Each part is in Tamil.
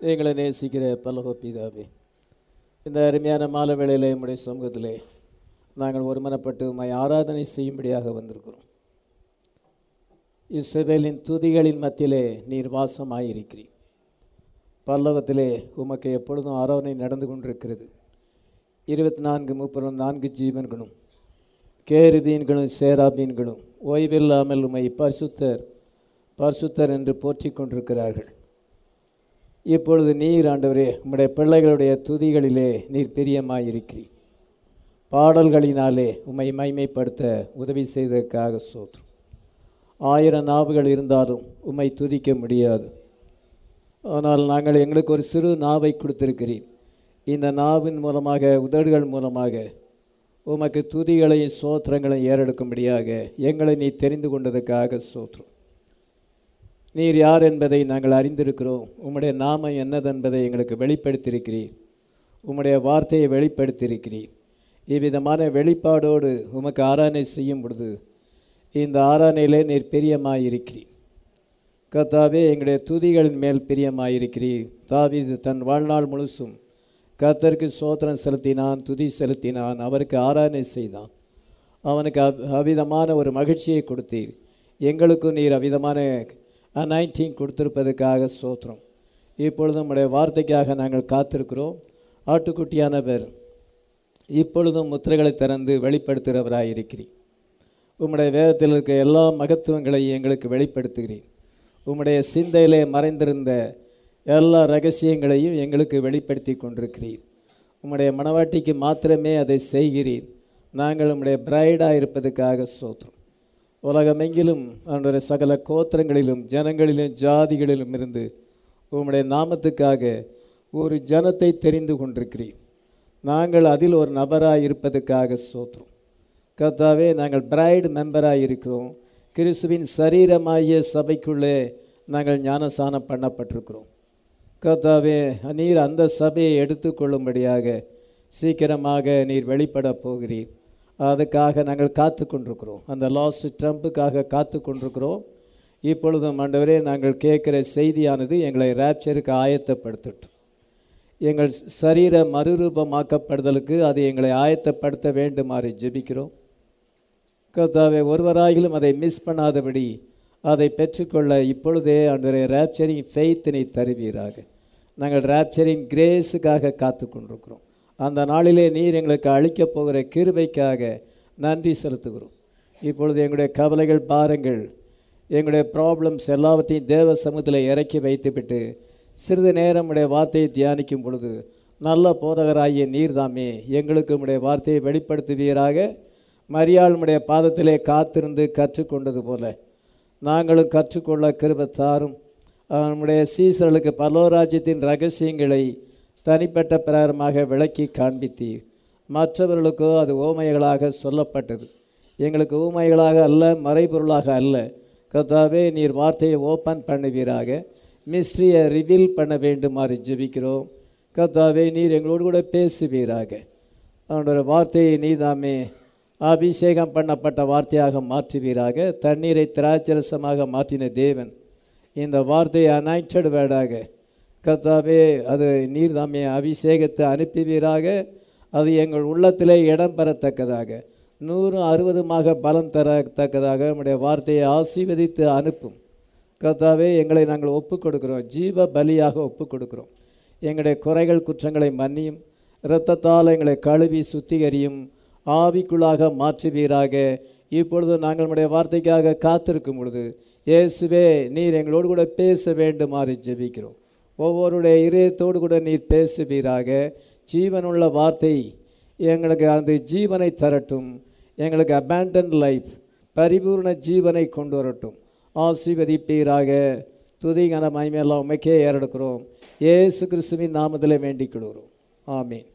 எங்களை நேசிக்கிற பல்லவ பிதாவே இந்த அருமையான மாலை வேளையில் நம்முடைய சமூகத்திலே நாங்கள் ஒருமனப்பட்டு உண்மை ஆராதனை செய்யும்படியாக வந்திருக்கிறோம். இஸ்ரேலின் துதிகளின் மத்தியிலே நீர் வாசமாயிருக்கிறீர். பல்லவத்திலே உமக்கு எப்பொழுதும் ஆராதனை நடந்து கொண்டிருக்கிறது. இருபத்தி நான்கு முப்பது நான்கு ஜீவன்களும் கேருதீன்களும் சேராபீன்களும் ஓய்வில்லாமல் உமை பரிசுத்தர் பரிசுத்தர் என்று போற்றிக் கொண்டிருக்கிறார்கள். இப்பொழுது நீர் ஆண்டவரே உம்முடைய பிள்ளைகளுடைய துதிகளிலே நீர் பிரியமாயிருக்கிறீர். பாடல்களினாலே உம்மை மைமைப்படுத்த உதவி செய்ததற்காக சோற்று ஆயிரம் நாவுகள் இருந்தாலும் உம்மை துதிக்க முடியாது. ஆனால் நாங்கள் எங்களுக்கு ஒரு சிறு நாவை கொடுத்திருக்கிறீர். இந்த நாவின் மூலமாக உதடுகள் மூலமாக உமக்கு துதிகளையும் சோத்திரங்களையும் ஏறெடுக்கும்படியாக எங்களை நீ தெரிந்து கொண்டதுக்காக சோற்றும் நீர் யார் என்பதை நாங்கள் அறிந்திருக்கிறோம். உம்முடைய நாமம் என்னதென்பதை எங்களுக்கு வெளிப்படுத்தியிருக்கிறீர். உம்முடைய வார்த்தையை வெளிப்படுத்தியிருக்கிறீர். இவ்விதமான வெளிப்பாடோடு உமக்கு ஆராதனை செய்யும் பொழுது இந்த ஆராதனையிலே நீர் பிரியமாயிருக்கிறீர். கர்த்தாவே எங்களுடைய துதிகளின் மேல் பிரியமாயிருக்கிறீர். தாவீது தன் வாழ்நாள் முழுசும் கத்தருக்கு சோத்திரம் செலுத்தினான் துதி செலுத்தினான் அவருக்கு ஆராதனை செய்தான். அவனுக்கு அவ் அவ்விதமான ஒரு மகிழ்ச்சியை கொடுத்தீர். எங்களுக்கும் நீர் அவ்விதமான அனைட்டிங் கொடுத்திருப்பதற்காக சோத்திரம். இப்பொழுதும் நம்முடைய வார்த்தைக்காக நாங்கள் காத்திருக்கிறோம். ஆட்டுக்குட்டியானவர் இப்பொழுதும் முத்திரைகளை திறந்து வெளிப்படுத்துகிறவராக இருக்கிறீர் உம்முடைய வேதத்தில் இருக்க எல்லா மகத்துவங்களையும் எங்களுக்கு வெளிப்படுத்துகிறீர். உம்முடைய சிந்தையிலே மறைந்திருந்த எல்லா ரகசியங்களையும் எங்களுக்கு வெளிப்படுத்தி கொண்டிருக்கிறீர். உம்முடைய மனவாட்டிக்கு மாத்திரமே அதை செய்கிறீர். நாங்கள் உம்முடைய பிரைடாக இருப்பதற்காக சோத்திரம். உலகமெங்கிலும் அவனுடைய சகல கோத்திரங்களிலும் ஜனங்களிலும் ஜாதிகளிலும் இருந்து உம்முடைய நாமத்துக்காக ஒரு ஜனத்தை தெரிந்து கொண்டிருக்கிறீர். நாங்கள் அதில் ஒரு நபராக இருப்பதற்காக சோத்துறோம் கர்த்தாவே நாங்கள் பிரைடு மெம்பராக இருக்கிறோம். கிறிஸ்துவின் சரீரமாகிய சபைக்குள்ளே நாங்கள் ஞானசானம் பண்ணப்பட்டிருக்கிறோம். கர்த்தாவே நீர் அந்த சபையை எடுத்துக்கொள்ளும்படியாக சீக்கிரமாக நீர் வெளிப்பட போகிறீர். அதுக்காக நாங்கள் காத்து கொண்டிருக்கிறோம் அந்த லாஸ்ட் ட்ரம்ப்புக்காக காத்து கொண்டிருக்கிறோம் இப்பொழுதும் ஆண்டவரே நாங்கள் கேட்குற செய்தியானது எங்களை ரேப்சருக்கு ஆயத்தப்படுத்தட்டும். எங்கள் சரீர மறுரூபமாக்கப்படுதலுக்கு அது எங்களை ஆயத்தப்படுத்த வேண்டுமாறு ஜெபிக்கிறோம். கர்த்தாவை ஒருவராகிலும் அதை மிஸ் பண்ணாதபடி அதை பெற்றுக்கொள்ள இப்பொழுதே அன்றைய ரேப்சரிங் ஃபெய்த்தினை தருவீராக. நாங்கள் ரேப்சரிங் கிரேஸுக்காக காத்து கொண்டிருக்கிறோம் அந்த நாளிலே நீர் எங்களுக்கு அளிக்கப் போகிற கிருபைக்காக நன்றி செலுத்துகிறோம். இப்பொழுது எங்களுடைய கவலைகள் பாரங்கள் எங்களுடைய ப்ராப்ளம்ஸ் எல்லாவற்றையும் தேவ சமூகத்தில் இறக்கி வைத்துவிட்டு சிறிது நேரம் உடைய வார்த்தையை தியானிக்கும் பொழுது நல்ல போதகராகிய நீர்தாமே எங்களுக்கு உடைய வார்த்தையை வெளிப்படுத்துவீராக. மரியாளுடைய பாதத்திலே காத்திருந்து கற்றுக்கொண்டது போல நாங்களும் கற்றுக்கொள்ள கிருபத்தாரும் நம்முடைய சீசர்களுக்கு பலோராஜ்யத்தின் ரகசியங்களை தனிப்பட்ட பிரகாரமாக விளக்கி காண்பித்தீர். மற்றவர்களுக்கோ அது ஓமைகளாக சொல்லப்பட்டது. எங்களுக்கு ஊமைகளாக அல்ல மறைபொருளாக அல்ல. கர்த்தாவே நீர் வார்த்தையை ஓப்பன் பண்ணுவீராக. மிஸ்ட்ரியை ரிவீல் பண்ண வேண்டுமாறு ஜெபிக்கிறோம். கர்த்தாவே நீர் எங்களோடு கூட பேசுவீராக. அவனோட வார்த்தையை நீதாமே அபிஷேகம் பண்ணப்பட்ட வார்த்தையாக மாற்றுவீராக. தண்ணீரை திராட்சரசமாக மாற்றின தேவன் இந்த வார்த்தையை அனைட்டட் வேர்டாக கர்த்தாவே அது நீர்தாமே அபிஷேகத்தை அனுப்புவீராக. அது எங்கள் உள்ளத்திலே இடம் பெறத்தக்கதாக. நூறு அறுபதுமாக பலம் தரத்தக்கதாக நம்முடைய வார்த்தையை ஆசீர்வதித்து அனுப்பும். கர்த்தாவே எங்களை நாங்கள் ஒப்புக் கொடுக்கிறோம் ஜீவ பலியாக ஒப்புக் கொடுக்குறோம் எங்களுடைய குறைகள் குற்றங்களை மன்னியும். இரத்தத்தால் எங்களை கழுவி சுத்திகரியும். ஆவிக்குள்ளாக மாற்றுவீராக. இப்பொழுது நாங்கள் நம்முடைய வார்த்தைக்காக காத்திருக்கும் பொழுது இயேசுவே நீர் எங்களோடு கூட பேச வேண்டுமாறு ஜெபிக்கிறோம். ஒவ்வொருடைய இதயத்தோடு கூட நீர் பேசுவீராக. ஜீவனுள்ள வார்த்தை எங்களுக்கு அந்த ஜீவனை தரட்டும். எங்களுக்கு அபேண்டன் லைஃப் பரிபூர்ண ஜீவனை கொண்டு வரட்டும். ஆசீர்வதிப்பீராக. துதிகன மைமையெல்லாம் உமைக்கே ஏறெடுக்கிறோம். ஏசு கிறிஸ்துவின் நாமத்தில் வேண்டிக் கொள்கிறோம் ஆமீன்.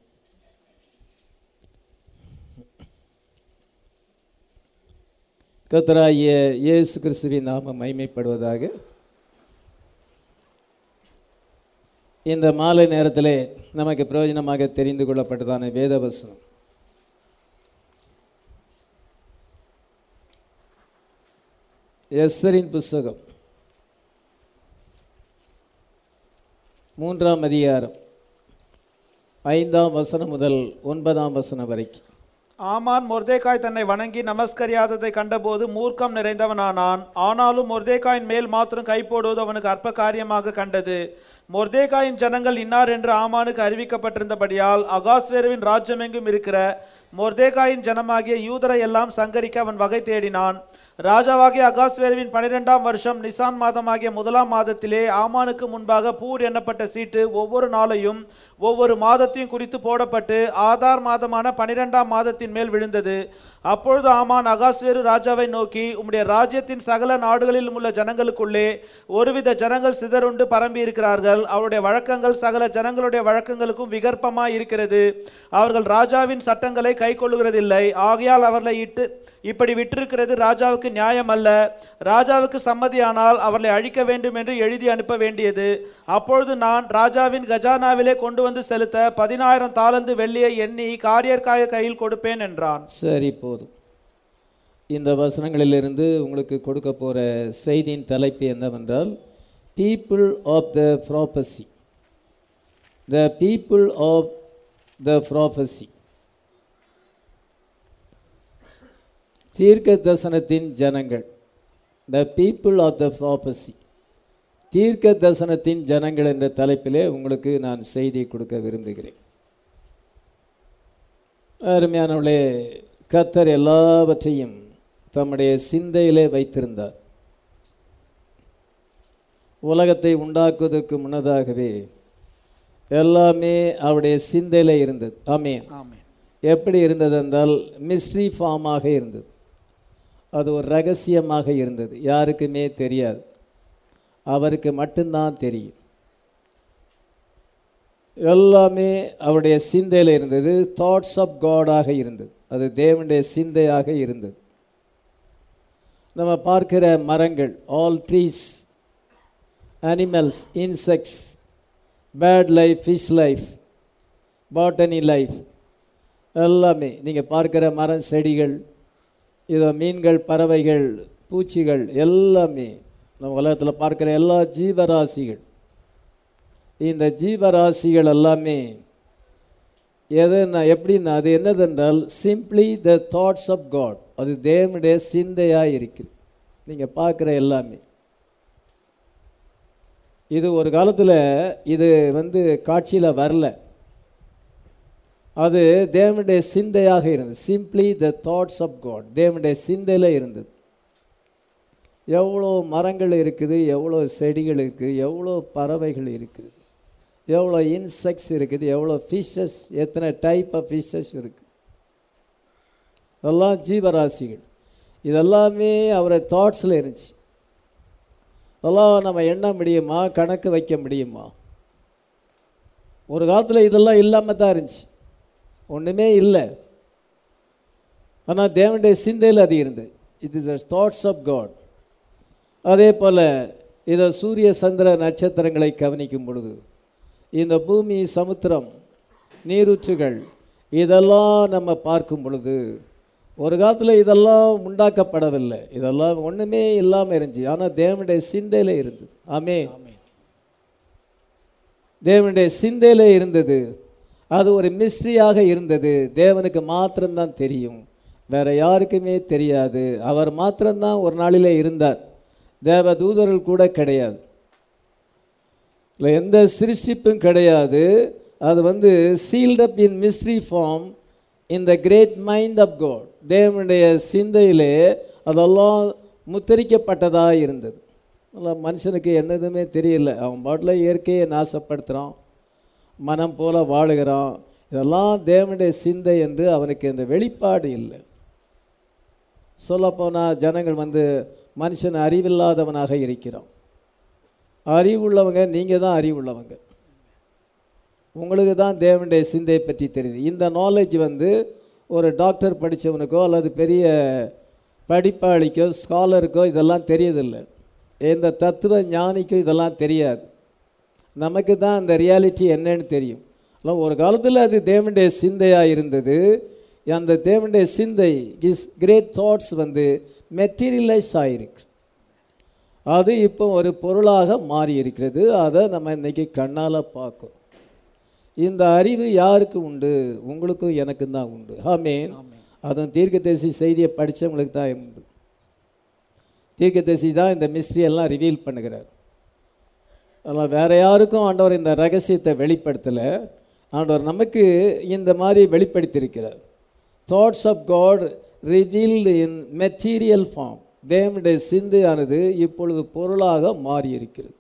கத்தராகிய இயேசு கிறிஸ்துவின் நாமம் மைமைப்படுவதாக இந்த மாலை நேரத்திலே நமக்கு பிரயோஜனமாக தெரிந்து கொள்ளப்பட்டதான வேதவசனம். எஸ்ஸரின் புஸ்தகம். மூன்றாம் அதிகாரம். ஐந்தாம் வசனம் முதல் ஒன்பதாம் வசனம் வரைக்கும் ஆமான் மொர்தேக்காய் தன்னை வணங்கி நமஸ்கரியாததை கண்டபோது மூர்க்கம் நிறைந்தவனானான். ஆனாலும் மொர்தேக்காயின் மேல் மாத்திரம் கை போடுவது அவனுக்கு அற்ப காரியமாக கண்டது. மொர்தேகாயின் ஜனங்கள் இன்னார் என்று ஆமானுக்கு அறிவிக்கப்பட்டிருந்தபடியால் அகாஸ்வேருவின் ராஜ்யமெங்கும் இருக்கிற மொர்தேகாயின் ஜனமாகிய யூதரை எல்லாம் சங்கரிக்க அவன் வகை தேடினான். ராஜாவாகிய அகாஸ்வேருவின் பனிரெண்டாம் வருஷம் நிசான் மாதமாகிய முதலாம் மாதத்திலே ஆமானுக்கு முன்பாக பூர் எண்ணப்பட்ட சீட்டு ஒவ்வொரு நாளையும் ஒவ்வொரு மாதத்தையும் குறித்து போடப்பட்டு ஆதார் மாதமான பனிரெண்டாம் மாதத்தின் மேல் விழுந்தது. அப்பொழுது ஆமான் அகாஸ்வேரு ராஜாவை நோக்கி உம்முடைய ராஜ்யத்தின் சகல நாடுகளிலும் உள்ள ஜனங்களுக்குள்ளே ஒருவித ஜனங்கள் சிதறுண்டு பரம்பி இருக்கிறார்கள். அவருடைய வழக்கங்கள் சகல ஜனங்களுடைய வழக்கங்களுக்கும் விகற்பமாய் இருக்கிறது. அவர்கள் ராஜாவின் சட்டங்களை கை கொள்ளுகிறதில்லை. ஆகையால் அவர்களை இட்டு இப்படி விட்டிருக்கிறது ராஜாவுக்கு நியாயம் அல்ல. ராஜாவுக்கு சம்மதியானால் அவர்களை அழிக்க வேண்டும் என்று எழுதி அனுப்ப வேண்டியது. அப்பொழுது நான் ராஜாவின் கஜானாவிலே கொண்டு வந்து செலுத்த பதினாயிரம் தாளந்து வெள்ளியை எண்ணி காரியர்காய கையில் கொடுப்பேன் என்றான். சரி இப்போ இந்த வசனங்களிலிருந்து உங்களுக்கு கொடுக்க போகிற செய்தியின் தலைப்பு என்னவென்றால் people of the prophecy the people of the prophecy தீர்க்க தரிசனத்தின் ஜனங்கள். The people of the prophecy தீர்க்க தரிசனத்தின் ஜனங்கள் என்ற தலைப்பிலே உங்களுக்கு நான் செய்தி கொடுக்க விரும்புகிறேன். அருமையானவளே கத்தர் எல்லாவற்றையும் தம்முடைய சிந்தையிலே வைத்திருந்தார். உலகத்தை உண்டாக்குவதற்கு முன்னதாகவே எல்லாமே அவருடைய சிந்தையிலே இருந்தது. ஆமென். எப்படி இருந்தது என்றால் மிஸ்ட்ரி ஃபார்மாக இருந்தது. அது ஒரு ரகசியமாக இருந்தது. யாருக்குமே தெரியாது. அவருக்கு மட்டும்தான் தெரியும். எல்லாமே அவருடைய சிந்தையில் இருந்தது. தாட்ஸ் ஆஃப் காடாக இருந்தது. அது தேவனுடைய சிந்தையாக இருந்தது. நம்ம பார்க்கிற மரங்கள் all trees animals insects bird life fish life botany life எல்லாமே நீங்கள் பார்க்குற மரம் செடிகள் இதோ மீன்கள் பறவைகள் பூச்சிகள் எல்லாமே நம்ம உலகத்தில் பார்க்குற எல்லா ஜீவராசிகள். இந்த ஜீவராசிகள் எல்லாமே எதுன்னா எப்படின்னா அது என்னதென்றால் simply the thoughts of God அது தேவனுடைய சிந்தையாக இருக்குது நீங்கள் பார்க்குற எல்லாமே. இது ஒரு காலத்தில் இது வந்து காட்சியில் வரல. அது தேவனுடைய சிந்தையாக இருந்தது. Simply the thoughts of God தேவனுடைய சிந்தையில் இருந்தது. எவ்வளோ மரங்கள் இருக்குது எவ்வளோ செடிகள் இருக்குது எவ்வளோ பறவைகள் இருக்குது எவ்வளோ இன்செக்ட்ஸ் இருக்குது எவ்வளோ ஃபிஷ்ஷஸ் எத்தனை டைப் ஆஃப் ஃபிஷ்ஷஸ் இருக்குது. இதெல்லாம் ஜீவராசிகள். இதெல்லாமே அவரை தாட்ஸில் இருந்துச்சு. இதெல்லாம் நம்ம எண்ண முடியுமா? கணக்கு வைக்க முடியுமா? ஒரு காலத்தில் இதெல்லாம் இல்லாமல் தான் இருந்துச்சு. ஒன்றுமே இல்லை. ஆனால் தேவனுடைய சிந்தையில் அது இருந்தது. It is a thoughts of God அதே போல் இதை சூரிய சந்திர நட்சத்திரங்களை கவனிக்கும் பொழுது இந்த பூமி சமுத்திரம் நீரூற்றுகள் இதெல்லாம் நம்ம பார்க்கும் பொழுது ஒரு காலத்தில் இதெல்லாம் உண்டாக்கப்படவில்லை. இதெல்லாம் ஒன்றுமே இல்லாமல் இருந்துச்சு. ஆனால் தேவனுடைய சிந்தையில் இருந்தது. ஆமே தேவனுடைய சிந்தையில் இருந்தது. அது ஒரு மிஸ்ட்ரியாக இருந்தது. தேவனுக்கு மாத்திரம்தான் தெரியும். வேற யாருக்குமே தெரியாது. அவர் மாத்திரம்தான் ஒரு நாளிலே இருந்தார். தேவ தூதர்கள் கூட கிடையாது. இல்லை எந்த சிருஷ்டிப்பும் கிடையாது. அது வந்து sealed up in mystery form in the great mind of God தேவனுடைய சிந்தையிலே அதெல்லாம் முத்தரிக்கப்பட்டதாக இருந்தது. அதெல்லாம் மனுஷனுக்கு என்னதுமே தெரியல. அவன் பாட்டில் இயற்கையை நாசப்படுத்துகிறான் மனம் போல வாழுகிறான். இதெல்லாம் தேவனுடைய சிந்தை என்று அவனுக்கு இந்த வெளிப்பாடு இல்லை. சொல்லப்போனால் ஜனங்கள் வந்து மனுஷன் அறிவில்லாதவனாக இருக்கிறான். அறிவுள்ளவங்க நீங்கள் தான் அறிவுள்ளவங்க. உங்களுக்கு தான் தேவனுடைய சிந்தையை பற்றி தெரியுது. இந்த நாலேஜ் வந்து ஒரு டாக்டர் படித்தவனுக்கோ அல்லது பெரிய படிப்பாளிக்கோ ஸ்காலருக்கோ இதெல்லாம் தெரியதில்லை. இந்த தத்துவ ஞானிக்கும் இதெல்லாம் தெரியாது. நமக்கு தான் அந்த ரியாலிட்டி என்னன்னு தெரியும். ஆனால் ஒரு காலத்தில் அது தேவனுடைய சிந்தையாக இருந்தது. அந்த தேவனுடைய சிந்தை இஸ் கிரேட் தாட்ஸ் வந்து மெட்டீரியலைஸ் ஆகிருக்கு அது இப்போ ஒரு பொருளாக மாறி இருக்கிறது அதை நம்ம இன்றைக்கி கண்ணால் பார்க்குறோம். இந்த அறிவு யாருக்கு உண்டு? உங்களுக்கும் எனக்கும் தான் உண்டு. ஆமேன். அதுவும் தீர்க்கதரிசி செய்தியை படித்தவங்களுக்கு தான் உண்டு. தீர்க்கதரிசி தான் இந்த எல்லாம் ரிவீல் பண்ணுகிறார். அதனால் வேற யாருக்கும் ஆண்டவர் இந்த ரகசியத்தை வெளிப்படுத்தலை. ஆண்டவர் நமக்கு இந்த மாதிரி வெளிப்படுத்தியிருக்கிறார். Thoughts of God revealed in material form தேவனுடைய சிந்தையானது இப்பொழுது பொருளாக மாறி இருக்கிறது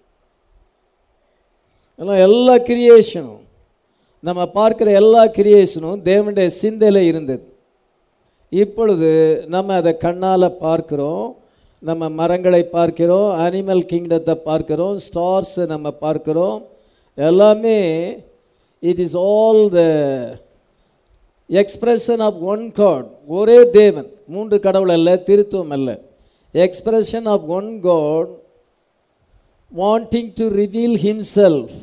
எல்லாம் எல்லா கிரியேஷனும் நம்ம பார்க்குற எல்லா கிரியேஷனும் தேவனுடைய சிந்தையில் இருந்தது. இப்பொழுது நம்ம அதை கண்ணால் பார்க்குறோம். நம்ம மரங்களை பார்க்கிறோம். அனிமல் கிங்டத்தை பார்க்கிறோம். ஸ்டார்ஸை நம்ம பார்க்கிறோம். எல்லாமே it is all the expression of one God ஒரே தேவன். மூன்று கடவுள் அல்ல திருத்துவம் அல்ல. Expression of one God wanting to reveal himself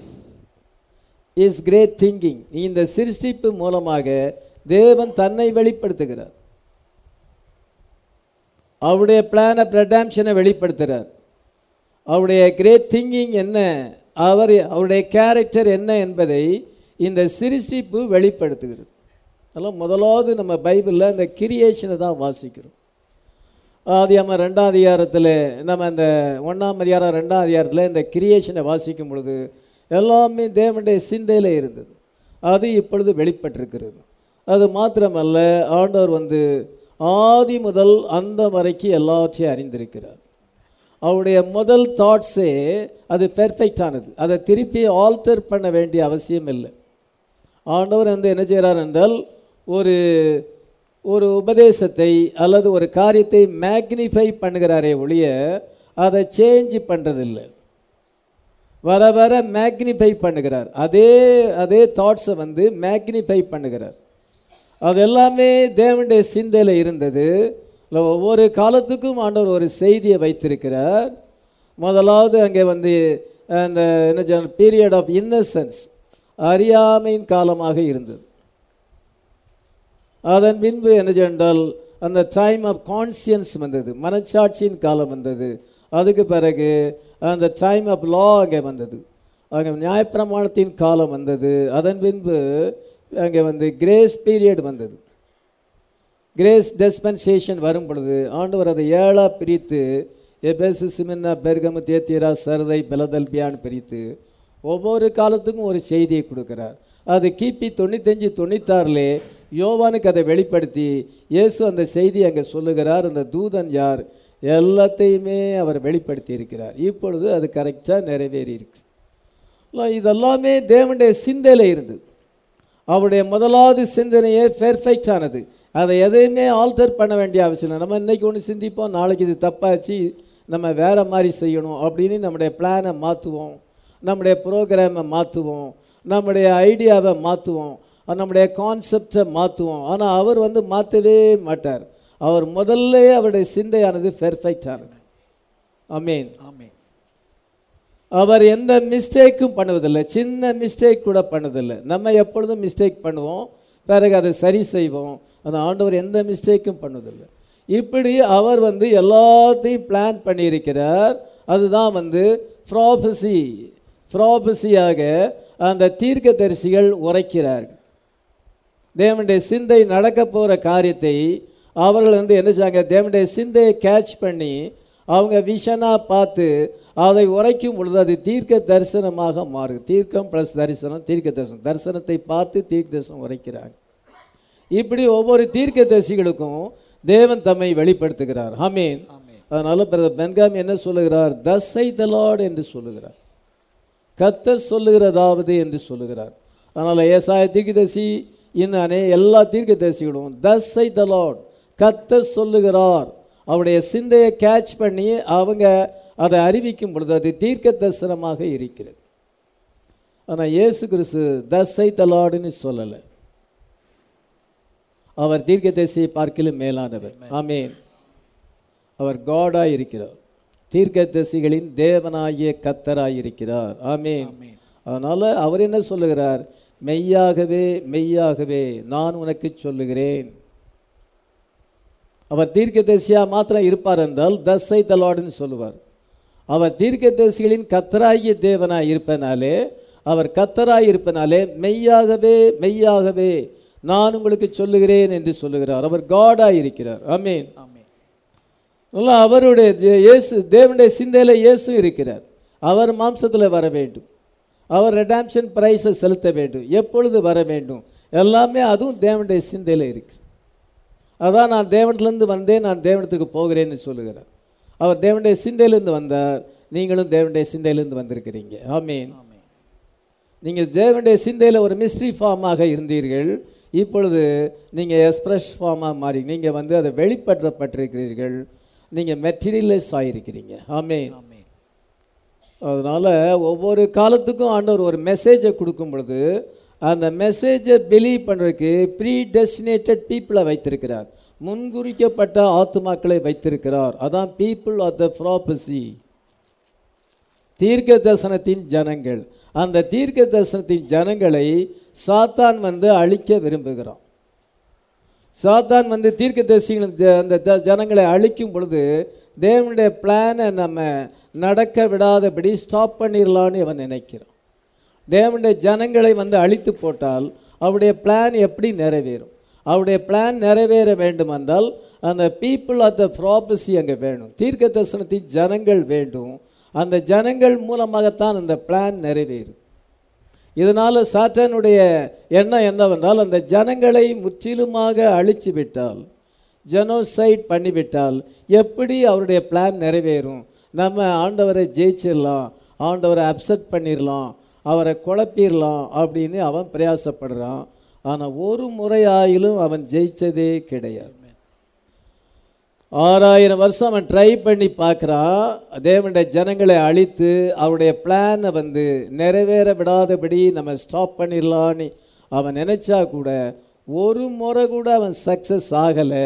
is great thinking இந்த சிருஷ்டிப்பு மூலமாக தேவன் தன்னை வெளிப்படுத்துகிறார். அவருடைய பிளான் ஆஃப் ரெடாம்ஷனை வெளிப்படுத்துகிறார் அவருடைய கிரேட் திங்கிங் என்ன? அவர் அவருடைய கேரக்டர் என்ன என்பதை இந்த சிருஷ்டிப்பு வெளிப்படுத்துகிறது. அதெல்லாம் முதலாவது நம்ம பைபிளில் இந்த கிரியேஷனை தான் வாசிக்கிறோம். ஆதியாம ரெண்டாம் அதிகாரத்தில் நம்ம இந்த ஒன்றாம் அதிகாரம் ரெண்டாம் அதிகாரத்தில் இந்த கிரியேஷனை வாசிக்கும் பொழுது எல்லாமே தேவனுடைய சிந்தையில் இருந்தது. அது இப்பொழுது வெளிப்பட்டிருக்கிறது. அது மாத்திரமல்ல ஆண்டவர் வந்து ஆதி முதல் அந்த வரைக்கும் எல்லாத்தையும் அறிந்திருக்கிறார். அவருடைய முதல் தாட்ஸே அது பெர்ஃபெக்டானது அதை திருப்பி ஆல்டர் பண்ண வேண்டிய அவசியம் இல்லை. ஆண்டவர் வந்து என்ன செய்கிறார் என்றால் ஒரு ஒரு உபதேசத்தை அல்லது ஒரு காரியத்தை மேக்னிஃபை பண்ணுகிறாரே ஒழிய அதை சேஞ்சு பண்ணுறதில்லை வர வர மேக்னிஃபை பண்ணுகிறார். அதே அதே தாட்ஸை வந்து மேக்னிஃபை பண்ணுகிறார். அது எல்லாமே தேவனுடைய சிந்தையில் இருந்தது. இல்லை ஒவ்வொரு காலத்துக்கும் ஆண்டவர் ஒரு செய்தியை வைத்திருக்கிறார். முதலாவது அங்கே வந்து அந்த என்ன பீரியட் ஆஃப் இன்னசென்ஸ் அறியாமையின் காலமாக இருந்தது. அதன் பின்பு என்ன சென்றால் அந்த டைம் ஆஃப் கான்சியன்ஸ் வந்தது. மனச்சாட்சியின் காலம் வந்தது. அதுக்கு பிறகு அந்த டைம் ஆஃப் லா அங்கே வந்தது. அங்கே நியாயப்பிரமாணத்தின் காலம் வந்தது. அதன் பின்பு அங்கே வந்து கிரேஸ் பீரியட் வந்தது. கிரேஸ் டெஸ்பென்சேஷன் வரும் பொழுது ஆண்டவர் அதை ஏழாக பிரித்து எபேசு சிமின்னா பெர்கமு தேத்தியரா சரதை பிலதல்பியான்னு பிரித்து ஒவ்வொரு காலத்துக்கும் ஒரு செய்தியை கொடுக்குறார். அது கிபி தொண்ணூத்தஞ்சு தொண்ணூத்தாறுலே யோவானுக்கு அதை வெளிப்படுத்தி இயேசு அந்த செய்தி அங்கே சொல்லுகிறார். அந்த தூதன் யார்? எல்லாத்தையுமே அவர் வெளிப்படுத்தி இருக்கிறார் இப்பொழுது அது கரெக்டாக நிறைவேறி இருக்கு இதெல்லாமே தேவனுடைய சிந்தையில் இருந்தது. அவருடைய முதலாவது சிந்தனையே பெர்ஃபெக்ட் ஆனது. அதை எதையுமே ஆல்டர் பண்ண வேண்டிய அவசியம் இல்லை. நம்ம இன்றைக்கி ஒன்று சிந்திப்போம் நாளைக்கு இது தப்பாச்சு நம்ம வேற மாதிரி செய்யணும் அப்படின்னு நம்முடைய பிளானை மாற்றுவோம் நம்முடைய ப்ரோக்ராமை மாற்றுவோம் நம்முடைய ஐடியாவை மாற்றுவோம் நம்முடைய கான்செப்டை மாற்றுவோம் ஆனால் அவர் வந்து மாற்றவே மாட்டார். அவர் முதல்ல அவருடைய சிந்தையானது பெர்ஃபெக்ட் ஆனது. அமீன் ஆமென் அவர் எந்த மிஸ்டேக்கும் பண்ணுவதில்லை. சின்ன மிஸ்டேக் கூட பண்ணதில்லை நம்ம எப்பொழுதும் மிஸ்டேக் பண்ணுவோம். பிறகு அதை சரி செய்வோம். ஆனால் ஆண்டவர் எந்த மிஸ்டேக்கும் பண்ணதில்லை இப்படி அவர் வந்து எல்லாத்தையும் பிளான் பண்ணியிருக்கிறார். அதுதான் வந்து ப்ராபசி ப்ராபசியாக அந்த தீர்க்கதரிசிகள் உரைக்கிறார்கள். தேவனுடைய சிந்தை நடக்க போகிற காரியத்தை அவர்கள் வந்து என்ன செய்றாங்க? தேவனுடைய சிந்தையை கேட்ச் பண்ணி அவங்க விஷனாக பார்த்து அதை உரைக்கும் பொழுது அது தீர்க்க தரிசனமாக மாறுது தீர்க்கம் ப்ளஸ் தரிசனம் தீர்க்க தரிசனம். தரிசனத்தை பார்த்து தீர்க்க தரிசனம் உரைக்கிறாங்க. இப்படி ஒவ்வொரு தீர்க்க தரிசிகளுக்கும் தேவன் தம்மை வெளிப்படுத்துகிறார். ஆமென். அதனால பிரதர் பென்காமி என்ன சொல்லுகிறார்? தசை தலாட் என்று சொல்லுகிறார். கத்தர் சொல்லுகிறதாவது என்று சொல்லுகிறார். அதனால் ஏசாய தீர்க்கதரிசி இன்னும் அனே எல்லா தீர்க்கதரிசிகளும் தசை தலாட் கத்தர் சொல்லுகிறார். அவருடைய சிந்தையை கேட்ச் பண்ணி அவங்க அதை அறிவிக்கும் பொழுது அது தீர்க்க தரிசனமாக இருக்கிறது. ஆனால் இயேசு கிறிஸ்து தசை தலாடுன்னு சொல்லலை. அவர் தீர்க்கதரிசியை பார்க்கிலும் மேலானவர். ஆமென். அவர் காடாய் இருக்கிறார். தீர்க்கதரிசிகளின் தேவனாகிய கத்தராய் இருக்கிறார். ஆமென். ஆமென். அதனால அவர் என்ன சொல்லுகிறார்? மெய்யாகவே மெய்யாகவே நான் உனக்கு சொல்லுகிறேன். அவர் தீர்க்கதரிசியா மாத்திரம் இருப்பார் என்றால் தசை தலாடுன்னு சொல்லுவார். அவர் தீர்க்கதரிசிகளின் கத்தராகிய தேவனாய் இருப்பனாலே அவர் கத்தராய் இருப்பனாலே மெய்யாகவே மெய்யாகவே நான் உங்களுக்கு சொல்லுகிறேன் என்று சொல்லுகிறார். அவர் காடாய் இருக்கிறார். ஆமென். நல்லா அவருடைய இயேசு தேவனுடைய சிந்தையில் இயேசு இருக்கிறார். அவர் மாம்சத்தில் வர வேண்டும். அவர் ரெடாம்ஷன் பிரைஸை செலுத்த வேண்டும். எப்பொழுது வர வேண்டும்? எல்லாமே அதுவும் தேவனுடைய சிந்தையில் இருக்கு. அதான் நான் தேவனத்துலேருந்து வந்தேன் நான் தேவனத்துக்கு போகிறேன்னு சொல்லுகிறார். அவர் தேவனுடைய சிந்தையிலேருந்து வந்தார். நீங்களும் தேவனுடைய சிந்தையிலேருந்து வந்திருக்கிறீங்க. ஆமீன். நீங்கள் தேவனுடைய சிந்தையில் ஒரு மிஸ்ட்ரி ஃபார்மாக இருந்தீர்கள். இப்பொழுது நீங்கள் எக்ஸ்பிரஸ் ஃபார்மாக மாறி நீங்கள் வந்து அதை வெளிப்படுத்தப்பட்டிருக்கிறீர்கள். நீங்கள் மெட்டீரியலைஸ் ஆகிருக்கிறீங்க ஆமீன். அதனால் ஒவ்வொரு காலத்துக்கும் ஆண்டவர் ஒரு மெசேஜை கொடுக்கும் பொழுது அந்த மெசேஜை பிலீவ் பண்ணுறதுக்கு ப்ரீ டெஸ்டினேட்டட் பீப்புளை வைத்திருக்கிறார். முன்குறிக்கப்பட்ட ஆத்துமாக்களை வைத்திருக்கிறார். அதான் பீப்புள் ஆஃப் த ப்ராபசி தீர்க்க தரிசனத்தின் ஜனங்கள். அந்த தீர்க்க தரிசனத்தின் ஜனங்களை சாத்தான் வந்து அழிக்க விரும்புகிறான். சாத்தான் வந்து தீர்க்கதரிசிகள் ஜ- அந்த த ஜனங்களை அழிக்கும் பொழுது தேவனுடைய பிளானை நம்ம நடக்க விடாதபடி ஸ்டாப் பண்ணிடலான்னு அவன் நினைக்கிறான். தேவனுடைய ஜனங்களை வந்து அழித்து போட்டால் அவருடைய பிளான் எப்படி நிறைவேறும்? அவருடைய பிளான் நிறைவேற வேண்டுமென்றால் அந்த பீப்புள் ஆஃப் த ப்ராபஸி அங்கே வேணும். தீர்க்க தரிசனத்தின் ஜனங்கள் வேண்டும். அந்த ஜனங்கள் மூலமாகத்தான் அந்த பிளான் நிறைவேறும். இதனால் சாட்டனுடைய எண்ணம் என்னவென்றால் அந்த ஜனங்களை முற்றிலுமாக அழித்து விட்டால் ஜெனோசைட் பண்ணிவிட்டால் எப்படி அவருடைய பிளான் நிறைவேறும்? நம்ம ஆண்டவரை ஜெயிச்சிடலாம் ஆண்டவரை அப்செட் பண்ணிடலாம் அவரை குழப்பிடலாம் அப்படின்னு அவன் பிரயாசப்படுறான். ஆனால் ஒரு முறையாயிலும் அவன் ஜெயிச்சதே கிடையாது. ஆறாயிரம் வருஷம் அவன் ட்ரை பண்ணி பார்க்குறான். தேவனுடைய ஜனங்களை அழித்து அவருடைய பிளானை வந்து நிறைவேற விடாதபடி நம்ம ஸ்டாப் பண்ணிடலான்னு அவன் நினச்சா கூட ஒரு முறை கூட அவன் சக்ஸஸ் ஆகலை.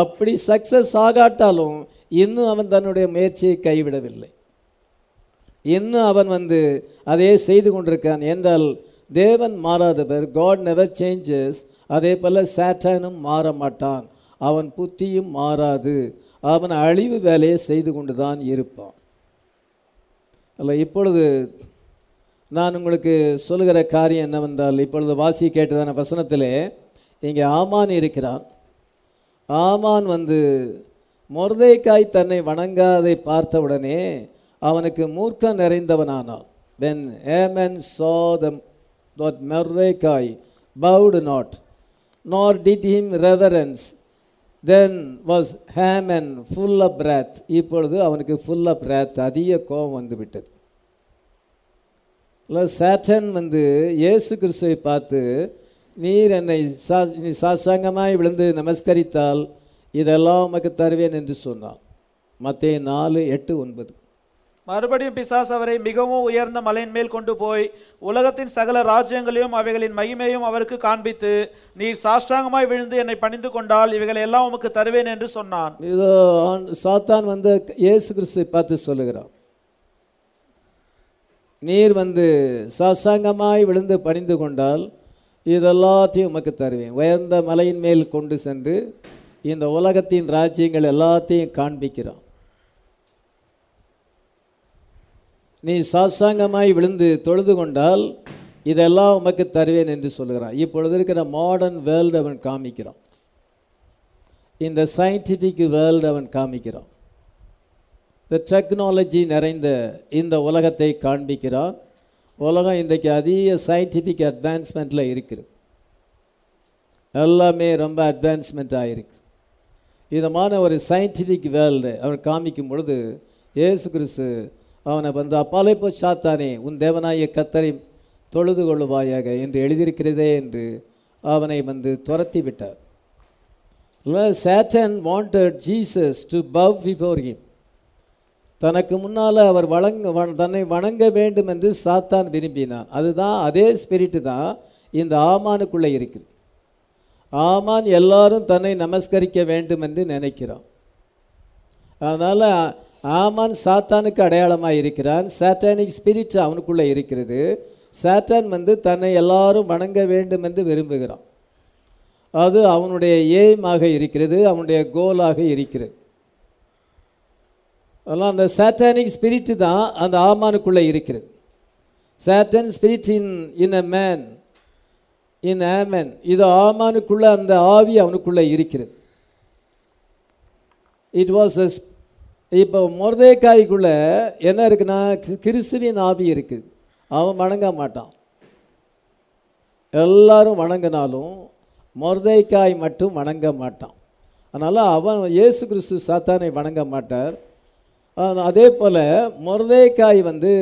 அப்படி சக்ஸஸ் ஆகாட்டாலும் இன்னும் அவன் தன்னுடைய முயற்சியை கைவிடவில்லை. இன்னும் அவன் வந்து அதையே செய்து கொண்டிருக்கான் என்றால் தேவன் மாறாதவர் காட் நெவர் சேஞ்சஸ் அதே போல் சேட்டானும் மாற மாட்டான். அவன் புத்தியும் மாறாது. அவன் அழிவு வேலையை செய்து கொண்டு தான் இருப்பான். அல்ல இப்பொழுது நான் உங்களுக்கு சொல்லுகிற காரியம் என்னவென்றால் இப்பொழுது வாசி கேட்டதான வசனத்திலே இங்கே ஆமான் இருக்கிறான். ஆமான் வந்து மொர்தேக்காய் தன்னை வணங்காதை பார்த்தவுடனே அவனுக்கு மூர்க்கம் நிறைந்தவனானான். When Haman saw that that Mordecai bowed not nor did him reverence. Then was Haman full of breath இப்பொழுது அவனுக்கு ஃபுல் ஆஃப் பிரேத் அதிக கோபம் வந்து விட்டது. இல்லை வந்து இயேசு கிறிஸ்துவை பார்த்து நீர் என்னை சா நீ சாசாங்கமாய் விழுந்து நமஸ்கரித்தால் இதெல்லாம் உமக்கு தருவேன் என்று சொன்னான். மத்தேயு நாலு எட்டு ஒன்பது. மறுபடியும் பிசாஸ் அவரை மிகவும் உயர்ந்த மலையின் மேல் கொண்டு போய் உலகத்தின் சகல ராஜ்யங்களையும் அவைகளின் மகிமையும் அவருக்கு காண்பித்து நீர் சாஷ்டாங்கமாய் விழுந்து என்னை பணிந்து கொண்டால் இவைகளை எல்லாம் உமக்கு தருவேன் என்று சொன்னான். இதோ சாத்தான் வந்து இயேசு கிறிஸ்துவை பார்த்து சொல்லுகிறான். நீர் வந்து சாசாங்கமாய் விழுந்து பணிந்து கொண்டால் இதெல்லாத்தையும் உமக்கு தருவேன். உயர்ந்த மலையின் மேல் கொண்டு சென்று இந்த உலகத்தின் ராஜ்யங்கள் எல்லாத்தையும் காண்பிக்கிறான். நீ சாசாங்கமாய் விழுந்து தொழுது கொண்டால் இதெல்லாம் உமக்கு தருவேன் என்று சொல்லுகிறான். இப்பொழுது இருக்கிற மாடர்ன் வேர்ல்டு அவன் காமிக்கிறான். இந்த சயின்டிஃபிக் வேர்ல்டு அவன் காமிக்கிறான். இந்த டெக்னாலஜி நிறைந்த இந்த உலகத்தை காண்பிக்கிறான். உலகம் இன்றைக்கு அதிக சயின்டிஃபிக் அட்வான்ஸ்மெண்ட்டில் இருக்குது. எல்லாமே ரொம்ப அட்வான்ஸ்மெண்ட் ஆகிருக்கு இதமான ஒரு சயின்டிஃபிக் வேர்ல்டு அவன் காமிக்கும் பொழுது இயேசு கிறிஸ்து அவனை வந்து அப்பாலே போ சாத்தானே உன் தேவனாய கத்தரை தொழுது கொள்ளுவாயாக என்று எழுதியிருக்கிறதே என்று அவனை வந்து துரத்தி விட்டார். Satan wanted Jesus to bow before him தனக்கு முன்னால் அவர் வணங்க தன்னை வணங்க வேண்டும் என்று சாத்தான் விரும்பினான். அதுதான் அதே ஸ்பிரிட்டு தான் இந்த ஆமானுக்குள்ளே இருக்குது. ஆமான் எல்லாரும் தன்னை நமஸ்கரிக்க வேண்டும் என்று நினைக்கிறான். அதனால் ஆமான் சாத்தானுக்கு அடையாளமாக இருக்கிறான். சாட்டானிக் ஸ்பிரிட் அவனுக்குள்ளே இருக்கிறது. சாத்தான் வந்து தன்னை எல்லாரும் வணங்க வேண்டும் என்று விரும்புகிறான். அது அவனுடைய எய்மாக இருக்கிறது அவனுடைய கோலாக இருக்கிறது. அதெல்லாம் அந்த சாட்டானிக் ஸ்பிரிட்டு தான் அந்த ஆமானுக்குள்ளே இருக்கிறது. Satan spirit in in a man in Haman இது ஆமானுக்குள்ளே அந்த ஆவி அவனுக்குள்ளே இருக்கிறது. இட் வாஸ் இப்போ மொர்தேக்காய்க்குள்ள என்ன இருக்குன்னா கிறிஸ்துவின் ஆவி இருக்குது அவன் வணங்க மாட்டான். எல்லாரும் வணங்கினாலும் மொர்தேக்காய் மட்டும் வணங்க மாட்டான். அதனால் அவன் இயேசு கிறிஸ்து சாத்தானை வணங்க மாட்டார். அதே போல் மொர்தேக்காய் வந்து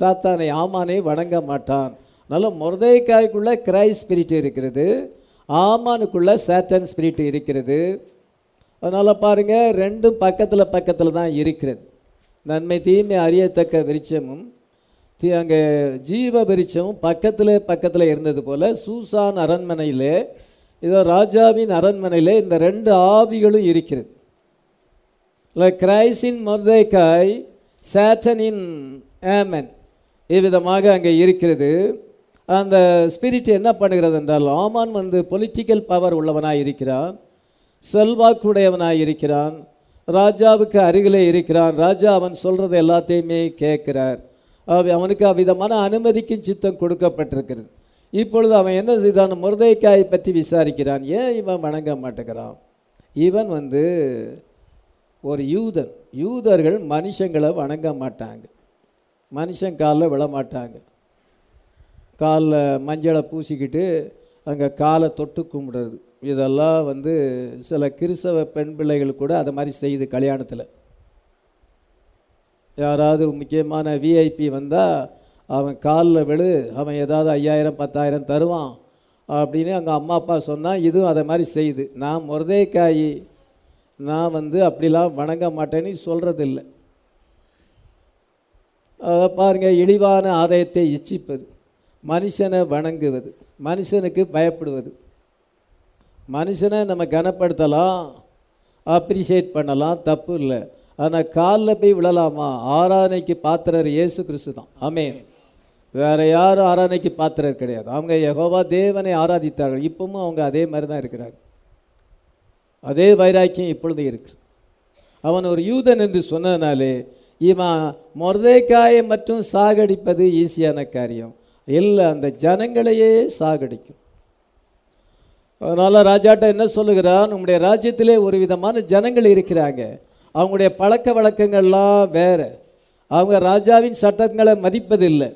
சாத்தானை ஆமானை வணங்க மாட்டான். அதனால் மொர்தேக்காய்க்குள்ளே கிரைஸ்ட் ஸ்பிரிட் இருக்கிறது. ஆமானுக்குள்ளே சாத்தான் ஸ்பிரிட் இருக்கிறது. அதனால் பாருங்கள் ரெண்டும் பக்கத்தில் பக்கத்தில் தான் இருக்கிறது. நன்மை தீமை அறியத்தக்க விருட்சமும் தீ அங்கே ஜீவ விருட்சமும் பக்கத்தில் பக்கத்தில் இருந்தது போல் சூசான் அரண்மனையில் இதோ ராஜாவின் அரண்மனையிலே இந்த ரெண்டு ஆவிகளும் இருக்கிறது. இல்லை கிரைஸின் மொர்தேக்காய் சேட்டனின் ஏமன் இவ்விதமாக அங்கே இருக்கிறது. அந்த ஸ்பிரிட் என்ன பண்ணுகிறது என்றால் ஆமான் வந்து பொலிட்டிக்கல் பவர் உள்ளவனாக இருக்கிறான். செல்வாக்குடையவனாக இருக்கிறான் ராஜாவுக்கு அருகிலே இருக்கிறான். ராஜா அவன் சொல்கிறது எல்லாத்தையுமே கேட்குறார். அவ- அவனுக்கு அவ்விதமான அனுமதிக்கும் சித்தம் கொடுக்கப்பட்டிருக்கிறது. இப்பொழுது அவன் என்ன செய்தான் முருதைக்காயை பற்றி விசாரிக்கிறான். ஏன் இவன் வணங்க மாட்டேங்கிறான்? இவன் வந்து ஒரு யூதன். யூதர்கள் மனுஷங்களை வணங்க மாட்டாங்க. மனுஷன் காலில் விழமாட்டாங்க. காலில் மஞ்சளை பூசிக்கிட்டு அங்கே காலை தொட்டு கும்பிடுறது. இதெல்லாம் வந்து சில கிறிஸ்தவ பெண் பிள்ளைகள் கூட அதை மாதிரி செய்யுது கல்யாணத்தில். யாராவது முக்கியமான விஐபி வந்தால் அவன் காலில் விழு அவன் ஏதாவது ஐயாயிரம் பத்தாயிரம் தருவான் அப்படின்னு அங்கே அம்மா அப்பா சொன்னால் இதுவும் அதை மாதிரி செய்யுது நான் முருதைக்காயி நான் வந்து அப்படிலாம் வணங்க மாட்டேன்னு சொல்கிறதில்ல அதை பாருங்கள் இழிவான ஆதாயத்தை இச்சிப்பது மனுஷனை வணங்குவது மனுஷனுக்கு பயப்படுவது. மனுஷனை நம்ம கனப்படுத்தலாம் அப்ரிஷியேட் பண்ணலாம் தப்பு இல்லை. ஆனால் காலில் போய் விழலாமா? ஆராதனைக்கு பாத்திரர் இயேசு கிறிஸ்து தான். ஆமென். வேறு யாரும் ஆராதனைக்கு பாத்திரர் கிடையாது. அவங்க யகோவா தேவனை ஆராதித்தார்கள். இப்பவும் அவங்க அதே மாதிரி தான் இருக்கிறாங்க அதே வைராக்கியம் இப்பொழுது இருக்கு. அவன் ஒரு யூதன் என்று சொன்னதுனாலே இவன் மொர்தேக்காயை மட்டும் சாகடிப்பது ஈஸியான காரியம். இல்லை அந்த ஜனங்களையே சாகடிக்கும். அதனால் ராஜாட்ட என்ன சொல்லுகிறான்? உங்களுடைய ராஜ்யத்திலே ஒரு விதமான ஜனங்கள் இருக்கிறாங்க. அவங்களுடைய பழக்க வழக்கங்கள்லாம் வேற. அவங்க ராஜாவின் சட்டங்களை மதிப்பதில்லை.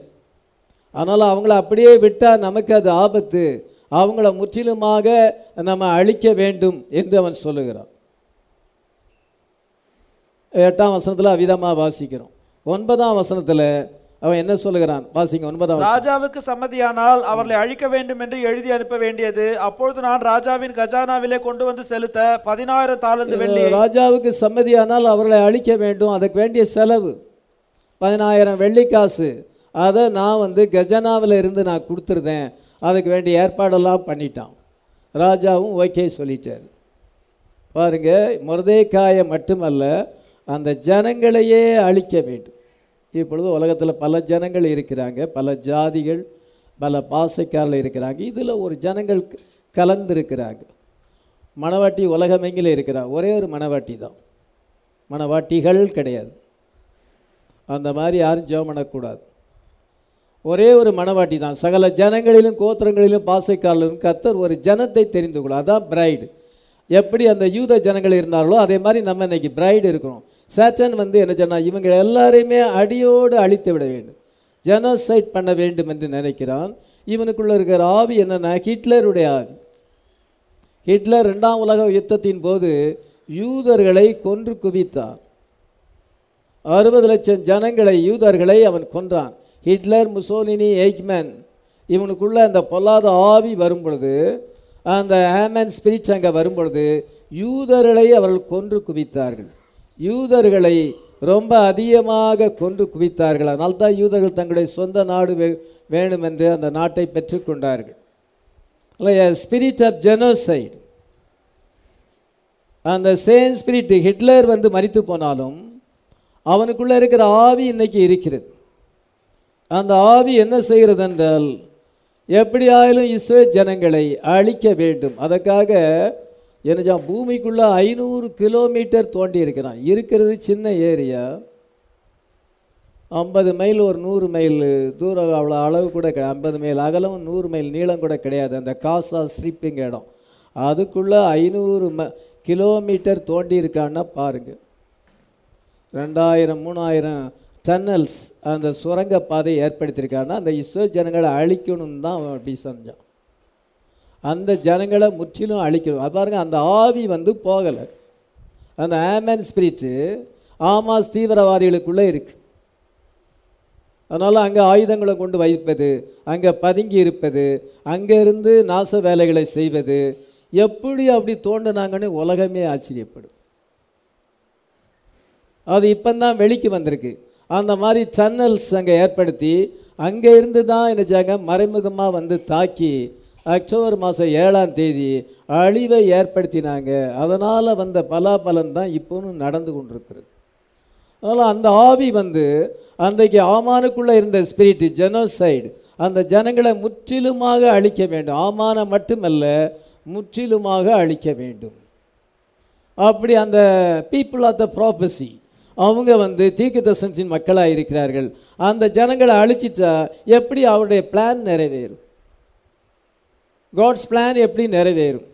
அதனால் அவங்கள அப்படியே விட்டால் நமக்கு அது ஆபத்து. அவங்கள முற்றிலுமாக நம்ம அழிக்க வேண்டும் என்று அவன் சொல்லுகிறான். எட்டாம் வசனத்தில் அவிதமாக வாசிக்கிறோம். ஒன்பதாம் வசனத்தில் அவன் என்ன சொல்லுகிறான்? வாசிங்க ஒன்பதாம். ராஜாவுக்கு சம்மதியானால் அவர்களை அழிக்க வேண்டும் என்று எழுதி அனுப்ப வேண்டியது. அப்பொழுது நான் ராஜாவின் கஜானாவிலே கொண்டு வந்து செலுத்த பதினாயிரம் தாளந்து வெள்ளி. ராஜாவுக்கு சம்மதியானால் அவர்களை அழிக்க வேண்டும். அதுக்கு வேண்டிய செலவு பதினாயிரம் வெள்ளிக்காசு அதை நான் வந்து கஜனாவில் இருந்து நான் கொடுத்துருந்தேன். அதுக்கு வேண்டிய ஏற்பாடெல்லாம் பண்ணிட்டான். ராஜாவும் ஓகே சொல்லிட்டார். பாருங்க முருதைக்காயை மட்டுமல்ல அந்த ஜனங்களையே அழிக்க வேண்டும். இப்பொழுது உலகத்தில் பல ஜனங்கள் இருக்கிறாங்க பல ஜாதிகள் பல பாசைக்காரர்கள் இருக்கிறாங்க. இதில் ஒரு ஜனங்கள் கலந்துருக்கிறாங்க கலந்திருக்கிறாங்க. மணவாட்டி உலகமெங்கில் இருக்கிறா? ஒரே ஒரு மணவாட்டி தான். மணவாட்டிகள் கிடையாது. அந்த மாதிரி யாரும் ஜெபம் பண்ணக்கூடாது. ஒரே ஒரு மணவாட்டி தான். சகல ஜனங்களிலும் கோத்திரங்களிலும் பாசைக்காரர்களும் கத்தர் ஒரு ஜனத்தை தெரிந்து கொள்ளும் அதான் பிரைடு எப்படி அந்த யூத ஜனங்கள் இருந்தார்களோ அதே மாதிரி நம்ம இன்னைக்கு பிரைடு இருக்கிறோம். சேட்டன் வந்து என்ன சொன்னால் இவங்க எல்லாரையுமே அடியோடு அழித்து விட வேண்டும். ஜெனோசைட் பண்ண வேண்டும் என்று நினைக்கிறான். இவனுக்குள்ள இருக்கிற ஆவி என்னென்னா ஹிட்லருடைய ஆவி. ஹிட்லர் ரெண்டாம் உலக யுத்தத்தின் போது யூதர்களை கொன்று குவித்தான். அறுபது லட்சம் ஜனங்களை யூதர்களை அவன் கொன்றான். ஹிட்லர் முசோலினி எய்க்மேன் இவனுக்குள்ள அந்த பொல்லாத ஆவி வரும் பொழுது அந்த ஹேமன் ஸ்பிரிட் அங்கே வரும் பொழுது யூதர்களை அவர்கள் கொன்று குவித்தார்கள். யூதர்களை ரொம்ப அதிகமாக கொன்று குவித்தார்கள். அதனால் தான் யூதர்கள் தங்களுடைய சொந்த நாடு வே வேணும் என்று அந்த நாட்டை பெற்றுக்கொண்டார்கள். ஸ்பிரிட் ஆஃப் ஜெனோசைடு அந்த சேம் ஸ்பிரிட் ஹிட்லர் வந்து மறித்து போனாலும் அவனுக்குள்ளே இருக்கிற ஆவி இன்னைக்கு இருக்கிறது. அந்த ஆவி என்ன செய்கிறது என்றால் எப்படியாயிலும் இஸ்ரே ஜனங்களை அழிக்க வேண்டும். அதற்காக என்னஜா பூமிக்குள்ளே ஐநூறு கிலோமீட்டர் தோண்டி இருக்கிறான். இருக்கிறது சின்ன ஏரியா. ஐம்பது மைல் ஒரு நூறு மைல் தூரம் அவ்வளோ அளவு கூட கிடையாது ஐம்பது மைல் அகலம் நூறு மைல் நீளம் கூட கிடையாது. அந்த காசா ஸ்ட்ரிப்பிங் இடம். அதுக்குள்ளே ஐநூறு ம கிலோமீட்டர் தோண்டி இருக்கான்னா பாருங்கள் ரெண்டாயிரம் மூணாயிரம் டன்னல்ஸ் அந்த சுரங்கப்பாதை ஏற்படுத்தியிருக்காங்கன்னா அந்த இஸ்ரோ ஜனங்களை அழிக்கணும்னு தான் அவன் அப்படி செஞ்சான். அந்த ஜனங்களை முற்றிலும் அழிக்கணும் அது பாருங்கள் அந்த ஆவி வந்து போகலை. அந்த ஆமன் ஸ்பிரிட்டு ஆமாஸ் தீவிரவாதிகளுக்குள்ளே இருக்கு. அதனால் அங்கே ஆயுதங்களை கொண்டு வைப்பது அங்கே பதுங்கி இருப்பது அங்கேருந்து நாச வேலைகளை செய்வது எப்படி அப்படி தோண்டினாங்கன்னு உலகமே ஆச்சரியப்படும். அது இப்போந்தான் வெளிக்கு வந்திருக்கு. அந்த மாதிரி டன்னல்ஸ் அங்கே ஏற்படுத்தி அங்கே இருந்து தான் என்ன செய்யாங்க மறைமுகமாக வந்து தாக்கி அக்டோபர் மாதம் ஏழாம் தேதி அழிவை ஏற்படுத்தினாங்க. அதனால் வந்த பலாபலன் தான் இப்போவும் நடந்து கொண்டிருக்கிறது. அதனால் அந்த ஆவி வந்து அன்றைக்கு ஆமானுக்குள்ளே இருந்த ஸ்பிரிட் ஜெனோசைடு அந்த ஜனங்களை முற்றிலுமாக அழிக்க வேண்டும். ஆமான மட்டுமல்ல முற்றிலுமாக அழிக்க வேண்டும். அப்படி அந்த பீப்புள் ஆஃப் த ப்ராப்பசி அவங்க வந்து தீர்க்கதர்சனத்தின் மக்களாக இருக்கிறார்கள் அந்த ஜனங்களை அழிச்சிட்டா எப்படி அவருடைய பிளான் நிறைவேறும்? காட்ஸ் பிளான் எப்படி நிறைவேறும்?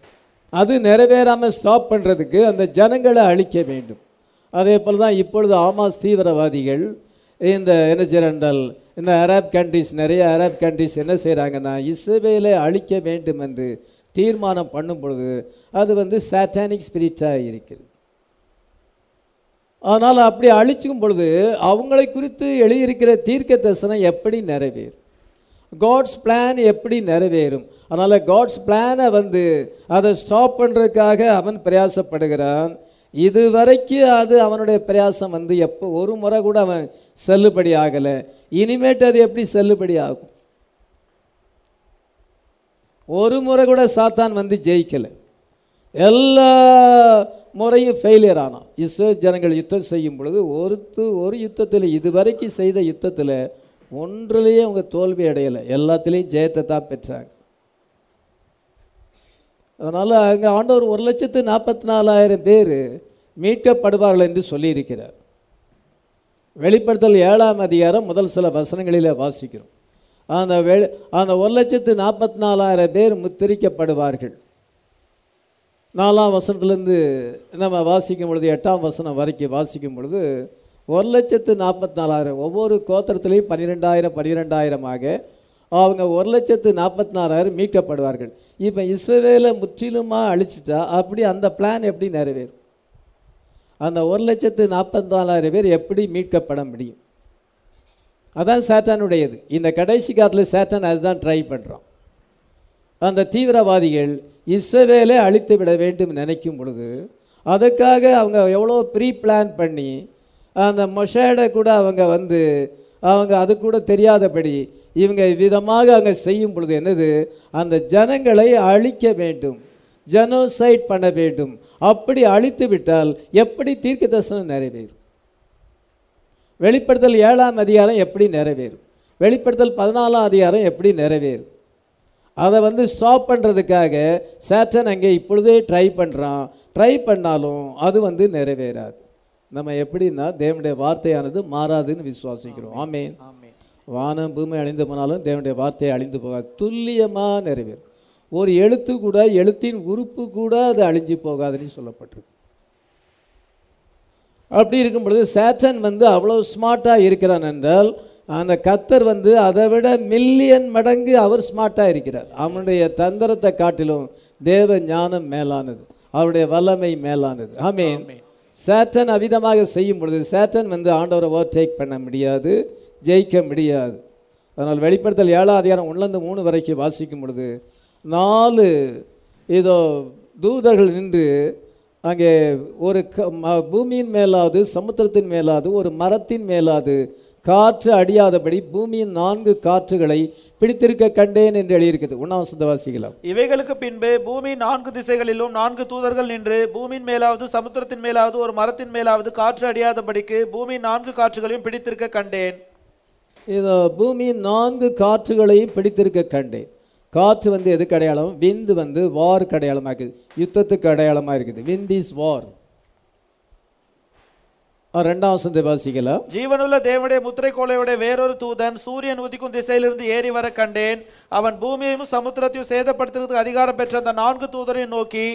அது நிறைவேறாமல் ஸ்டாப் பண்ணுறதுக்கு அந்த ஜனங்களை அழிக்க வேண்டும். அதே போல் தான் இப்பொழுது ஆமாஸ் தீவிரவாதிகள் இந்த என்ன செய்கிறால் இந்த அரப் கண்ட்ரிஸ் நிறைய அரப் கண்ட்ரிஸ் என்ன செய்கிறாங்கன்னா இஸ்ரேலை அழிக்க வேண்டும் என்று தீர்மானம் பண்ணும் பொழுது அது வந்து சாட்டானிக் ஸ்பிரிட்டாக இருக்குது. ஆனால் அப்படி அழிச்சுக்கும் பொழுது அவங்களை குறித்து எழுதியிருக்கிற தீர்க்க தரிசனம் எப்படி நிறைவேறும்? காட்ஸ் பிளான் எப்படி நிறைவேறும்? அதனால் காட்ஸ் பிளானை வந்து அதை ஸ்டாப் பண்ணுறதுக்காக அவன் பிரயாசப்படுகிறான். இது வரைக்கும் அது அவனுடைய பிரயாசம் வந்து எப்போ ஒரு முறை கூட அவன் செல்லுபடி ஆகலை. இனிமேட்டு அது எப்படி செல்லுபடி ஆகும்? ஒரு முறை கூட சாத்தான் வந்து ஜெயிக்கலை. எல்லா முறையும் ஃபெயிலியர் ஆனான். இஸ்ரோ ஜனங்கள் யுத்தம் செய்யும் பொழுது ஒருத்து ஒரு யுத்தத்தில் இதுவரைக்கும் செய்த யுத்தத்தில் ஒன்றிலேயே அவங்க தோல்வி அடையலை. எல்லாத்துலேயும் ஜெயத்தை தான் பெற்றாங்க. அதனால் அங்கே ஆண்டவர் ஒரு லட்சத்து நாற்பத்தி நாலாயிரம் பேர் மீட்கப்படுவார்கள் என்று சொல்லியிருக்கிறார். வெளிப்படுத்தல் ஏழாம் அதிகாரம் முதல் சில வசனங்களில் வாசிக்கிறோம். அந்த வெளி அந்த ஒரு லட்சத்து நாற்பத்தி நாலாயிரம் பேர் முத்திரிக்கப்படுவார்கள். நாலாம் வசனத்துலேருந்து நம்ம வாசிக்கும் பொழுது எட்டாம் வசனம் வரைக்கும் வாசிக்கும் பொழுது ஒரு லட்சத்து நாற்பத்தி நாலாயிரம் ஒவ்வொரு கோத்திரத்துலேயும் பன்னிரெண்டாயிரம் பன்னிரெண்டாயிரமாக அவங்க ஒரு லட்சத்து நாற்பத்தி நாலாயிரம் மீட்கப்படுவார்கள். இப்போ இஸ்ரேலை முற்றிலுமாக அழிச்சிட்டா அப்படி அந்த பிளான் எப்படி நிறைவேறும்? அந்த ஒரு லட்சத்து நாற்பத்தி நாலாயிரம் பேர் எப்படி மீட்கப்பட முடியும்? அதான் சேட்டானுடையது இந்த கடைசி காலத்தில் சேட்டன் அதுதான் ட்ரை பண்ணுறான் அந்த தீவிரவாதிகள் இஸ்ரேலை அழித்து விட வேண்டும் நினைக்கும் பொழுது அதுக்காக அவங்க எவ்வளோ ப்ரீ பிளான் பண்ணி அந்த மொஷேடை கூட அவங்க வந்து அவங்க அது கூட தெரியாதபடி இவங்க விதமாக அங்கே செய்யும் பொழுது என்னது? அந்த ஜனங்களை அழிக்க வேண்டும். ஜெனோசைட் பண்ண வேண்டும். அப்படி அழித்து விட்டால் எப்படி தீர்க்க தரிசனம் நிறைவேறும்? வெளிப்படுத்தல் ஏழாம் அதிகாரம் எப்படி நிறைவேறும்? வெளிப்படுத்தல் பதினாலாம் அதிகாரம் எப்படி நிறைவேறும்? அதை வந்து ஸ்டாப் பண்ணுறதுக்காக சேட்டன் அங்கே இப்பொழுதே ட்ரை பண்ணுறான் ட்ரை பண்ணாலும் அது வந்து நிறைவேறாது. நம்ம எப்படின்னா தேவனுடைய வார்த்தையானது மாறாதுன்னு விசுவாசிக்கிறோம். ஆமேன். வானம் பூமி அழிந்து போனாலும் தேவனுடைய வார்த்தை அழிந்து போகாது. துல்லியமாக நிறைவேறும் ஒரு எழுத்து கூட எழுத்தின் உறுப்பு கூட அது அழிஞ்சு போகாதுன்னு சொல்லப்பட்டிருக்கு. அப்படி இருக்கும் பொழுது சேட்டன் வந்து அவ்வளோ ஸ்மார்ட்டாக இருக்கிறான் என்றால் அந்த கத்தர் வந்து அதை விட மில்லியன் மடங்கு அவர் ஸ்மார்ட்டாக இருக்கிறார். அவனுடைய தந்திரத்தை காட்டிலும் தேவ ஞானம் மேலானது. அவருடைய வல்லமை மேலானது. ஆமீன். சேட்டன் அவிதமாக செய்யும் பொழுது சேட்டன் வந்து ஆண்டவரை ஓவர்டேக் பண்ண முடியாது ஜெயிக்க முடியாது. அதனால் வெளிப்படுத்தல் ஏழாம் அதிகாரம் ஒன்றுலேருந்து மூணு வரைக்கும் வாசிக்கும் பொழுது நாலு ஏதோ தூதர்கள் நின்று அங்கே ஒரு க ம- பூமியின் மேலாவது சமுத்திரத்தின் மேலாவது ஒரு மரத்தின் மேலாவது காற்று அடியாதபடி பூமியின் நான்கு காற்றுகளை பிடித்திருக்க கண்டேன் என்று எழுதியிருக்குது உண்ணாவசந்த வாசிக்கலாம் இவைகளுக்கு பின்பு பூமி நான்கு திசைகளிலும் நான்கு தூதர்கள் நின்று பூமியின் மேலாவது சமுத்திரத்தின் மேலாவது ஒரு மரத்தின் மேலாவது காற்று அடியாதபடிக்கு பூமி நான்கு காற்றுகளையும் பிடித்திருக்க கண்டேன். இதோ பூமியின் நான்கு காற்றுகளையும் பிடித்திருக்க கண்டேன். காற்று வந்து எதுக்கு அடையாளம்? விந்து வந்து வாருக்கு அடையாளமாக இருக்குது யுத்தத்துக்கு அடையாளமாக இருக்குது விண்ட் இஸ் வார் ரெண்டாம் வசனத்தை வாசிக்கலாம் ஜீவனுள்ள தேவனுடைய முத்திரை கோலையுடைய வேறொரு தூதன் சூரியன் உதிக்கும் திசையிலிருந்து ஏறி வர கண்டேன். அவன் பூமியையும் சமுத்திரத்தையும் சேதப்படுத்துறதுக்கு அதிகாரம் பெற்ற அந்த நான்கு தூதரையும் நோக்கி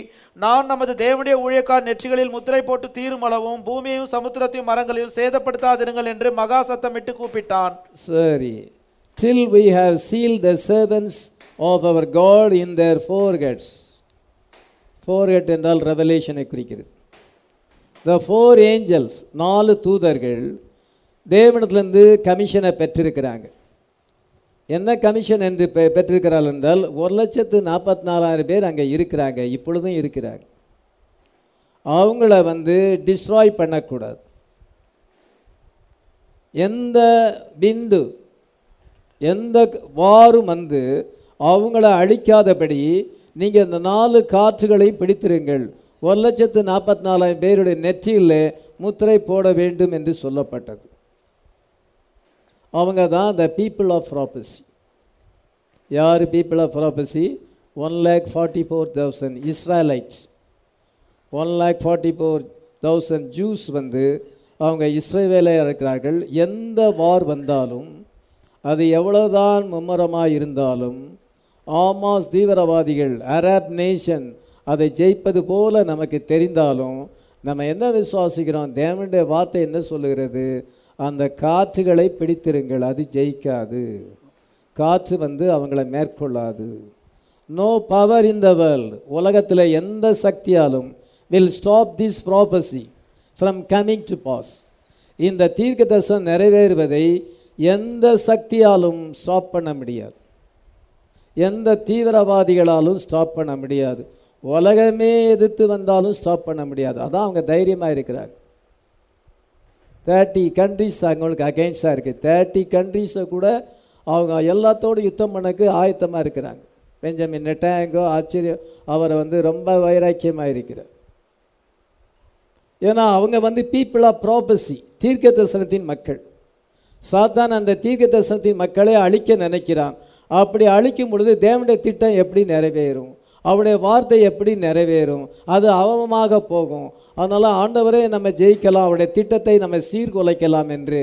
நான் நமது தேவனுடைய ஊழியக்கார் நெற்றிகளில் முத்திரை போட்டு தீரும் அளவும் பூமியையும் சமுத்திரத்தையும் மரங்களையும் சேதப்படுத்தாதிருங்கள் என்று மகா சத்தமிட்டு கூப்பிட்டான். சரி. Till we have sealed the servants of our God in their foreheads. Forehead என்றால் ரெவலேஷனை குறிக்கிறது. த ஃபோர் ஏஞ்சல்ஸ் நாலு தூதர்கள் தேவனத்துலேருந்து கமிஷனை பெற்றிருக்கிறாங்க. என்ன கமிஷன் என்று பெ பெற்றிருக்கிறாள் என்றால் ஒரு லட்சத்து நாற்பத்தி நாலாயிரம் பேர் அங்கே இருக்கிறாங்க இப்பொழுதும் இருக்கிறாங்க. அவங்கள வந்து டிஸ்ட்ராய் பண்ணக்கூடாது. எந்த பிந்து எந்த வாரும் வந்து அவங்கள அழிக்காதபடி நீங்கள் இந்த நாலு காற்றுகளையும் பிடித்திருங்கள். ஒரு லட்சத்து நாற்பத்தி நாலாயிரம் பேருடைய நெற்றியில் முத்திரை போட வேண்டும் என்று சொல்லப்பட்டது. அவங்க தான் த பீப்புள் ஆஃப் ப்ராபஸி யார் people of prophecy one lakh forty four thousand Israelites one lakh forty four thousand Jews வந்து அவங்க இஸ்ரேவேலையாக இருக்கிறார்கள். எந்த வார் வந்தாலும் அது எவ்வளோதான் மும்முரமாக இருந்தாலும் ஆமாஸ் தீவிரவாதிகள் அரப் நேஷன் அதை ஜெயிப்பது போல நமக்கு தெரிந்தாலும் நம்ம என்ன விசுவாசிக்கிறோம்? தேவனுடைய வார்த்தை என்ன சொல்லுகிறது? அந்த காற்றுகளை பிடித்திருங்கள் அது ஜெயிக்காது. காற்று வந்து அவங்கள மேற்கொள்ளாது. No power in the world உலகத்தில் எந்த சக்தியாலும் will stop this prophecy from coming to pass இந்த தீர்க்க தரிசனம் நிறைவேறுவதை எந்த சக்தியாலும் ஸ்டாப் பண்ண முடியாது. எந்த தீவிரவாதிகளாலும் ஸ்டாப் பண்ண முடியாது. உலகமே எதிர்த்து வந்தாலும் ஸ்டாப் பண்ண முடியாது. அதான் அவங்க தைரியமாக இருக்கிறாங்க. தேர்ட்டி கண்ட்ரிஸ் அவங்களுக்கு அகெயின்ஸ்டாக இருக்குது தேர்ட்டி கண்ட்ரிஸை கூட அவங்க எல்லாத்தோடு யுத்தம் பண்ணக்கு ஆயத்தமாக இருக்கிறாங்க. பெஞ்சமின் நெட்டாங்கோ ஆச்சரியம் அவரை வந்து ரொம்ப வைராக்கியமாக இருக்கிறார். ஏன்னா அவங்க வந்து பீப்புள் ஆஃப் ப்ராபஸி தீர்க்க தரிசனத்தின் மக்கள். சாத்தான் அந்த தீர்க்க தரிசனத்தின் மக்களை அழிக்க நினைக்கிறான். அப்படி அழிக்கும் பொழுது தேவனுடைய திட்டம் எப்படி நிறைவேறும்? அவருடைய வார்த்தை எப்படி நிறைவேறும்? அது அவமமாக போகும். அதனால் ஆண்டவரே நம்ம ஜெயிக்கலாம். அவருடைய திட்டத்தை நம்ம சீர்குலைக்கலாம் என்று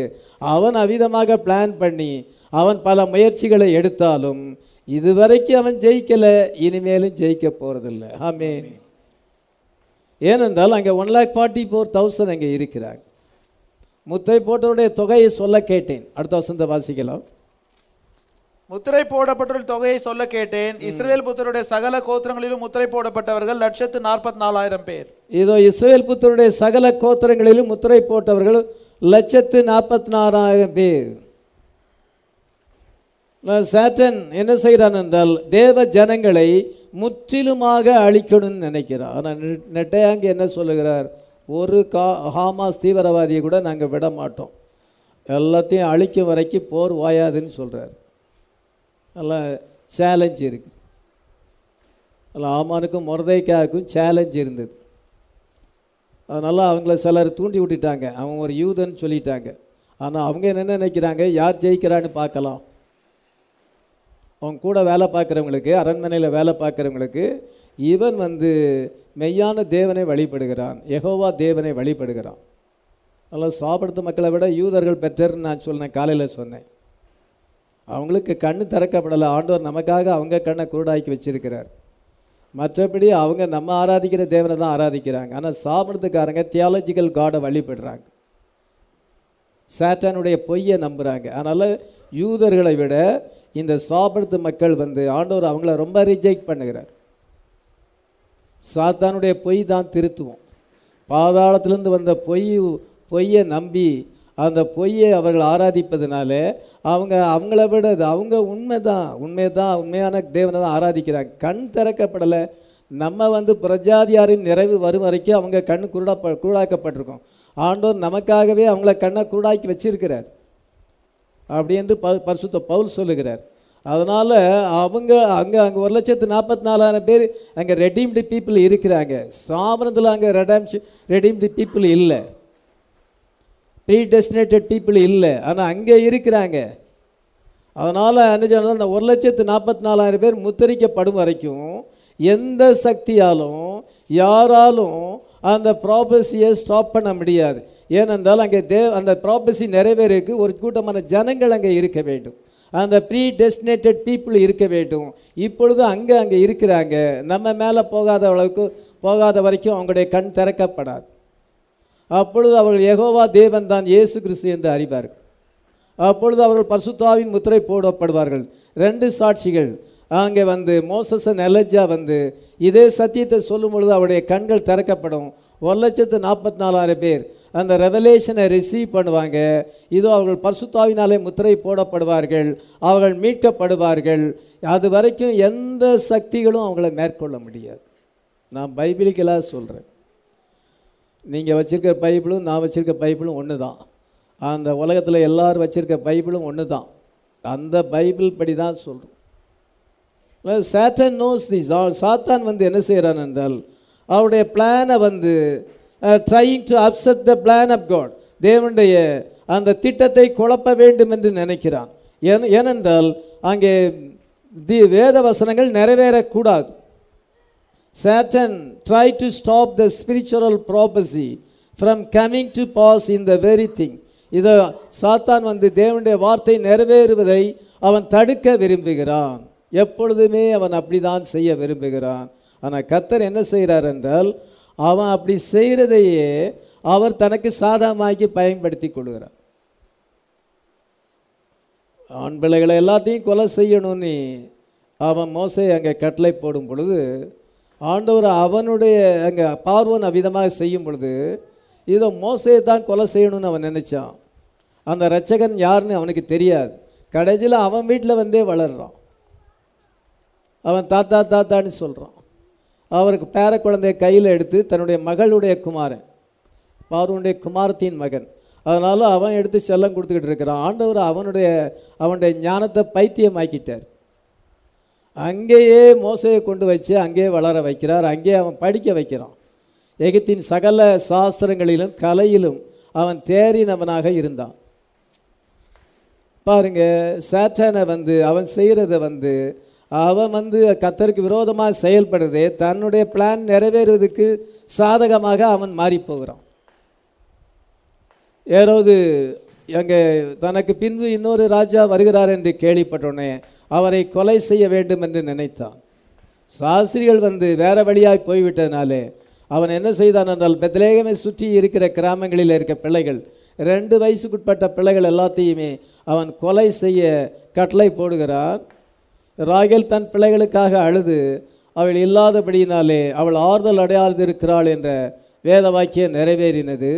அவன் அவிதமாக பிளான் பண்ணி அவன் பல முயற்சிகளை எடுத்தாலும் இதுவரைக்கும் அவன் ஜெயிக்கலை. இனிமேலும் ஜெயிக்க போகிறதில்ல ஆமே ஏனென்றால் அங்கே one lakh forty four thousand அங்கே இருக்கிறாங்க முத்தை போட்டவருடைய தொகையை சொல்ல கேட்டேன். அடுத்த வசந்த வாசிக்கலாம். முத்திரை போடப்பட்ட தொகையை சொல்ல கேட்டேன். இஸ்ரேல் புத்தருடைய சகல கோத்திரங்களிலும் முத்திரை போடப்பட்டவர்கள் லட்சத்து நாற்பத்தி நாலாயிரம் பேர். இதோ இஸ்ரேல் புத்தருடைய சகல கோத்திரங்களிலும் முத்திரை போட்டவர்கள் லட்சத்து நாற்பத்தி நாலாயிரம் பேர் சேட்டன் என்ன செய்கிறான் என்றால் தேவ ஜனங்களை முற்றிலுமாக அழிக்கணும்னு நினைக்கிறார். ஆனால் நெட்டையாங்க என்ன சொல்லுகிறார்? ஒரு கா ஹாமாஸ் தீவிரவாதியை கூட நாங்கள் விட மாட்டோம் எல்லாத்தையும் அழிக்கும் வரைக்கும் போர் வாயாதுன்னு சொல்கிறார் நல்லா சேலஞ்ச் இருக்குது அதில் ஆமானுக்கும் முரதைக்காவுக்கும் சேலஞ்ச் இருந்தது. அதனால் அவங்கள சிலர் தூண்டி விட்டுட்டாங்க. அவன் ஒரு யூதன் சொல்லிட்டாங்க. ஆனால் அவங்க என்ன நினைக்கிறாங்க? யார் ஜெயிக்கிறான்னு பார்க்கலாம். அவங்க கூட வேலை பார்க்குறவங்களுக்கு அரண்மனையில் வேலை பார்க்குறவங்களுக்கு இவன் வந்து மெய்யான தேவனை வழிபடுகிறான். எகோவா தேவனை வழிபடுகிறான். அதெல்லாம் சாப்பிடுத்த மக்களை விட யூதர்கள் பெற்றர்னு நான் சொன்னேன் காலையில் சொன்னேன். அவங்களுக்கு கண் திறக்கப்படலை. ஆண்டவர் நமக்காக அவங்க கண்ணை குருடாக்கி வச்சிருக்கிறார். மற்றபடி அவங்க நம்ம ஆராதிக்கிற தேவனை தான் ஆராதிக்கிறாங்க. ஆனால் சாப்பிட்றதுக்காரங்க தியாலஜிக்கல் காடை வழிபடுறாங்க. சாத்தானுடைய பொய்யை நம்புகிறாங்க அதனால் யூதர்களை விட இந்த சாப்பிடுத்து மக்கள் வந்து ஆண்டவர் அவங்கள ரொம்ப ரிஜெக்ட் பண்ணுகிறார். சாத்தானுடைய பொய் தான் திருத்துவோம். பாதாளத்திலேருந்து வந்த பொய் பொய்யை நம்பி அந்த பொய்யை அவர்கள் ஆராதிப்பதனால அவங்க அவங்கள விட அது அவங்க உண்மை தான் உண்மை தான் உண்மையான தேவனை தான் ஆராதிக்கிறாங்க. கண் திறக்கப்படலை. நம்ம வந்து பிரஜாதியாரின் நிறைவு வரும் வரைக்கும் அவங்க கண் குருடா குருடாக்கப்பட்டிருக்கோம். ஆண்டோர் நமக்காகவே அவங்கள கண்ணை குருடாக்கி வச்சிருக்கிறார். அப்படி என்று ப பரிசுத்த பவுல் சொல்லுகிறார். அதனால் அவங்க அங்கே அங்கே ஒரு லட்சத்து நாற்பத்தி நாலாயிரம் பேர் அங்கே ரெடீம்டு பீப்புள் இருக்கிறாங்க. சாமரத்தில் அங்கே ரெடாம்ஸ் ரெடீம்டு பீப்புள் இல்லை. ப்ரீ டெஸ்டினேட்டட் பீப்புள் இல்லை. ஆனால் அங்கே இருக்கிறாங்க. அதனால் என்ன அந்த ஒரு லட்சத்து நாற்பத்தி நாலாயிரம் பேர் முத்தரிக்கப்படும் வரைக்கும் எந்த சக்தியாலும் யாராலும் அந்த ப்ராபஸியை ஸ்டாப் பண்ண முடியாது. ஏனென்றால் அங்கே தே அந்த ப்ராபஸி நிறைவேறக்கு ஒரு கூட்டமான ஜனங்கள் அங்கே இருக்க வேண்டும். அந்த ப்ரீ டெஸ்டினேட்டட் பீப்புள் இருக்க வேண்டும். இப்பொழுது அங்கே அங்கே இருக்கிறாங்க. நம்ம மேலே போகாத அளவுக்கு போகாத வரைக்கும் அவங்களுடைய கண் திறக்கப்படாது. அப்பொழுது அவர்கள் எகோவா தேவன் தான் இயேசு கிறிஸ்து என்று அறிவார்கள். அப்பொழுது அவர்கள் பசுத்தாவின் முத்திரை போடப்படுவார்கள். ரெண்டு சாட்சிகள். அங்கே வந்து மோசஸன் எலஜா வந்து இதே சத்தியத்தை சொல்லும் பொழுது அவருடைய கண்கள் திறக்கப்படும். ஒரு லட்சத்து நாற்பத்தி நாலாயிரம் பேர் அந்த ரெவலேஷனை ரிசீவ் பண்ணுவாங்க. இதோ அவர்கள் பர்சுத்தாவினாலே முத்திரை போடப்படுவார்கள். அவர்கள் மீட்கப்படுவார்கள். அது வரைக்கும் எந்த சக்திகளும் அவங்கள மேற்கொள்ள முடியாது. நான் பைபிளிக்கலாக சொல்கிறேன் நீங்கள் வச்சுருக்க பைபிளும் நான் வச்சுருக்க பைபிளும் ஒன்று தான் அந்த உலகத்தில் எல்லோரும் வச்சுருக்க பைபிளும் ஒன்று தான் அந்த பைபிள் படி தான் சொல்கிறோம் சேட்டன் நோஸ் தி சாத்தான் வந்து என்ன செய்கிறான் என்றால் அவருடைய பிளானை வந்து trying to upset the plan of God தேவனுடைய அந்த திட்டத்தை குழப்ப வேண்டும் என்று நினைக்கிறான். ஏன் ஏனென்றால் அங்கே தி வேத வசனங்கள் நிறைவேறக்கூடாது. Satan tried to stop the spiritual prophecy from coming to pass in the very thing. இதை சாத்தான் வந்து தேவனுடைய வார்த்தை நிறைவேறுவதை அவன் தடுக்க விரும்புகிறான். எப்பொழுதுமே அவன் அப்படிதான் செய்ய விரும்புகிறான். ஆனால் கத்தர் என்ன செய்கிறார் என்றால் அவன் அப்படி செய்கிறதையே அவர் தனக்கு சாதகமாக்கி பயன்படுத்தி கொள்கிறார். ஆண் பிள்ளைகளை எல்லாத்தையும் கொலை செய்யணும்னு அவன் மோசை அங்கே கட்டளை போடும் பொழுது ஆண்டவர் அவனுடைய அங்கே பார்வன் அவ்விதமாக செய்யும் பொழுது இதை மோசையை தான் கொலை செய்யணும்னு அவன் நினச்சான். அந்த ரட்சகன் யாருன்னு அவனுக்கு தெரியாது. கடைசியில் அவன் வீட்டில் வந்தே வளர்றான். அவன் தாத்தா தாத்தான்னு சொல்கிறான் அவருக்கு பேர குழந்தைய கையில் எடுத்து தன்னுடைய மகளுடைய குமாரன் பார்வனுடைய குமாரத்தின் மகன். அதனால அவன் எடுத்து செல்லம் கொடுத்துக்கிட்டு இருக்கிறான். ஆண்டவர் அவனுடைய அவனுடைய ஞானத்தை பைத்தியமாக்கிட்டார். அங்கேயே மோசையை கொண்டு வச்சு அங்கேயே வளர வைக்கிறார். அங்கேயே அவன் படிக்க வைக்கிறான். எகிப்தின் சகல சாஸ்திரங்களிலும் கலையிலும் அவன் தேறினவனாக இருந்தான். பாருங்க சேட்டனை வந்து அவன் செய்கிறத வந்து அவன் வந்து கத்தருக்கு விரோதமாக செயல்படுறதே தன்னுடைய பிளான் நிறைவேறுவதற்கு சாதகமாக அவன் மாறி போகிறான் ஏதாவது அங்கே தனக்கு பின்பு இன்னொரு ராஜா வருகிறார் என்று கேள்விப்பட்டோன்னே அவரை கொலை செய்ய வேண்டும் என்று நினைத்தான். சாஸ்திரிகள் வந்து வேற வழியாய் போய்விட்டதுனாலே அவன் என்ன செய்தான் என்றால் பெத்லேகமே சுற்றி இருக்கிற கிராமங்களில் இருக்க பிள்ளைகள் ரெண்டு வயசுக்குட்பட்ட பிள்ளைகள் எல்லாத்தையுமே அவன் கொலை செய்ய கட்டளை போடுகிறான். ராகேல் தன் பிள்ளைகளுக்காக அழுது அவள் இல்லாதபடியினாலே அவள் ஆறுதல் அடையாது இருக்கிறாள் என்ற வேத வாக்கியம் நிறைவேறினது.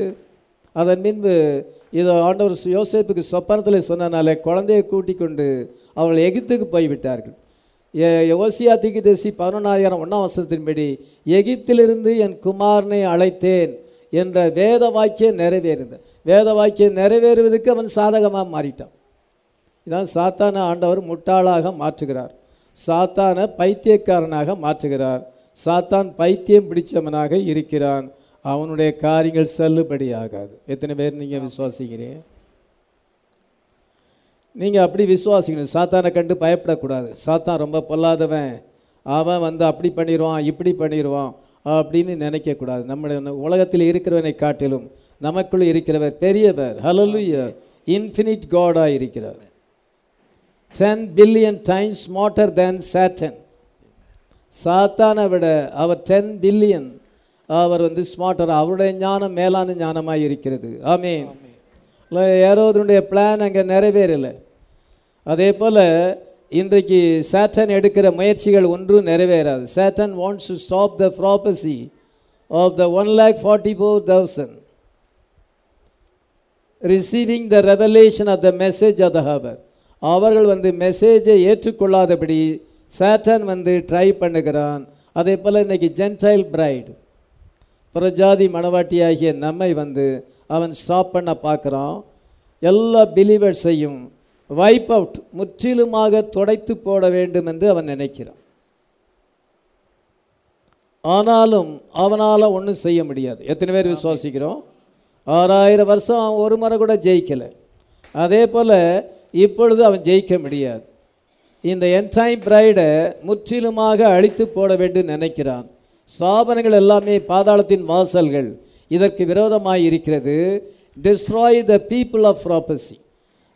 அதன் பின்பு இதை ஆண்டவர் யோசேப்புக்கு சொப்பனத்தில் சொன்னனாலே குழந்தையை கூட்டிக் கொண்டு அவர்கள் எகிப்துக்கு போய்விட்டார்கள். யோசியா திகிதேசி பதினொன்றாயிரம் ஒன்றாம் வருஷத்தின்படி எகிப்திலிருந்து என் குமாரனை அழைத்தேன் என்ற வேத வாக்கியம் நிறைவேறுந்தேன் வேத வாக்கியம் நிறைவேறுவதற்கு அவன் சாதகமாக மாறிட்டான். இதான் சாத்தான ஆண்டவர் முட்டாளாக மாற்றுகிறார். சாத்தான பைத்தியக்காரனாக மாற்றுகிறார். சாத்தான் பைத்தியம் பிடிச்சவனாக இருக்கிறான். அவனுடைய காரியங்கள் செல்லுபடி ஆகாது எத்தனை பேர் நீங்கள் விசுவாசிக்கிறீங்க? நீங்கள் அப்படி விசுவாசிக்கணும். சாத்தானை கண்டு பயப்படக்கூடாது. சாத்தான் ரொம்ப பொல்லாதவன். அவன் வந்து அப்படி பண்ணிடுவான் இப்படி பண்ணிடுவான் அப்படின்னு நினைக்கக்கூடாது. நம்முடைய உலகத்தில் இருக்கிறவனை காட்டிலும் நமக்குள் இருக்கிறவர் பெரியவர். ஹலலுய இன்ஃபினிட் காடாக இருக்கிறார். Ten billion times smarter than Satan சாத்தானை விட அவர் டென் பில்லியன் அவர் வந்து ஸ்மார்ட்டர் அவருடைய ஞானம் மேலான ஞானமாக இருக்கிறது. ஆமீன். யாரோதனுடைய பிளான் அங்கே நிறைவேறலை. அதே போல் இன்றைக்கு சேட்டன் எடுக்கிற முயற்சிகள் ஒன்றும் நிறைவேறாது. Satan wants to stop the prophecy of the one lakh forty four thousand receiving the revelation of the message of the hour அவர்கள் வந்து மெசேஜை ஏற்றுக்கொள்ளாதபடி சேட்டன் வந்து ட்ரை பண்ணுகிறான். அதே போல் இன்றைக்கி ஜென்டைல் பிரைடு புறஜாதி மனவாட்டியாகிய நம்மை வந்து அவன் ஸ்டாப் பண்ண பார்க்குறான். எல்லா பிலீவர்ஸையும் வைப் அவுட் முற்றிலுமாக துடைத்து போட வேண்டும் என்று அவன் நினைக்கிறான். ஆனாலும் அவனால் ஒன்றும் செய்ய முடியாது. எத்தனை பேர் விசுவாசிக்கிறோம்? ஆறாயிரம் வருஷம் அவன் ஒரு முறை கூட ஜெயிக்கலை. அதே போல் இப்பொழுது அவன் ஜெயிக்க முடியாது. இந்த என்டைம் பிரைடை முற்றிலுமாக அழித்து போட வேண்டும் நினைக்கிறான். சாபனங்கள் எல்லாமே பாதாளத்தின் வாசல்கள். இதற்கு விரோதமாய் இருக்கிறது destroy the people of prophecy.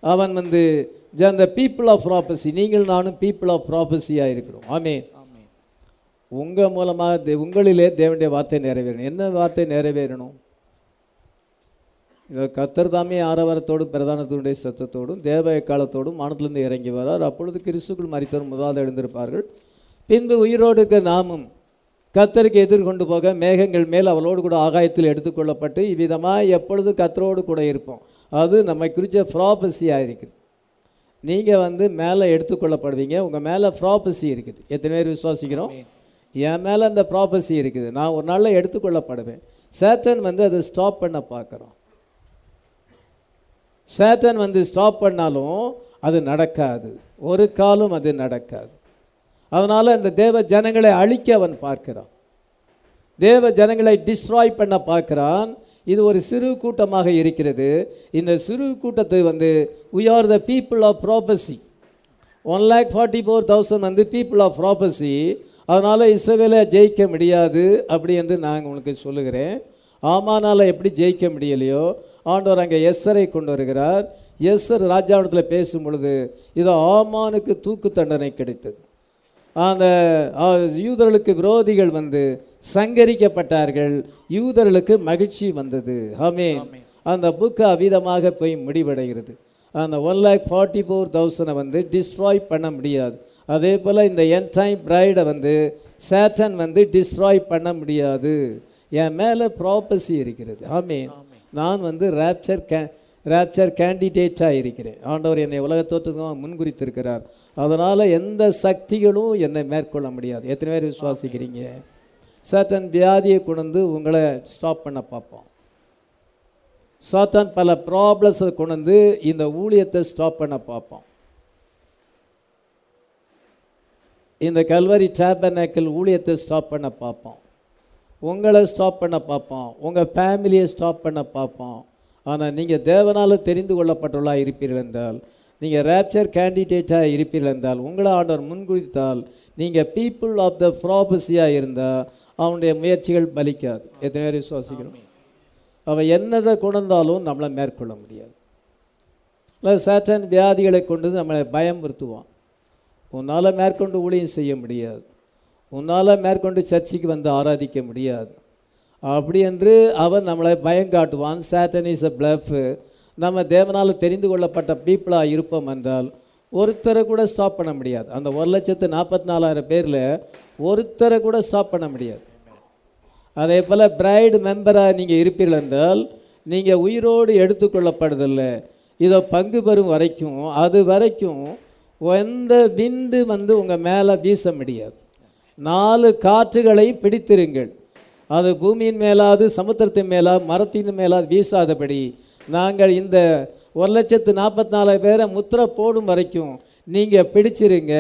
அவன் வந்து அந்த people of prophecy நீங்கள் நானும் people of prophecy-ஆ இருக்கிறோம் ஆமென். ஆமென். உங்கள் மூலமாக தே- உங்களிலே தேவனுடைய வார்த்தை நிறைவேறணும். என்ன வார்த்தை நிறைவேறணும்? இதோ கத்தர் தாமே ஆரவாரத்தோடும் பிரதானத்தினுடைய சத்தத்தோடும் தேவ காலத்தோடும் வானத்திலிருந்து இறங்கி வரார். அப்பொழுது கிறிஸ்துக்குள் மறித்தவர் முதலாவது எழுந்திருப்பார்கள். பின்பு உயிரோடு இருக்க நாமும் கத்தருக்கு எதிர்கொண்டு போக மேகங்கள் மேல் அவளோடு கூட ஆகாயத்தில் எடுத்துக்கொள்ளப்பட்டு இவ்விதமாக எப்பொழுது கத்தரோடு கூட இருப்போம். அது நம்மை குறித்த ப்ராபஸியாக இருக்குது. நீங்கள் வந்து மேலே எடுத்துக்கொள்ளப்படுவீங்க. உங்கள் மேலே ப்ராபஸி இருக்குது. எத்தனை பேர் விசுவாசிக்கிறோம்? என் மேலே அந்த ப்ராபஸி இருக்குது. நான் ஒரு நாளில் எடுத்துக்கொள்ளப்படுவேன். சேட்டன் வந்து அதை ஸ்டாப் பண்ண பார்க்குறோம். சேட்டன் வந்து ஸ்டாப் பண்ணாலும் அது நடக்காது. ஒரு காலம் அது நடக்காது. அதனால் அந்த தேவ ஜனங்களை அழிக்க அவன் பார்க்கிறான். தேவ ஜனங்களை டிஸ்ட்ராய் பண்ண பார்க்கிறான். இது ஒரு சிறு கூட்டமாக இருக்கிறது. இந்த சிறு கூட்டத்தை வந்து we are the people of prophecy. One lakh forty four thousand வந்து பீப்புள் ஆஃப் ப்ராபஸி அதனால் இஸ்ரவேலை ஜெயிக்க முடியாது அப்படி என்று நான் உங்களுக்கு சொல்லுகிறேன். ஆமானால் எப்படி ஜெயிக்க முடியலையோ ஆண்டவர் அங்கே எஸ்ஸரை கொண்டு வருகிறார். எஸ்ஸர் ராஜாவிடத்தில் பேசும் பொழுது இது ஆமானுக்கு தூக்கு தண்டனை கிடைத்தது. அந்த யூதர்களுக்கு விரோதிகள் வந்து சங்கரிக்கப்பட்டார்கள். யூதர்களுக்கு மகிழ்ச்சி வந்தது. ஆமென். அந்த புக்கு அவ்விதமாக போய் முடிவடைகிறது. அந்த ஒன் லேக் ஃபார்ட்டி ஃபோர் தௌசண்டை வந்து டிஸ்ட்ராய் பண்ண முடியாது. அதே போல் இந்த என் டைம் பிரைடை வந்து சேட்டன் வந்து டிஸ்ட்ராய் பண்ண முடியாது. என் மேலே ப்ராப்பர்சி இருக்கிறது. ஆமென். நான் வந்து ரேப்சர் கே ரேப்சர் கேண்டிடேட்டாக இருக்கிறேன். ஆண்டவர் என்னை உலகத்தோற்றமாக முன்குறித்திருக்கிறார். அதனால் எந்த சக்திகளும் என்னை மேற்கொள்ள முடியாது. எத்தனை பேர் விசுவாசிக்கிறீங்க? சாத்தான் வியாதியை கொண்டு உங்களை ஸ்டாப் பண்ண பார்ப்போம். சாத்தான் பல ப்ராப்ளம்ஸை கொண்டு வந்து இந்த ஊழியத்தை ஸ்டாப் பண்ண பார்ப்போம். இந்த கல்வரி டேபர்நேக்கல் ஊழியத்தை ஸ்டாப் பண்ண பார்ப்போம். உங்களை ஸ்டாப் பண்ண பார்ப்போம். உங்கள் ஃபேமிலியை ஸ்டாப் பண்ண பார்ப்போம். ஆனால் நீங்கள் தேவனால் தெரிந்து கொள்ளப்பட்டுள்ளா இருப்பீர்கள் என்றால் நீங்கள் ரேப்சர் கேண்டிடேட்டாக இருப்பீர்கள் என்றால் உங்களை ஆண்டவர் முன்குறித்தால் நீங்கள் பீப்புள் ஆஃப் த ப்ராபஸியாக இருந்தால் அவனுடைய முயற்சிகள் பலிக்காது. எத்தனை பேர் விசுவாசிக்கிறோம்? அவன் என்னதை கொண்டாலும் நம்மளை மேற்கொள்ள முடியாது. இல்லை சேட்டன் வியாதிகளை கொண்டு நம்மளை பயமுறுத்துவான். உன்னால் மேற்கொண்டு ஊழியம் செய்ய முடியாது. உன்னால் மேற்கொண்டு சர்ச்சுக்கு வந்து ஆராதிக்க முடியாது. அப்படி என்று அவன் நம்மளை பயங்காட்டுவான். சேட்டன் இஸ் அ பிளஃப் நம்ம தேவனால் தெரிந்து கொள்ளப்பட்ட பீப்புளாக இருப்போம் என்றால் ஒருத்தரை கூட ஸ்டாப் பண்ண முடியாது. அந்த ஒரு லட்சத்து நாற்பத்தி நாலாயிரம் பேரில் ஒருத்தரை கூட ஸ்டாப் பண்ண முடியாது. அதே போல் பிரைடு மெம்பராக நீங்கள் இருப்பீர்கள் என்றால் நீங்கள் உயிரோடு எடுத்துக்கொள்ளப்படுதில்லை. இதை பங்கு பெறும் வரைக்கும் அது வரைக்கும் எந்த விந்து வந்து உங்கள் மேலே வீச முடியாது. நாலு காற்றுகளையும் பிடித்திருங்கள். அது பூமியின் மேலாது சமுத்திரத்தின் மேலா மரத்தின் மேலாது வீசாதபடி நாங்கள் இந்த ஒரு லட்சத்து நாற்பத்தி நாலாயிரம் பேரை முத்திரை போடும் வரைக்கும் நீங்கள் பிடிச்சிருங்க.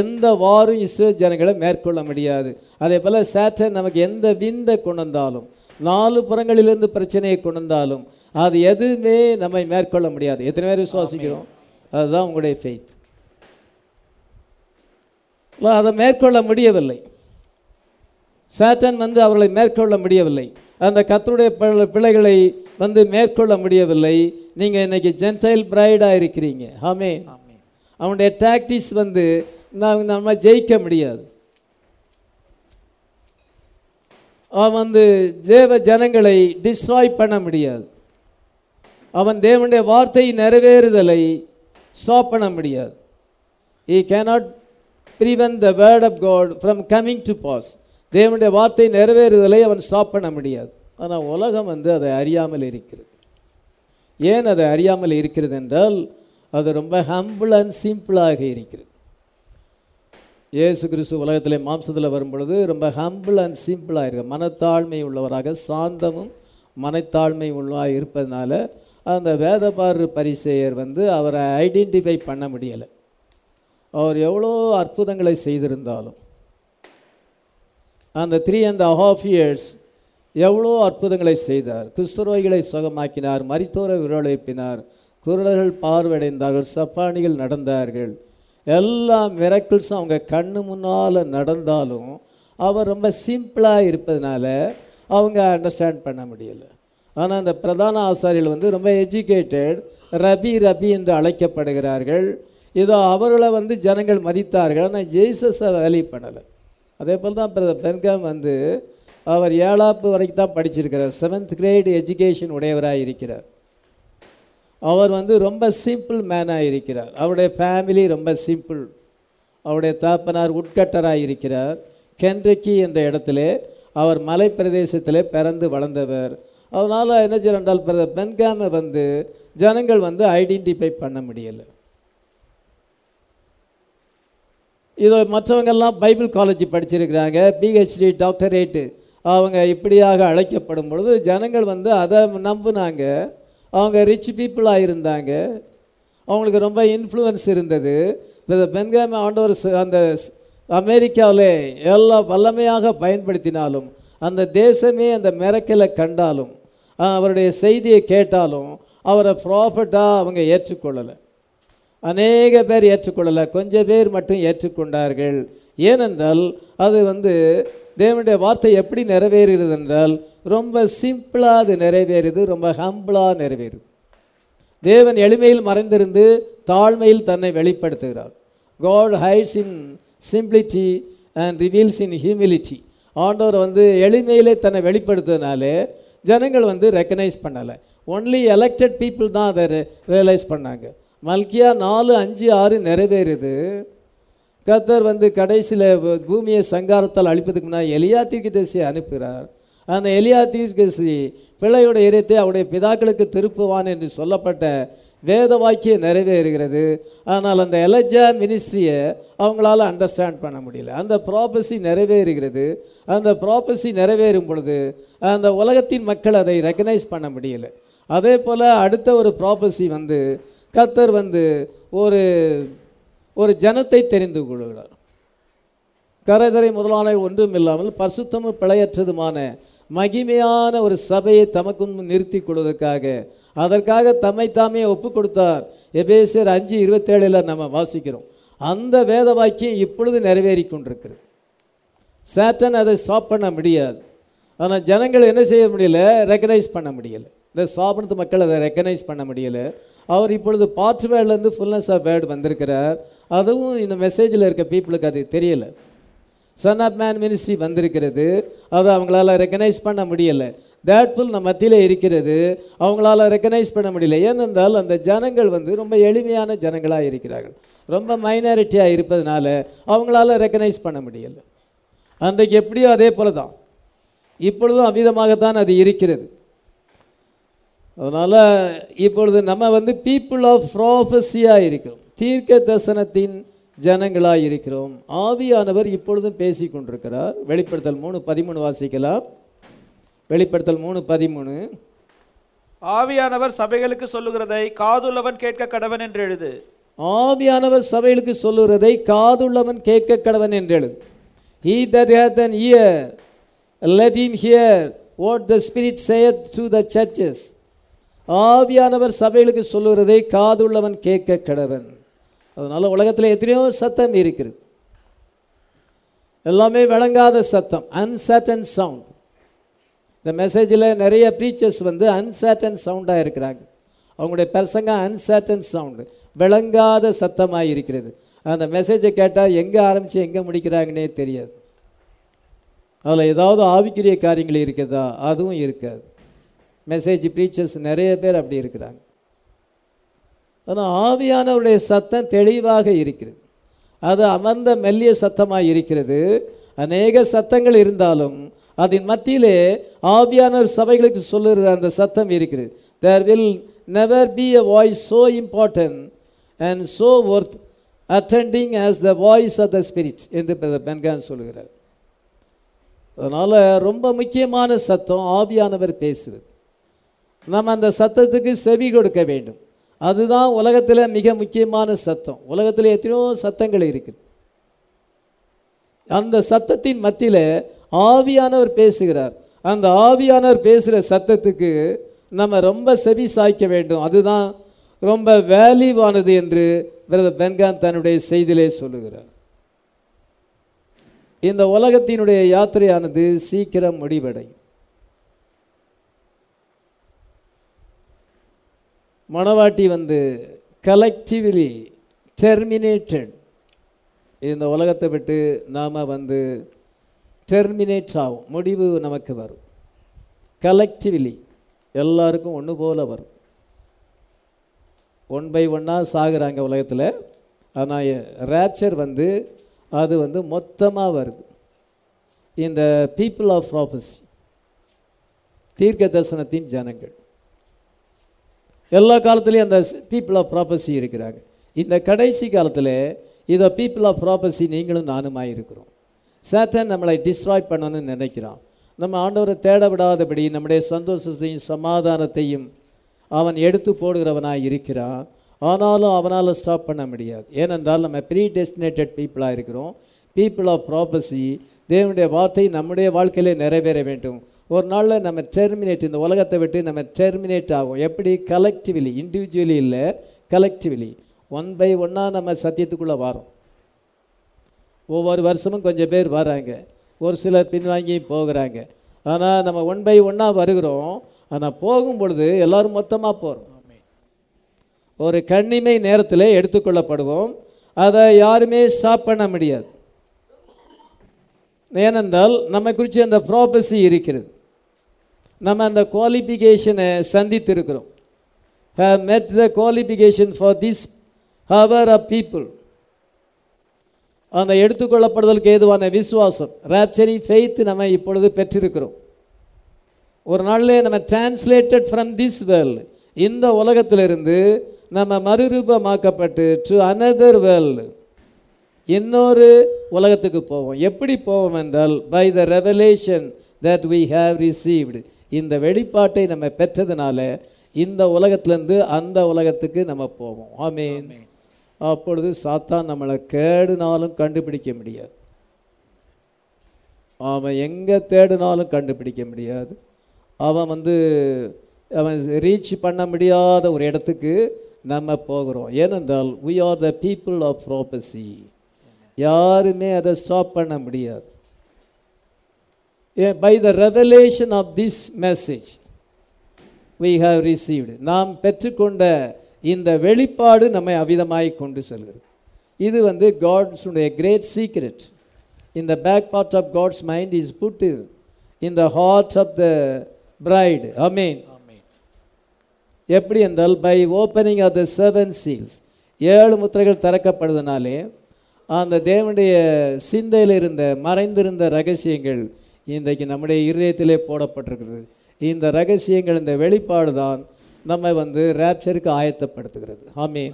எந்த வாரும் இஸ்ரேல் ஜனங்களை மேற்கொள்ள முடியாது. அதே போல் சேட்டன் நமக்கு எந்த விந்தை கொண்டு வந்தாலும் நாலு புறங்களிலிருந்து பிரச்சனையை கொண்டு வந்தாலும் அது எதுவுமே நம்மை மேற்கொள்ள முடியாது. எத்தனை பேர் விசுவாசிக்கிறோம்? அதுதான் உங்களுடைய ஃபெய்த் அதை மேற்கொள்ள முடியவில்லை. சாட்டன் வந்து அவர்களை மேற்கொள்ள முடியவில்லை. அந்த கத்தருடைய பிள்ளை- பிள்ளைகளை வந்து மேற்கொள்ள முடியவில்லை. நீங்கள் இன்னைக்கு ஜென்டைல் பிரைடாக இருக்கிறீங்க. ஆமே அவனுடைய டாக்டிஸ் வந்து நாம் நம்ம ஜெயிக்க முடியாது. அவன் வந்து தேவ ஜனங்களை டிஸ்ட்ராய் பண்ண முடியாது. அவன் தேவனுடைய வார்த்தை நிறைவேறுதலை ஸ்டாப் பண்ண முடியாது. ஈ cannot prevent the word of God from coming to pass. தேவனுடைய வார்த்தை நிறைவேறுதலை அவன் ஸ்டாப் பண்ண முடியாது. ஆனால் உலகம் வந்து அதை அறியாமல் இருக்கிறது. ஏன் அதை அறியாமல் இருக்கிறது என்றால் அது ரொம்ப ஹம்பிள் அண்ட் சிம்பிளாக இருக்கிறது. இயேசு கிறிஸ்து உலகத்தில் மாம்சத்தில் வரும்பொழுது ரொம்ப ஹம்பிள் அண்ட் சிம்பிளாக இருக்கு மனத்தாழ்மை உள்ளவராக சாந்தமும் மனத்தாழ்மை உள்ளவாக இருப்பதனால அந்த வேதபாரு பரிசெயர் வந்து அவரை ஐடென்டிஃபை பண்ண முடியலை. அவர் எவ்வளோ அற்புதங்களை செய்திருந்தாலும் அந்த த்ரீ அண்ட் ஹாஃப் இயர்ஸ் எவ்வளோ அற்புதங்களை செய்தார். குஷ்டரோகிகளை சுகமாக்கினார் மரித்தோரை விரவழைப்பினார் குருடர்கள் பார்வையடைந்தார்கள் சப்பானிகள் நடந்தார்கள். எல்லா மிரக்கிள்ஸும் அவங்க கண்ணு முன்னால் நடந்தாலும் அவர் ரொம்ப சிம்பிளாக இருப்பதனால அவங்க அண்டர்ஸ்டாண்ட் பண்ண முடியல. ஆனால் அந்த பிரதான ஆசாரிகள் வந்து ரொம்ப எஜுகேட்டட் ரபி ரபி என்று அழைக்கப்படுகிறார்கள். இதோ அவர்களை வந்து ஜனங்கள் மதித்தார்கள் ஆனால் ஜெய்சஸை வேல்யூ பண்ணலை. அதே போல் தான் பிரதர் பென்காம் வந்து அவர் ஏழாப்பு வரைக்கும் தான் படிச்சிருக்கிறார். செவன்த் கிரேட் எஜுகேஷன் உடையவராக இருக்கிறார். அவர் வந்து ரொம்ப சிம்பிள் மேனாக இருக்கிறார். அவருடைய ஃபேமிலி ரொம்ப சிம்பிள் அவருடைய தாப்பனார் உட்கட்டராக இருக்கிறார். கென்ட்ரிக்கி என்ற இடத்துல அவர் மலை பிரதேசத்தில் பிறந்து வளர்ந்தவர். அதனால் என்ன செய்யறால் பிரதர் பென்காமை வந்து ஜனங்கள் வந்து ஐடென்டிஃபை பண்ண முடியலை. இதோ மற்றவங்கெல்லாம் பைபிள் காலேஜ் படிச்சிருக்கிறாங்க பிஹெச்டி டாக்டரேட்டு அவங்க இப்படியாக அழைக்கப்படும் பொழுது ஜனங்கள் வந்து அதை நம்பினாங்க. அவங்க ரிச் பீப்புளாக இருந்தாங்க. அவங்களுக்கு ரொம்ப இன்ஃப்ளூயன்ஸ் இருந்தது. இந்த பென்காம ஆண்டவர் அந்த அமெரிக்காவிலே எல்லா வல்லமையாக பயன்படுத்தினாலும் அந்த தேசமே அந்த மிரக்கலை கண்டாலும் அவருடைய செய்தியை கேட்டாலும் அவரை ப்ராஃபட்டாக அவங்க ஏற்றுக்கொள்ளலை. அநேக பேர் ஏற்றுக்கொள்ளலை. கொஞ்ச பேர் மட்டும் ஏற்றுக்கொண்டார்கள். ஏனென்றால் அது வந்து தேவனுடைய வார்த்தை எப்படி நிறைவேறுகிறது என்றால் ரொம்ப சிம்பிளாக அது நிறைவேறுது ரொம்ப ஹம்பிளாக நிறைவேறுது. தேவன் எளிமையில் மறைந்திருந்து தாழ்மையில் தன்னை வெளிப்படுத்துகிறார். God hides in simplicity and reveals in humility ஆண்டவர் வந்து எளிமையிலே தன்னை வெளிப்படுத்துனாலே ஜனங்கள் வந்து ரெக்கனைஸ் பண்ணலை. ஒன்லி எலெக்டட் பீப்புள் தான் அதை ரியலைஸ் பண்ணாங்க. மல்கியா நாலு அஞ்சு ஆறு நிறைவேறுது. கத்தர் வந்து கடைசியில் பூமியை சங்காரத்தால் அழிப்பதுக்கு முன்னாடி எலியா தீர்க்கதரிசியை அனுப்புகிறார். அந்த எலியா தீர்க்கதரிசி பிள்ளையோட இறைத்தை அவருடைய பிதாக்களுக்கு திருப்புவான் என்று சொல்லப்பட்ட வேத வாக்கியம் நிறைவேறுகிறது. ஆனால் அந்த எலஜா மினிஸ்ட்ரியை அவங்களால அண்டர்ஸ்டாண்ட் பண்ண முடியல. அந்த ப்ராப்பசி நிறைவேறுகிறது. அந்த ப்ராப்பசி நிறைவேறும் பொழுது அந்த உலகத்தின் மக்கள் அதை ரெக்கனைஸ் பண்ண முடியல. அதே போல் அடுத்த ஒரு ப்ராப்பசி வந்து கத்தர் வந்து ஒரு ஒரு ஜனத்தை தெரிந்து கொள்கிறார். கரைதரை முதலான ஒன்றும் இல்லாமல் பரிசுத்தமும் பிழையற்றதுமான மகிமையான ஒரு சபையை தமக்கு நிறுத்தி கொள்வதற்காக அதற்காக தம்மை தாமே ஒப்பு கொடுத்தார். எபேசியர் அஞ்சு இருபத்தேழில் நம்ம வாசிக்கிறோம். அந்த வேத வாக்கியம் இப்பொழுது நிறைவேறி கொண்டிருக்கிறது. சேட்டன் அதை ஸ்டாப் பண்ண முடியாது. ஆனால் ஜனங்கள் என்ன செய்ய முடியல? ரெக்கனைஸ் பண்ண முடியலை. இந்த சாப்பிடுறது மக்கள் அதை ரெக்கனைஸ் பண்ண முடியலை. அவர் இப்பொழுது பார்ட் வேர்ட்லேருந்து ஃபுல்னஸ் ஆஃப் வேர்டு வந்திருக்கிறார். அதுவும் இந்த மெசேஜில் இருக்க பீப்புளுக்கு அது தெரியலை. சன் ஆஃப் மேன் மினிஸ்ட்ரி வந்திருக்கிறது. அதை அவங்களால ரெக்கனைஸ் பண்ண முடியலை. தேட்ஃபுல் நம்ம மத்தியில் இருக்கிறது. அவங்களால ரெக்கனைஸ் பண்ண முடியல. ஏனென்றால் அந்த ஜனங்கள் வந்து ரொம்ப எளிமையான ஜனங்களாக இருக்கிறார்கள். ரொம்ப மைனாரிட்டியாக இருப்பதனால அவங்களால ரெக்கனைஸ் பண்ண முடியலை. அன்றைக்கு எப்படியோ அதே போல தான் இப்பொழுதும் அவ்விதமாகத்தான் அது இருக்கிறது. அதனால் இப்பொழுது நம்ம வந்து பீப்புள் ஆஃப் ப்ராஃபஸியாக இருக்கிறோம். தீர்க்க தரிசனத்தின் ஜனங்களாக இருக்கிறோம். ஆவியானவர் இப்பொழுதும் பேசி கொண்டிருக்கிறார். வெளிப்படுத்தல் மூணு பதிமூணு வாசிக்கலாம். வெளிப்படுத்தல் மூணு பதிமூணு. ஆவியானவர் சபைகளுக்கு சொல்லுகிறதை காதுள்ளவன் கேட்க கடவன் என்று எழுது. ஆவியானவர் சபைகளுக்கு சொல்லுகிறதை காதுள்ளவன் கேட்க கடவன் என்று எழுது. He that hath an ear let him hear what the spirit saith to the churches. ஆவியானவர் சபைகளுக்கு சொல்லுகிறதை காதுள்ளவன் கேட்க கடவன். அதனால் உலகத்தில் எத்தனையோ சத்தம் இருக்கிறது. எல்லாமே விளங்காத சத்தம் அன்சர்டன் சவுண்ட் இந்த மெசேஜில் நிறைய ப்ரீச்சர்ஸ் வந்து அன்சர்டன் சவுண்டாக இருக்கிறாங்க. அவங்களுடைய பிரசங்க அன்சர்டன் சவுண்டு விளங்காத சத்தமாக இருக்கிறது. அந்த மெசேஜை கேட்டால் எங்கே ஆரம்பித்து எங்கே முடிக்கிறாங்கன்னே தெரியாது. அதில் ஏதாவது ஆவிக்குரிய காரியங்கள் இருக்குதா? அதுவும் இருக்காது. மெசேஜ் ப்ரீச்சர்ஸ் நிறைய பேர் அப்படி இருக்கிறாங்க. ஆனால் ஆவியானவருடைய சத்தம் தெளிவாக இருக்கிறது. அது அமர்ந்த மெல்லிய சத்தமாக இருக்கிறது. அநேக சத்தங்கள் இருந்தாலும் அதன் மத்தியிலே ஆவியானவர் சபைகளுக்கு சொல்லுகிற அந்த சத்தம் இருக்கிறது. There will never be a voice so important and so worth attending as the voice of the spirit என்று பென்கான் சொல்லுகிறார். அதனால் ரொம்ப முக்கியமான சத்தம் ஆவியானவர் பேசுகிறது. நம்ம அந்த சத்தத்துக்கு செவி கொடுக்க வேண்டும். அதுதான் உலகத்தில் மிக முக்கியமான சத்தம். உலகத்தில் எத்தனையோ சத்தங்கள் இருக்குது. அந்த சத்தத்தின் மத்தியில் ஆவியானவர் பேசுகிறார். அந்த ஆவியானவர் பேசுகிற சத்தத்துக்கு நம்ம ரொம்ப செவி சாய்க்க வேண்டும். அதுதான் ரொம்ப வேல்யூவானது என்று பிரதர் பென்கான் தன்னுடைய செய்தியிலே சொல்லுகிறார். இந்த உலகத்தினுடைய யாத்திரையானது சீக்கிரம் முடிவடையும். மணவாட்டி வந்து கலெக்டிவ்லி டெர்மினேட்டட் இந்த உலகத்தை விட்டு நாம் வந்து டெர்மினேட் ஆகும். முடிவு நமக்கு வரும். கலெக்டிவ்லி எல்லாருக்கும் ஒன்று போல வரும். ஒன் பை ஒன்னாக சாகுறாங்க உலகத்தில். ஆனால் ரேப்சர் வந்து அது வந்து மொத்தமாக வருது. இந்த பீப்புள் ஆஃப் ப்ராஃபஸி தீர்க்க தரிசனத்தின் ஜனங்கள். எல்லா காலத்துலேயும் அந்த பீப்புள் ஆஃப் ப்ராப்பர்சி இருக்கிறாங்க. இந்த கடைசி காலத்தில் இதை பீப்புள் ஆஃப் ப்ராப்பர்சி நீங்களும் நானுமாக இருக்கிறோம். சேட்டன் நம்மளை டிஸ்ட்ராய் பண்ணணும்னு நினைக்கிறான். நம்ம ஆண்டவரை தேட விடாதபடி நம்முடைய சந்தோஷத்தையும் சமாதானத்தையும் அவன் எடுத்து போடுகிறவனாக இருக்கிறான். ஆனாலும் அவனால் ஸ்டாப் பண்ண முடியாது. ஏனென்றால் நம்ம ப்ரீ டெஸ்டினேட்டட் பீப்புளாக இருக்கிறோம். பீப்புள் ஆஃப் ப்ராப்பர்சி தேவனுடைய வார்த்தை நம்முடைய வாழ்க்கையிலே நிறைவேற வேண்டும். ஒரு நாளில் நம்ம டெர்மினேட் இந்த உலகத்தை விட்டு நம்ம டெர்மினேட் ஆகும். எப்படி? கலெக்டிவ்லி இண்டிவிஜுவலி இல்லை கலெக்டிவ்லி ஒன் பை ஒன்னாக நம்ம சத்தியத்துக்குள்ளே வரோம். ஒவ்வொரு வருஷமும் கொஞ்சம் பேர் வராங்க. ஒரு சிலர் பின்வாங்கி போகிறாங்க. ஆனால் நம்ம ஒன் பை ஒன்னாக வருகிறோம். ஆனால் போகும் பொழுது எல்லாரும் மொத்தமாக போகிறோம் ஒரு கண்ணிமை நேரத்தில் எடுத்துக்கொள்ளப்படுவோம். அதை யாருமே ஸ்டாப் பண்ண முடியாது. ஏனென்றால் நம்ம குறித்து அந்த ப்ராபஸி இருக்கிறது. நம்ம அந்த குவாலிஃபிகேஷனை சந்தித்திருக்கிறோம். Have met the qualification for this hour a people அந்த எடுத்துக்கொள்ளப்படுதலுக்கு ஏதுவான விசுவாசம் ரேப்சரி ஃபெய்த் நம்ம இப்பொழுது பெற்றிருக்கிறோம். ஒரு நாளில் நம்ம டிரான்ஸ்லேட்டட் ஃப்ரம் திஸ் வேர்ல்டு இந்த உலகத்திலிருந்து நம்ம மறுரூபமாக்கப்பட்டு டு அனதர் வேர்ல்டு இன்னொரு உலகத்துக்கு போவோம். எப்படி போவோம் என்றால் by the revelation that we have received இந்த வெளிப்பாட்டை நம்ம பெற்றதுனால இந்த உலகத்திலேருந்து அந்த உலகத்துக்கு நம்ம போவோம். ஆமென். அப்பொழுது சாத்தான் நம்மளை கேடுனாலும் கண்டுபிடிக்க முடியாது. அவன் எங்கே தேடினாலும் கண்டுபிடிக்க முடியாது. அவன் வந்து அவன் ரீச் பண்ண முடியாத ஒரு இடத்துக்கு நம்ம போகிறோம். ஏனென்றால் we are the people of prophecy. யாருமே அதை ஸ்டாப் பண்ண முடியாது. By the revelation of this message we have received. நாம் பெற்றுக்கொண்ட இந்த வெளிப்பாடு நம்மை அவிதமாய் கொண்டு செல்கிறது. இது வந்து காட்ஸுடைய கிரேட் சீக்ரெட் இந்த back part of God's mind is put in the heart of the bride Ameen எப்படி என்றால் by opening of the seven seals ஏழு முத்திரைகள் திறக்கப்படுவதனாலே அந்த தேவனுடைய சிந்தையில் இருந்த மறைந்திருந்த ரகசியங்கள் இன்றைக்கு நம்முடைய இருதயத்திலே போடப்பட்டிருக்கிறது. இந்த ரகசியங்கள் இந்த வெளிப்பாடு தான் நம்ம வந்து ரேப்சருக்கு ஆயத்தப்படுத்துகிறது. ஆமே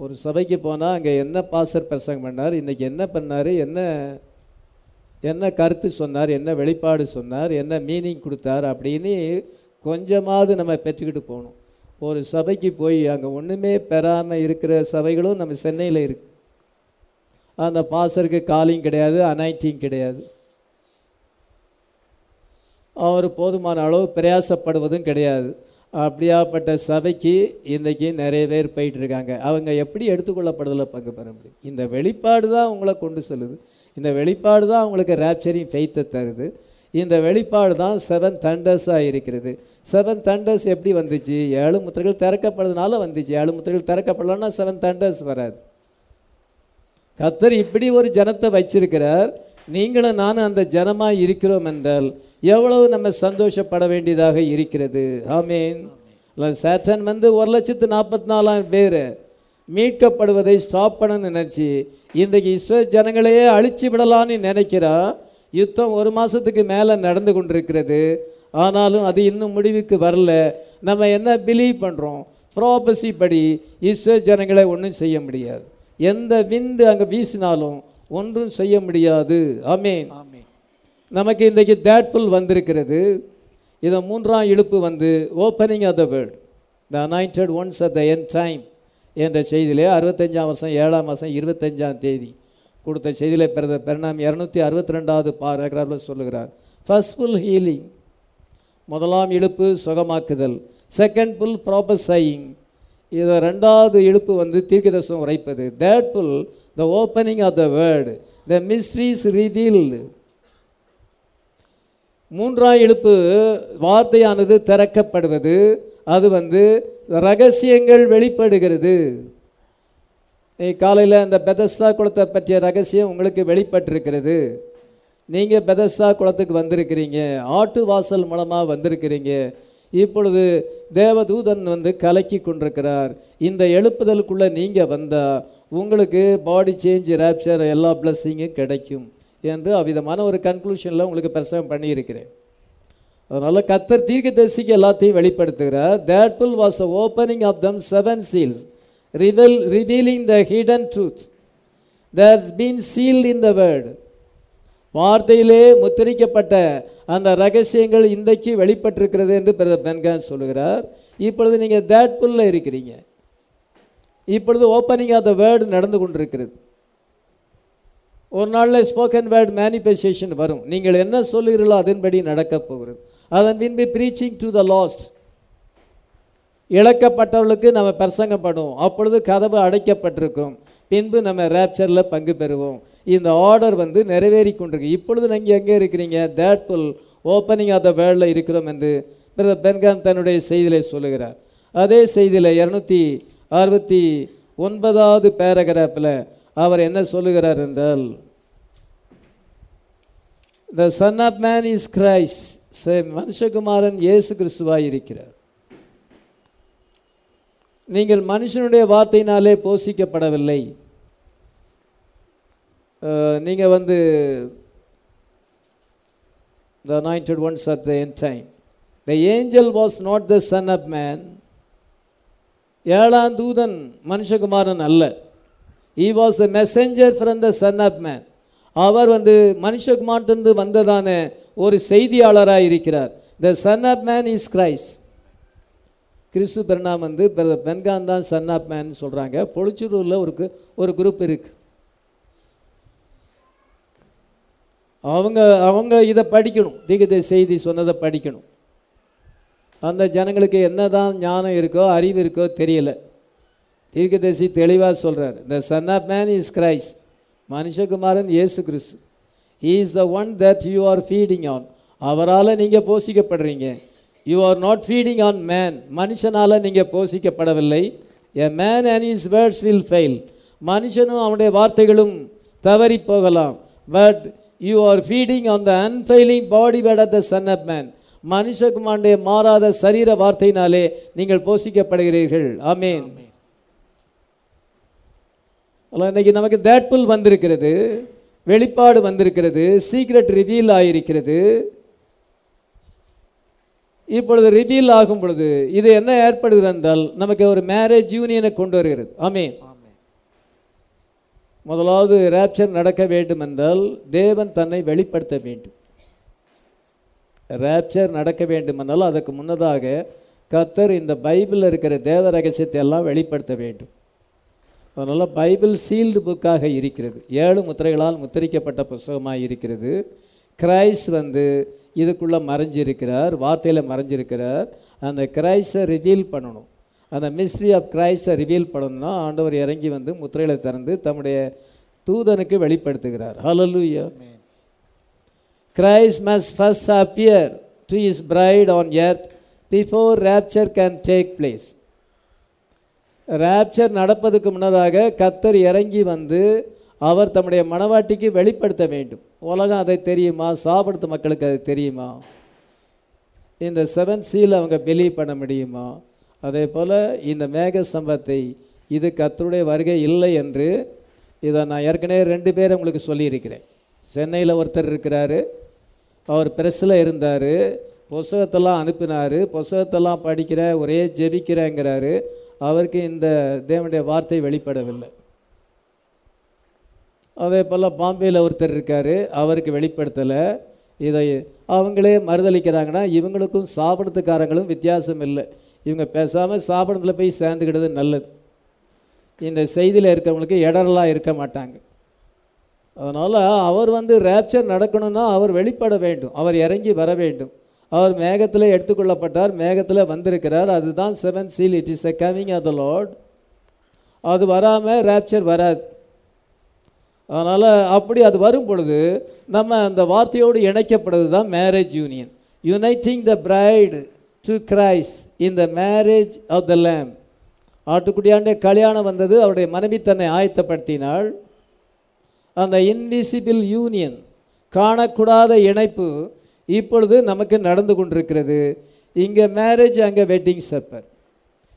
ஒரு சபைக்கு போனால் அங்கே என்ன பாசர் பிரசங்கம் பண்ணார் இன்றைக்கி என்ன பண்ணார் என்ன என்ன கருத்து சொன்னார் என்ன வெளிப்பாடு சொன்னார் என்ன மீனிங் கொடுத்தார் அப்படின்னு கொஞ்சமாவது நம்ம பெற்றுக்கிட்டு போகணும். ஒரு சபைக்கு போய் அங்கே ஒன்றுமே பெறாமல் இருக்கிற சபைகளும் நம்ம சென்னையில் இருக்கு. அந்த பாசருக்கு காலிங் கிடையாது அனைட்டிங் கிடையாது. அவர் போதுமான அளவு பிரயாசப்படுவதும் கிடையாது. அப்படியாப்பட்ட சபைக்கு இன்றைக்கி நிறைய பேர் போயிட்டு இருக்காங்க அவங்க எப்படி எடுத்துக்கொள்ளப்படுதலை பங்கு பெற முடியும்? இந்த வெளிப்பாடு தான் உங்களை கொண்டு செல்லுது. இந்த வெளிப்பாடு தான் அவங்களுக்கு ரேப்சரிங் ஃபெய்த்தை தருது. இந்த வெளிப்பாடு தான் செவன் தண்டர்ஸாக இருக்கிறது. செவன் தண்டர்ஸ் எப்படி வந்துச்சு? ஏழு முத்திரைகள் திறக்கப்படுறதுனால வந்துச்சு. ஏழு முத்திரைகள் திறக்கப்படலன்னா செவன் தண்டர்ஸ் வராது. கத்தர் இப்படி ஒரு ஜனத்தை வச்சிருக்கிறார். நீங்களும் நானும் அந்த ஜனமாக இருக்கிறோம் என்றால் எவ்வளவு நம்ம சந்தோஷப்பட வேண்டியதாக இருக்கிறது? ஆமீன். சேட்டன் வந்து ஒரு லட்சத்து நாற்பத்தி நாலாயிரம் பேர் மீட்கப்படுவதை ஸ்டாப் பண்ணணும்னு நினச்சி இன்றைக்கு இஸ்வ ஜனங்களையே அழிச்சு விடலான்னு நினைக்கிறா? யுத்தம் ஒரு மாதத்துக்கு மேலே நடந்து கொண்டிருக்கிறது. ஆனாலும் அது இன்னும் முடிவுக்கு வரல. நம்ம என்ன பிலீவ் பண்ணுறோம் ப்ராபசி படி இஸ்வ ஜனங்களை ஒன்றும் செய்ய முடியாது. எந்த விந்து அங்கே வீசினாலும் ஒன்றும் செய்ய முடியாது. ஆமீன். நமக்கு இன்றைக்கு தேட்ஃபுல் வந்திருக்கிறது. இதை மூன்றாம் இழுப்பு வந்து opening of the world the anointed ones at the end time என்ற செய்தியிலே அறுபத்தஞ்சாம் வருஷம் ஏழாம் மாதம் இருபத்தஞ்சாம் தேதி கொடுத்த செய்தியிலே பிறந்த பெருநாம் இரநூத்தி அறுபத்தி ரெண்டாவது பாராகிராஃபில் சொல்லுகிறார். ஃபர்ஸ்ட் ஃபுல் ஹீலிங் முதலாம் இழுப்பு சுகமாக்குதல். செகண்ட் புல் ப்ராப்பசையிங் இதை ரெண்டாவது இழுப்பு வந்து தீர்க்கதர்சனம் உரைப்பது. That pull the opening of the word the mysteries revealed மூன்றாம் எழுப்பு வார்த்தையானது திறக்கப்படுவது. அது வந்து ரகசியங்கள் வெளிப்படுகிறது. காலையில் அந்த பெதஸ்தா குளத்தை பற்றிய ரகசியம் உங்களுக்கு வெளிப்பட்டிருக்கிறது. நீங்கள் பெதஸ்தா குளத்துக்கு வந்திருக்கிறீங்க. ஆட்டு வாசல் மூலமாக வந்திருக்கிறீங்க. இப்பொழுது தேவதூதன் வந்து கலக்கி கொண்டிருக்கிறார். இந்த எழுப்புதலுக்குள்ளே நீங்கள் வந்தால் உங்களுக்கு பாடி சேஞ்ச் ரேப்சர் எல்லா பிளஸ்ஸிங்கும் கிடைக்கும் என்று அவ்விதமான ஒரு கன்க்ளூஷனில் உங்களுக்கு பிரசவம் பண்ணியிருக்கிறேன். அதனால் கத்தர் தீர்க்க தரிசிக்கு எல்லாத்தையும் வெளிப்படுத்துகிறார். That pull was a opening of them seven seals reveal revealing the hidden truth there's been sealed in the word வார்த்தையிலே முத்திரிக்கப்பட்ட அந்த ரகசியங்கள் இன்றைக்கு வெளிப்பட்டிருக்கிறது என்று பிரதர் பென்கான் சொல்லுகிறார். இப்பொழுது நீங்கள் தேட் புல்ல இருக்கிறீங்க. இப்பொழுது ஓப்பனிங் ஆஃப் த வேர்டு நடந்து கொண்டிருக்கிறது. ஒரு நாளில் ஸ்போக்கன் வேர்டு மேனிஃபெஸ்டேஷன் வரும். நீங்கள் என்ன சொல்லுகிறீர்களோ அதன்படி நடக்கப் போகிறது. அதன் பின்பு ப்ரீச்சிங் டு த லாஸ்ட் இழக்கப்பட்டவர்களுக்கு நம்ம பிரசங்கப்படுவோம். அப்பொழுது கதவு அடைக்கப்பட்டிருக்கும் பின்பு நம்ம ரேப்சரில் பங்கு பெறுவோம். இந்த ஆர்டர் வந்து நிறைவேறி கொண்டிருக்கு. இப்பொழுது நீங்கள் எங்கே இருக்கிறீங்க? That pull opening of the வேர்ல்டில் இருக்கிறோம் என்று பிரதர் பென்காம் தன்னுடைய செய்தியிலே சொல்லுகிறார். அதே செய்தியில் இரநூத்தி அறுபத்தி ஒன்பதாவது பேரகிராஃபில் அவர் என்ன சொல்லுகிறார் என்றால் the son of man is Christ மனுஷகுமாரன் இயேசு கிறிஸ்துவாக இருக்கிறார். நீங்கள் மனுஷனுடைய வார்த்தையினாலே போஷிக்கப்படவில்லை. நீங்கள் வந்து the anointed ones at the end time the angel was not the son of man ஏழாம் தூதன் மனுஷகுமாரன் அல்ல. He was the messenger from the son of man அவர் வந்து மனுஷகுமார்ட்டிருந்து வந்ததான ஒரு செய்தியாளராக இருக்கிறார். The son of man is Christ கிறிஸ்து பெருநாம் வந்து பென்கான் தான் சன் ஆஃப் மேன் சொல்கிறாங்க பொழிச்சூரூரில் ஒரு ஒரு குரூப் இருக்குது அவங்க அவங்க இதை படிக்கணும். தீகத செய்தி சொன்னதை படிக்கணும். அந்த ஜனங்களுக்கு என்னதான் ஞானம் இருக்கோ அறிவு இருக்கோ தெரியல. தீர்க்கதரிசி தெளிவாக சொல்கிறார் the son of man is Christ மனுஷகுமாரன் இயேசு கிறிஸ்து. Is the one that you are feeding on அவரால் நீங்கள் போஷிக்கப்படுறீங்க. You are not feeding on man மனுஷனால் நீங்கள் போஷிக்கப்படவில்லை. A man and is words will fail மனுஷனும் அவனுடைய வார்த்தைகளும் தவறி போகலாம். But you are feeding on the unfailing body word of the son of man மனுஷகுமாண்டே மாறாத சரீர வார்த்தையினாலே நீங்கள் போஷிக்கப்படுகிறீர்கள். ஆமேன். இன்னைக்கு நமக்கு தேட்புல் வந்திருக்கிறது. வெளிப்பாடு வந்திருக்கிறது. சீக்ரெட் ரிவீல் ஆகியிருக்கிறது இப்பொழுது ரிவீல் ஆகும் பொழுது இது என்ன ஏற்படுகிறது என்றால் நமக்கு ஒரு மேரேஜ் யூனியனை கொண்டு வருகிறது. ஆமென். முதலாவது ரேப்சர் நடக்க வேண்டும் என்றால் தேவன் தன்னை வெளிப்படுத்த வேண்டும். ரேப்சர் நடக்க வேண்டுமென்றாலும் அதற்கு முன்னதாக கத்தர் இந்த பைபிளில் இருக்கிற தேவ ரகசியத்தை எல்லாம் வெளிப்படுத்த வேண்டும். அதனால் பைபிள் சீல்டு புக்காக இருக்கிறது. ஏழு முத்திரைகளால் முத்திரிக்கப்பட்ட புஸ்தகமாக இருக்கிறது. கிரைஸ் வந்து இதுக்குள்ளே மறைஞ்சிருக்கிறார் வார்த்தையில் மறைஞ்சிருக்கிறார். அந்த கிரைஸை ரிவீல் பண்ணணும். அந்த மிஸ்ட்ரி ஆஃப் கிரைஸை ரிவீல் பண்ணணும்னா ஆண்டவர் இறங்கி வந்து முத்திரைகளை திறந்து தம்முடைய தூதனுக்கு வெளிப்படுத்துகிறார். Hallelujah Christ must first appear to his bride on earth before rapture can take place. Rapture நடப்பதுக்கு முன்னதாக கத்தர் இறங்கி வந்து அவர் தம்முடைய மனவாட்டிக்கு வெளிப்படுத்த வேண்டும். உலகம் அதை தெரியுமா? சாப்பிடுத்த மக்களுக்கு அது தெரியுமா? இந்த செவன் சீல் அவங்க பிலீவ் பண்ண முடியுமா? அதே போல் இந்த மேக சம்பத்தை இது கத்தருடைய வருகை இல்லை என்று இதை நான் ஏற்கனவே ரெண்டு பேர் உங்களுக்கு சொல்லியிருக்கிறேன். சென்னையில் ஒருத்தர் இருக்கிறாரு. அவர் ப்ரெஸ்ஸில் இருந்தார் புஸ்தகத்தெல்லாம் அனுப்பினார் புஸ்தகத்தெல்லாம் படிக்கிறேன் ஒரே ஜெபிக்கிறேங்கிறாரு. அவருக்கு இந்த தேவனுடைய வார்த்தை வெளிப்படவில்லை. அதே போல் பாம்பேயில் ஒருத்தர் இருக்கார் அவருக்கு வெளிப்படுத்தலை. இதை அவங்களே மறுதளிக்கிறாங்கன்னா இவங்களுக்கும் சாப்பிடத்துக்காரங்களும் வித்தியாசம் இல்லை. இவங்க பேசாமல் சாப்பிடத்தில் போய் சேர்ந்துக்கிட்டது நல்லது. இந்த செய்தியில் இருக்கிறவங்களுக்கு இடரெல்லாம் இருக்க மாட்டாங்க. அதனால் அவர் வந்து ரேப்சர் நடக்கணும்னா அவர் வெளிப்பட வேண்டும். அவர் இறங்கி வர வேண்டும். அவர் மேகத்தில் எடுத்துக்கொள்ளப்பட்டார். மேகத்தில் வந்திருக்கிறார். அதுதான் seven seal it is the coming of the Lord அது வராமல் ரேப்சர் வராது. அதனால் அப்படி அது வரும் பொழுது நம்ம அந்த வார்த்தையோடு இணைக்கப்படுறது தான் marriage union uniting the bride to Christ in the marriage of the lamb ஆட்டுக்குடியாண்டே கல்யாணம் வந்தது. அவருடைய மனைவி தன்னை ஆயத்தப்படுத்தினாள். அந்த இன்விசிபிள் யூனியன் காணக்கூடாத இணைப்பு இப்பொழுது நமக்கு நடந்து கொண்டிருக்கிறது. இங்கே மேரேஜ் அங்கே வெட்டிங் சப்பர்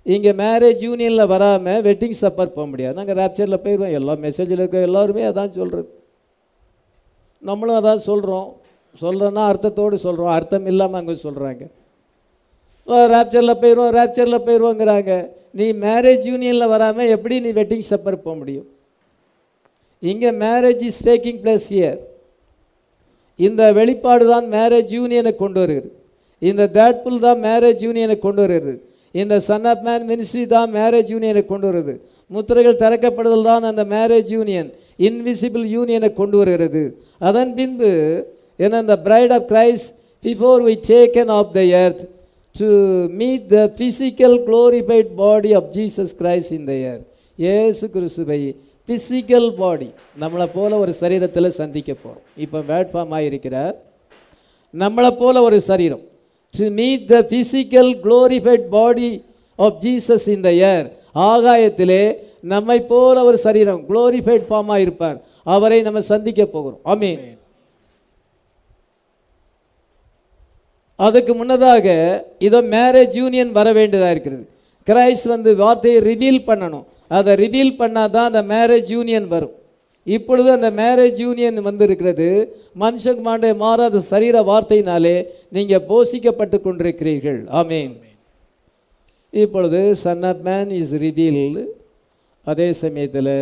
இங்கே மேரேஜ் யூனியனில் வராமல் வெட்டிங் சப்பர் போக முடியாது. நாங்கள் ரேப்சரில் போயிடுவோம் எல்லா மெசேஜில் இருக்கிற எல்லாருமே அதான் சொல்கிறது நம்மளும் அதான் சொல்கிறோம் சொல்கிறோன்னா அர்த்தத்தோடு சொல்கிறோம் அர்த்தம் இல்லாமல் அங்கே சொல்கிறாங்க ரேப்சரில் போயிடுவோம் ரேப்சரில் போயிடுவோங்கிறாங்க நீ மேரேஜ் யூனியனில் வராமல் எப்படி நீ வெட்டிங் சப்பர் போக முடியும்? இங்கே marriage is taking place here இந்த வெளிப்பாடு தான் மேரேஜ் யூனியனை கொண்டு வருகிறது. இந்த தேட்புல் தான் மேரேஜ் யூனியனை கொண்டு வருகிறது. இந்த சன் ஆஃப் மேன் மினிஸ்ட்ரி தான் மேரேஜ் யூனியனை கொண்டு வருது முத்திரைகள் திறக்கப்படுதல் தான் அந்த மேரேஜ் யூனியன் இன்விசிபிள் யூனியனை கொண்டு வருகிறது. அதன் பின்பு ஏன்னா இந்த bride of Christ before we taken of the earth to meet the physical glorified body of Jesus Christ in the earth. ஏசு கிறிஸ்துவை ஃபிசிக்கல் பாடி நம்மளை போல ஒரு சரீரத்தில் சந்திக்க போகிறோம் இப்போ வேட்பாம் ஆகியிருக்கிறார் நம்மளை போல ஒரு சரீரம். To meet the physical glorified body of Jesus the air. ஆகாயத்திலே நம்மை போல ஒரு சரீரம் glorified ஃபார்மாக இருப்பார் அவரை நம்ம சந்திக்க போகிறோம். ஆமென். அதுக்கு முன்னதாக இதோ மேரேஜ் யூனியன் வர வேண்டியதாக இருக்கிறது. கிரைஸ்ட் வந்து வார்த்தையை ரிவீல் பண்ணணும். அதை ரிவீல் பண்ணால் தான் அந்த மேரேஜ் யூனியன் வரும். இப்பொழுது அந்த மேரேஜ் யூனியன் வந்திருக்கிறது. மனுஷகுமாருடைய மாறாத சரீர வார்த்தையினாலே நீங்கள் போஷிக்கப்பட்டு கொண்டிருக்கிறீர்கள். ஆமென். இப்பொழுது son of man is revealed அதே சமயத்தில்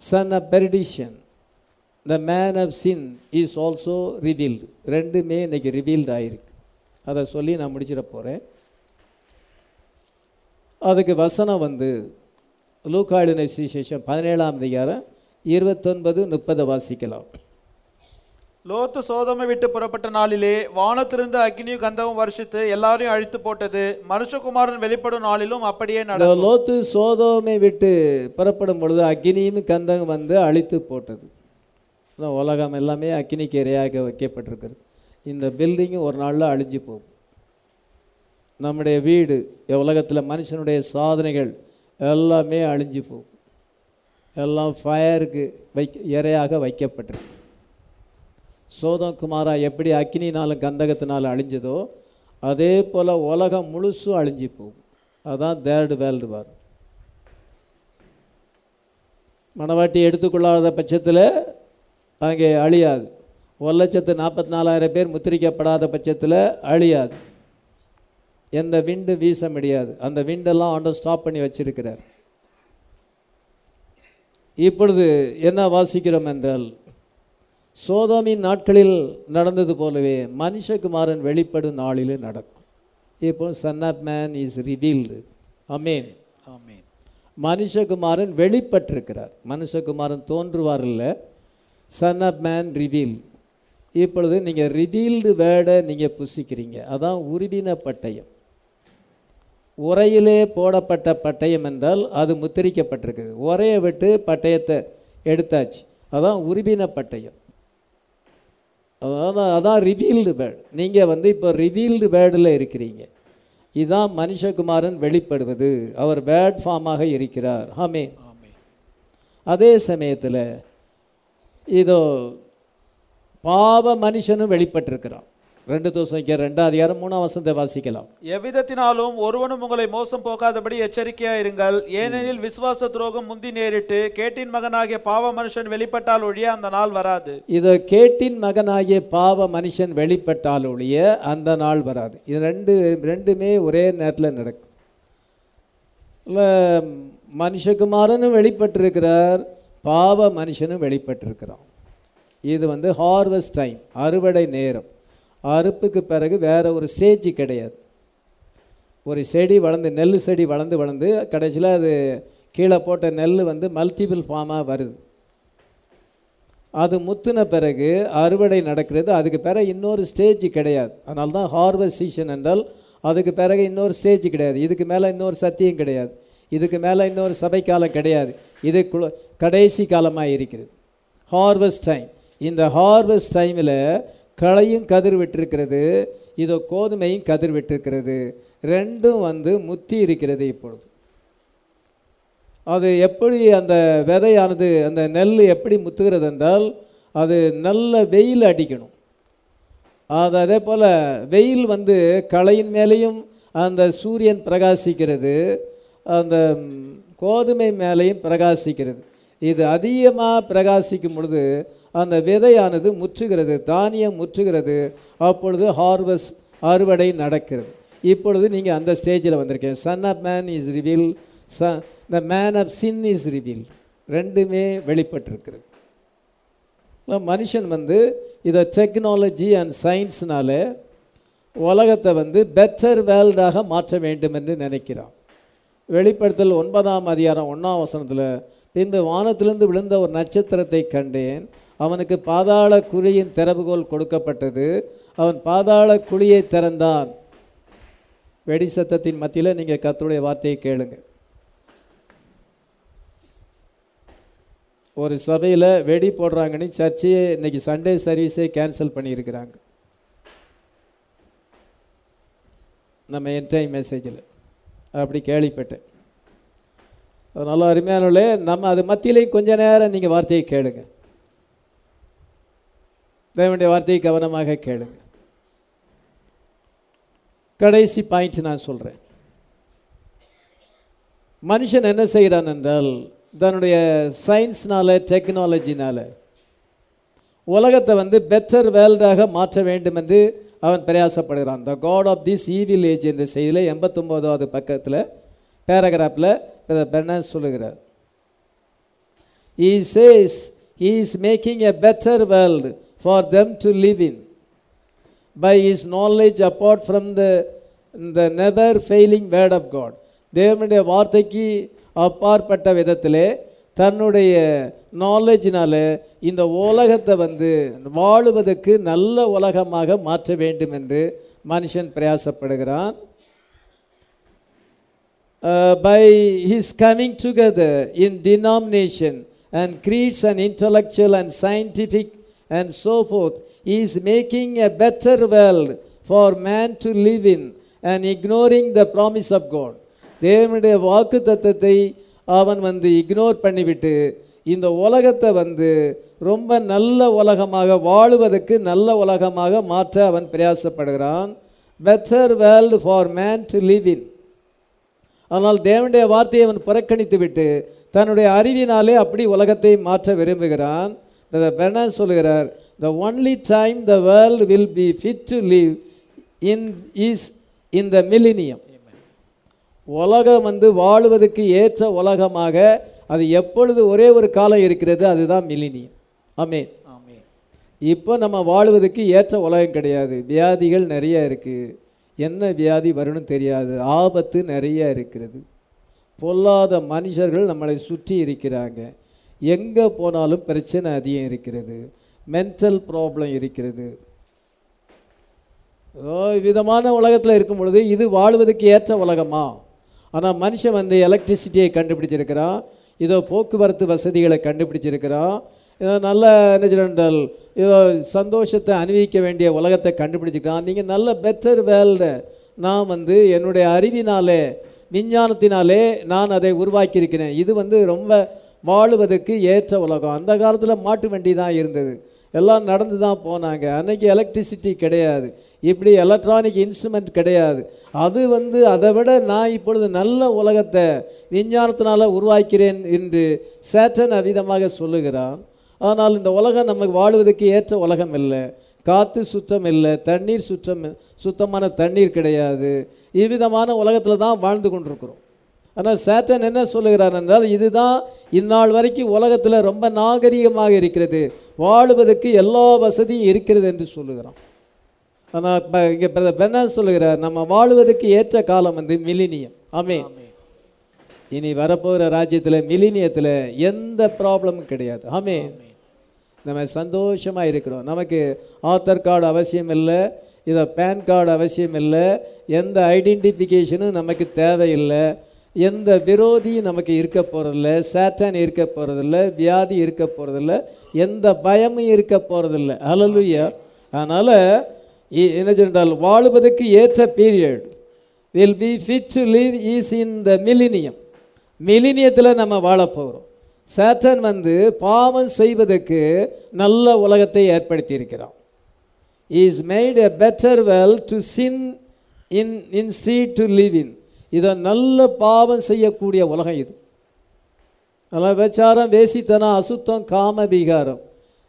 son of perdition the man of sin is also revealed ரெண்டுமே இன்னைக்கு ரிவீல்டு ஆகிருக்கு அதை சொல்லி நான் முடிச்சிட போகிறேன் அதுக்கு வசனம் வந்து லூக்காடின சுவிசேஷம் பதினேழாம் அதிகாரம் இருபத்தொன்பது முப்பதை வாசிக்கலாம். லோத்து சோதமை விட்டு புறப்பட்ட நாளிலே வானத்திலிருந்து அக்னியும் கந்தமும் வருஷித்து எல்லாரையும் அழித்து போட்டது. மனுஷகுமாரன் வெளிப்படும் நாளிலும் அப்படியே நடக்கும். லோத்து சோதோமை விட்டு புறப்படும் பொழுது அக்னியும் கந்தம் வந்து அழித்து போட்டது. உலகம் எல்லாமே அக்னிக்கு இரையாக வைக்கப்பட்டிருக்கிறது. இந்த பில்டிங்கும் ஒரு நாளில் அழிஞ்சு போகும். நம்முடைய வீடு உலகத்தில் மனுஷனுடைய சாதனைகள் எல்லாமே அழிஞ்சு போகும். எல்லாம் ஃபயருக்கு வைக்க இரையாக வைக்கப்பட்டிருக்கு. சோதம் குமாரா எப்படி அக்னினாலும் கந்தகத்தினாலும் அழிஞ்சதோ அதே போல் உலகம் முழுசும் அழிஞ்சு போகும். அதுதான் தேர்டு வேர்ல்டு வார் மணவாட்டி எடுத்துக்கொள்ளாத பட்சத்தில் அங்கே அழியாது. ஒரு லட்சத்து நாற்பத்தி நாலாயிரம் பேர் முத்திரிக்கப்படாத பட்சத்தில் அழியாது. எந்த விண்டு வீச முடியாது. அந்த விண்டெல்லாம் ஆண்டர் ஸ்டாப் பண்ணி வச்சிருக்கிறார். இப்பொழுது என்ன வாசிக்கிறோம் என்றால் சோதோமின் நாட்களில் நடந்தது போலவே மனுஷகுமாரன் வெளிப்படும் நாளிலே நடக்கும். இப்போ son of man is revealed அமேன் ஆமென் மனுஷகுமாரன் வெளிப்பட்டிருக்கிறார். மனுஷகுமாரன் தோன்றுவார் இல்லை சன் ஆஃப் மேன் ரிவீல் இப்பொழுது நீங்கள் ரிவீல்டு வேர்டை நீங்கள் புசிக்கிறீங்க. அதான் உருவின பட்டயம். உரையிலே போடப்பட்ட பட்டயம் என்றால் அது முத்திரிக்கப்பட்டிருக்குது. உரையை விட்டு பட்டயத்தை எடுத்தாச்சு. அதான் உருவின பட்டயம். அதான் அதான் ரிவீல்டு வேர்டு நீங்கள் வந்து இப்போ ரிவீல்டு வேர்டில் இருக்கிறீங்க. இதுதான் மனுஷகுமாரன் வெளிப்படுவது. அவர் வேர்ட் ஃபார்மாக இருக்கிறார். ஆமே ஆமென். அதே சமயத்தில் இதோ பாவ மனுஷனும் வெளிப்பட்டிருக்கிறான். ரெண்டு தோசைக்கு ரெண்டாம் அதிகாரம் மூணாம் வசனத்தை வாசிக்கலாம். எவ்விதத்தினாலும் ஒருவனும் உங்களை மோசம் போகாதபடி எச்சரிக்கையாயிருங்கள். ஏனெனில் விசுவாச துரோகம் முந்தி நேரிட்டு கேட்டின் மகனாகிய பாவ மனுஷன் வெளிப்பட்டால் ஒழிய அந்த நாள் வராது. இதோ கேட்டின் மகனாகிய பாவ மனுஷன் வெளிப்பட்டால் ஒழிய அந்த நாள் வராது. இது ரெண்டு ரெண்டுமே ஒரே நேரத்தில் நடக்கும் மனுஷகுமாரனும் வெளிப்பட்டிருக்கிறார் பாவ மனுஷனும் வெளிப்பட்டிருக்கிறான். இது வந்து ஹார்வெஸ்ட் டைம் அறுவடை நேரம். அறுப்புக்கு பிறகு வேறு ஒரு ஸ்டேஜ் கிடையாது. ஒரு செடி வளர்ந்து நெல் செடி வளர்ந்து வளர்ந்து கடைசியில் அது கீழே போட்ட நெல் வந்து மல்டிபிள் ஃபார்மாக வருது. அது முத்துன பிறகு அறுவடை நடக்கிறது. அதுக்கு பிறகு இன்னொரு ஸ்டேஜ் கிடையாது. அதனால தான் ஹார்வெஸ்ட் சீசன் என்றால் அதுக்கு பிறகு இன்னொரு ஸ்டேஜ் கிடையாது. இதுக்கு மேலே இன்னொரு சத்தியம் கிடையாது. இதுக்கு மேலே இன்னொரு சபை காலம் கிடையாது. இது கடைசி காலமாக இருக்கிறது. ஹார்வெஸ்ட் டைம் இந்த ஹார்வெஸ்ட் டைமில் களையும் கதிர் விட்டிருக்கிறது இதோ கோதுமையும் கதிர் விட்டிருக்கிறது ரெண்டும் வந்து முத்தி இருக்கிறது இப்பொழுது. அது எப்படி அந்த விதையானது அந்த நெல் எப்படி முத்துகிறது என்றால் அது நல்ல வெயில் அடிக்கணும். அது அதே போல் வெயில் வந்து களையின் மேலேயும் அந்த சூரியன் பிரகாசிக்கிறது. அந்த கோதுமை மேலேயும் பிரகாசிக்கிறது. இது அதிகமாக பிரகாசிக்கும் பொழுது அந்த விதையானது முற்றுகிறது தானியம் முற்றுகிறது. அப்பொழுது ஹார்வெஸ்ட் அறுவடை நடக்கிறது. இப்பொழுது நீங்கள் அந்த ஸ்டேஜில் வந்திருக்கீங்க. Son of man is reveal ச the man of sin is reveal ரெண்டுமே வெளிப்பட்டிருக்கிறது. மனுஷன் வந்து இதை டெக்னாலஜி அண்ட் சயின்ஸ்னால உலகத்தை வந்து பெட்டர் வேர்ல்டாக மாற்ற வேண்டும் என்று நினைக்கிறான். வெளிப்படுத்தல் ஒன்பதாம் அதிகாரம் ஒன்றாம் வசனத்தில் பின்பு வானத்திலிருந்து விழுந்த ஒரு நட்சத்திரத்தை கண்டேன். அவனுக்கு பாதாள குழியின் திறவுகோல் கொடுக்கப்பட்டது. அவன் பாதாள குழியை திறந்தான். வெடி சத்தத்தின் மத்தியில் நீங்கள் கத்துடைய வார்த்தையை கேளுங்க. ஒரு சபையில் வெடி போடுறாங்கன்னு சர்ச்சையே இன்னைக்கு சண்டே சர்வீஸே கேன்சல் பண்ணியிருக்கிறாங்க. நம்ம என்டைம் மெசேஜில். அப்படி கேள்விப்பட்டேன். அதனால் அருமையானவர்களே நம்ம அது மத்தியிலையும் கொஞ்ச நேரம் நீங்கள் வார்த்தையை கேளுங்கள் தேவனுடைய வார்த்தையை கவனமாக கேளுங்க கடைசி பாயிண்ட் நான் சொல்கிறேன் மனுஷன் என்ன செய்கிறான் என்றால் தன்னுடைய சயின்ஸ்னால டெக்னாலஜினால் உலகத்தை வந்து பெட்டர் வேர்ல்டாக மாற்ற வேண்டும் என்று அவன் பிரயாசப்படுகிறான். The God of this evil age என்ற செய்தியில் எண்பத்தொம்போதாவது பக்கத்தில் பேராகிராஃபில் பெண்ண சொல்லுகிறார். He says he is making a better world for them to live in by his knowledge apart from the the never failing word of God தேவனுடைய வார்த்தைக்கு அப்பாற்பட்ட விதத்தில் தன்னுடைய நாலேஜினால் இந்த உலகத்தை வந்து வாழுவதற்கு நல்ல உலகமாக மாற்ற வேண்டும் என்று மனுஷன் பிரயாசப்படுகிறான் by his coming together in denomination and creeds and intellectual and scientific and so forth, he is making a better world for man to live in and ignoring the promise of God. தேவனுடைய வாக்கு தத்தத்தை அவன் வந்து இக்னோர் பண்ணிவிட்டு இந்த உலகத்தை வந்து ரொம்ப நல்ல உலகமாக வாழுவதற்கு நல்ல உலகமாக மாற்ற அவன் பிரயாசப்படுகிறான். Better world for man to live in ஆனால் தேவனுடைய வார்த்தையை அவன் புறக்கணித்து விட்டு தன்னுடைய அறிவினாலே அப்படி உலகத்தை மாற்ற விரும்புகிறான். பென சொல்லுகிறார் the only time the world will be fit to live in is in the millennium உலகம் வந்து வாழுவதற்கு ஏற்ற உலகமாக அது எப்பொழுது ஒரே ஒரு காலம் இருக்கிறது அதுதான் மில்லினியம் ஆமென் இப்போ நம்ம வாழுவதற்கு ஏற்ற உலகம் கிடையாது. வியாதிகள் நிறைய இருக்குது என்ன வியாதி வரும்னு தெரியாது. ஆபத்து நிறைய இருக்கிறது. பொல்லாத மனுஷர்கள் நம்மளை சுற்றி இருக்கிறாங்க. எங்கே போனாலும் பிரச்சனை அதிகம் இருக்கிறது. மென்டல் ப்ராப்ளம் இருக்கிறது. ஏதோ விதமான உலகத்தில் இருக்கும் பொழுது இது வாழ்வதற்கு ஏற்ற உலகமா? ஆனால் மனுஷன் வந்து எலக்ட்ரிசிட்டியை கண்டுபிடிச்சிருக்கிறான். இதோ போக்குவரத்து வசதிகளை கண்டுபிடிச்சிருக்கிறான். இதோ நல்ல என்ன இதோ சந்தோஷத்தை அனுபவிக்க வேண்டிய உலகத்தை கண்டுபிடிச்சிருக்கான் நீங்கள் நல்ல பெட்டர் வேல்டு நான் வந்து என்னுடைய அறிவினாலே விஞ்ஞானத்தினாலே நான் அதை உருவாக்கியிருக்கிறேன். இது வந்து ரொம்ப வாழுவதற்கு ஏற்ற உலகம். அந்த காலத்தில் மாட்டு வண்டி தான் இருந்தது. எல்லாம் நடந்து தான் போனாங்க. அன்னைக்கு எலக்ட்ரிசிட்டி கிடையாது. இப்படி எலக்ட்ரானிக் இன்ஸ்ட்ருமெண்ட் கிடையாது. அது வந்து அதை விட நான் இப்பொழுது நல்ல உலகத்தை விஞ்ஞானத்தினால் உருவாக்கிறேன் என்று சேட்டன் அவிதமாக சொல்லுகிறான். ஆனால் இந்த உலகம் நமக்கு வாழ்வதற்கு ஏற்ற உலகம் இல்லை. காற்று சுத்தம் இல்லை. தண்ணீர் சுத்தம் சுத்தமான தண்ணீர் கிடையாது. இவ்விதமான உலகத்தில் தான் வாழ்ந்து கொண்டிருக்கிறோம். ஆனால் சேட்டன் என்ன சொல்லுகிறார் என்றால் இதுதான் இந்நாள் வரைக்கும் உலகத்தில் ரொம்ப நாகரிகமாக இருக்கிறது. வாழுவதற்கு எல்லா வசதியும் இருக்கிறது என்று சொல்லுகிறான். ஆனால் இப்போ இங்கே என்ன சொல்லுகிறார் நம்ம வாழுவதற்கு ஏற்ற காலம் வந்து மிலினியம் ஆமென். இனி வரப்போகிற ராஜ்யத்தில் மிலினியத்தில் எந்த ப்ராப்ளமும் கிடையாது. ஆமென். நம்ம சந்தோஷமாக இருக்கிறோம். நமக்கு ஆதார் கார்டு அவசியம் இல்லை இதை பேன் கார்டு அவசியம் இல்லை எந்த ஐடென்டிஃபிகேஷனும் நமக்கு தேவையில்லை. எந்த விரோதியும் நமக்கு இருக்க போகிறதில்ல சேட்டன் இருக்க போகிறதில்ல வியாதி இருக்க போகிறதில்ல எந்த பயமும் இருக்க போகிறதில்ல அலலுயா அதனால் என்ன சொன்னால் வாழுவதற்கு ஏற்ற period will be fit to live is in the millennium மிலினியத்தில் நம்ம வாழப்போகிறோம் சேட்டன் வந்து பாவம் செய்வதற்கு நல்ல உலகத்தை ஏற்படுத்தி இருக்கிறான் is made a better world to sin in in see to live in இதை நல்ல பாவம் செய்யக்கூடிய உலகம் இது. அதெல்லாம் விபச்சாரம் வேசித்தனம் அசுத்தம் காம விகாரம்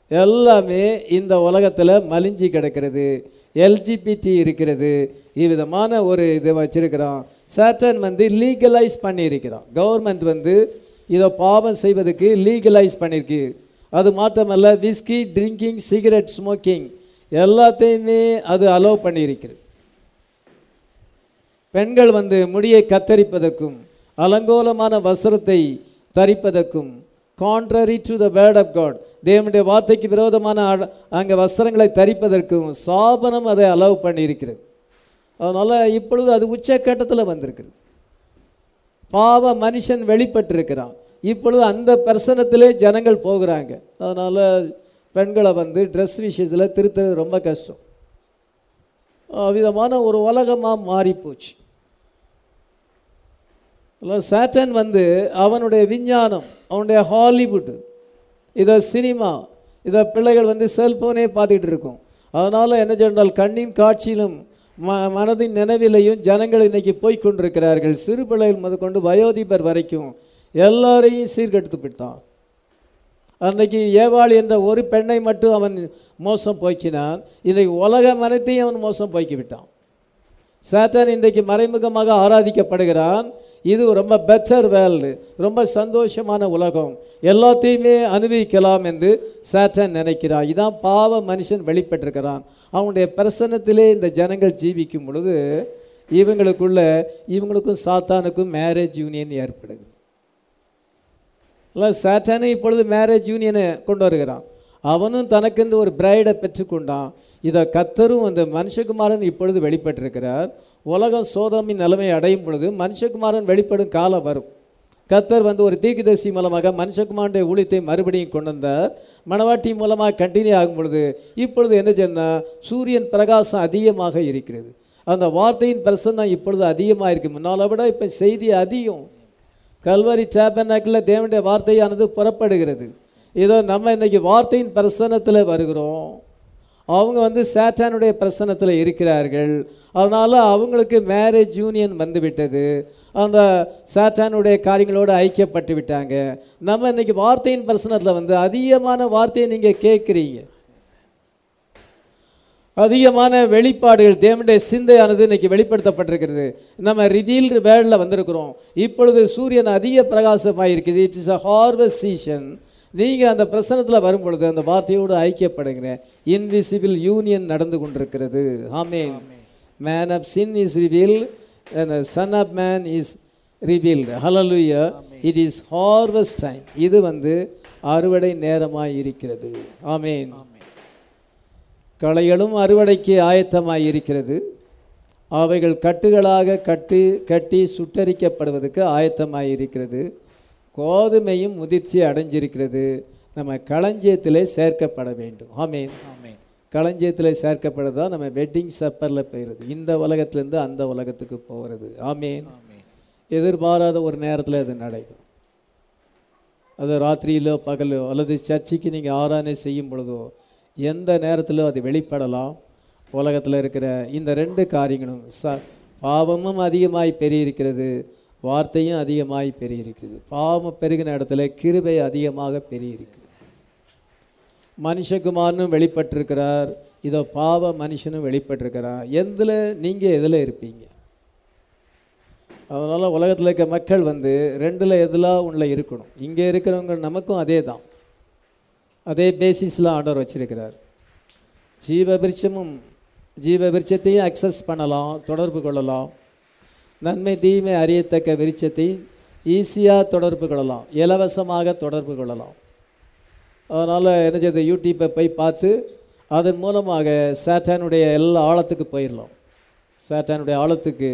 எல்லாமே இந்த உலகத்தில் மலிஞ்சி கிடக்கிறது. எல்ஜிபிடி இருக்கிறது. இவ்விதமான ஒரு இதை வச்சுருக்கிறோம். சேட்டன் வந்து லீகலைஸ் பண்ணியிருக்கிறான். கவர்மெண்ட் வந்து இதை பாவம் செய்வதற்கு லீகலைஸ் பண்ணியிருக்கு. அது மாற்றமல்ல விஸ்கி ட்ரிங்கிங் சிகரெட் ஸ்மோக்கிங் எல்லாத்தையுமே அது அலோவ் பண்ணியிருக்கிறது. பெண்கள் வந்து முடியை கத்தரிப்பதற்கும் அலங்கோலமான வஸ்திரத்தை தரிப்பதற்கும் contrary to the word of God தேவனுடைய வார்த்தைக்கு விரோதமான அங்கே வஸ்திரங்களை தரிப்பதற்கும் சாபனம் அதை அலோவ் பண்ணியிருக்கிறது. அதனால் இப்பொழுது அது உச்சக்கட்டத்தில் வந்திருக்கிறது. பாவ மனுஷன் வெளிப்பட்டிருக்கிறான். இப்பொழுது அந்த பிரசனத்திலே ஜனங்கள் போகிறாங்க. அதனால் பெண்களை வந்து ட்ரெஸ் விஷயத்தில் திருத்துறது ரொம்ப கஷ்டம். விதமான ஒரு உலகமாக மாறிப்போச்சு. சேட்டன் வந்து அவனுடைய விஞ்ஞானம் அவனுடைய ஹாலிவுட் இதை சினிமா இதை பிள்ளைகள் வந்து செல்ஃபோனே பார்த்துக்கிட்டு இருக்கும். அதனால் என்ன சொன்னால் கண்ணின் காட்சியிலும் ம மனதின் நினைவிலையும் ஜனங்கள் இன்றைக்கி போய் கொண்டிருக்கிறார்கள். சிறு பிள்ளைகள் முதற்கொண்டு வயோதிபர் வரைக்கும் எல்லாரையும் சீர்கெடுத்து விட்டான் அன்றைக்கி ஏவாள் என்ற ஒரு பெண்ணை மட்டும் அவன் மோசம் போக்கினான். இன்றைக்கு உலகம் அனைத்தையும் அவன் மோசம் போக்கி விட்டான் சாத்தான் இன்றைக்கு மறைமுகமாக ஆராதிக்கப்படுகிறான். இது ரொம்ப பெட்டர் வேர்ல்டு ரொம்ப சந்தோஷமான உலகம். எல்லாத்தையுமே அனுபவிக்கலாம் என்று சாத்தான் நினைக்கிறான். இதான் பாவ மனுஷன் வெளிப்பட்டிருக்கிறான். அவனுடைய பிரசன்னத்திலே இந்த ஜனங்கள் ஜீவிக்கும் பொழுது இவங்களுக்குள்ள இவங்களுக்கும் சாத்தானுக்கும் மேரேஜ் யூனியன் ஏற்படுது. இல்லை சாத்தானு இப்பொழுது மேரேஜ் யூனியனை கொண்டு வருகிறான். அவனும் தனக்கென்று ஒரு பிரைடை பெற்றுக்கொண்டான். இதை கத்தரும் அந்த மனுஷகுமாரன் இப்பொழுது வெளிப்பட்டிருக்கிறார். உலகம் சோதமின் நிலைமை அடையும் பொழுது மனுஷகுமாரன் வெளிப்படும் காலம் வரும். கத்தர் வந்து ஒரு தீர்க்கதரிசி மூலமாக மனுஷகுமாரனுடைய ஊழியத்தை மறுபடியும் கொண்டு வந்தார் மணவாட்டி மூலமாக கண்டினியூ ஆகும் பொழுது இப்பொழுது என்ன செய்யணும் சூரியன் பிரகாசம் அதிகமாக இருக்கிறது. அந்த வார்த்தையின் பிரசன்னம் இப்பொழுது அதிகமாக இருக்கு. முன்னால் விட இப்போ செய்தி அதிகம். கல்வரி சேப்பனாக்கில் தேவனுடைய வார்த்தையானது புறப்படுகிறது. இதோ நம்ம இன்றைக்கி வார்த்தையின் பிரசன்னத்தில் வருகிறோம். அவங்க வந்து சேட்டானுடைய பிரசன்னத்தில் இருக்கிறார்கள். அதனால் அவங்களுக்கு மேரேஜ் யூனியன் வந்துவிட்டது அந்த சாத்தானுடைய காரியங்களோடு ஐக்கியப்பட்டு விட்டாங்க. நம்ம இன்னைக்கு வார்த்தையின் பிரசனத்தில் வந்து அதிகமான வார்த்தையை நீங்கள் கேட்குறீங்க. அதிகமான வெளிப்பாடுகள் தேவனுடைய சிந்தையானது இன்னைக்கு வெளிப்படுத்தப்பட்டிருக்கிறது. நம்ம ரிதீல் வேலில் வந்திருக்கிறோம். இப்பொழுது சூரியன் அதிக பிரகாசமாக இருக்குது it's is a harvest season நீங்கள் அந்த பிரசனத்தில் வரும் பொழுது அந்த வார்த்தையோடு ஐக்கியப்படுங்கிற இன்விசிபிள் யூனியன் நடந்து கொண்டிருக்கிறது. ஆமேன் man of sin is revealed son of man is revealed. Hallelujah. It is harvest time. இது வந்து அறுவடை நேரமாய் இருக்கிறது. ஆமென் களைகளும் அறுவடைக்கு ஆயத்தமாய் இருக்கிறது. அவைகள் கட்டுகளாக கட்டு கட்டி சுட்டரிக்கப்படுவதற்கு ஆயத்தமாய் இருக்கிறது. கோதுமையும் முதிர்ச்சி அடைஞ்சிருக்கிறது. நம்ம களஞ்சியத்திலே சேர்க்கப்பட வேண்டும். ஆமென். ஆமென். களஞ்சியத்தில் சேர்க்கப்படுறதா நம்ம வெட்டிங் சப்பரில் போயிடுது இந்த உலகத்துலேருந்து அந்த உலகத்துக்கு போகிறது ஆமீன். ஆமென். எதிர்பாராத ஒரு நேரத்தில் அது நடைபெறும். அது ராத்திரியிலோ பகலோ அல்லது சர்ச்சைக்கு நீங்கள் ஆராதனை செய்யும் பொழுதோ எந்த நேரத்திலோ அது வெளிப்படலாம். உலகத்தில் இருக்கிற இந்த ரெண்டு காரியங்களும் ச பாவமும் அதிகமாய் பெருகியிருக்கிறது. வார்த்தையும் அதிகமாய் பெருகிருக்குது பாவம் பெருகின இடத்துல கிருபை அதிகமாக பெருகிருக்குது மனுஷகுமாரனும் வெளிப்பட்டிருக்கிறார். இதோ பாவ மனுஷனும் வெளிப்பட்டிருக்கிறார் எந்தில் நீங்கள் எதில் இருப்பீங்க? அதனால் உலகத்தில் இருக்க மக்கள் வந்து ரெண்டில் எதில் உள்ள இருக்கணும்? இங்கே இருக்கிறவங்க நமக்கும் அதே தான் அதே பேசிஸில் ஆர்டர் வச்சிருக்கிறார். ஜீவ விருட்சமும் ஜீவ விருட்சத்தையும் அக்சஸ் பண்ணலாம் தொடர்பு கொள்ளலாம். நன்மை தீமை அறியத்தக்க விருச்சத்தை ஈஸியாக தொடர்பு கொள்ளலாம். இலவசமாக தொடர்பு கொள்ளலாம். அதனால் என்ன செய்யுது யூடியூப்பை போய் பார்த்து அதன் மூலமாக சேட்டானுடைய எல்லா ஆழத்துக்கு போயிடலாம். சேட்டானுடைய ஆழத்துக்கு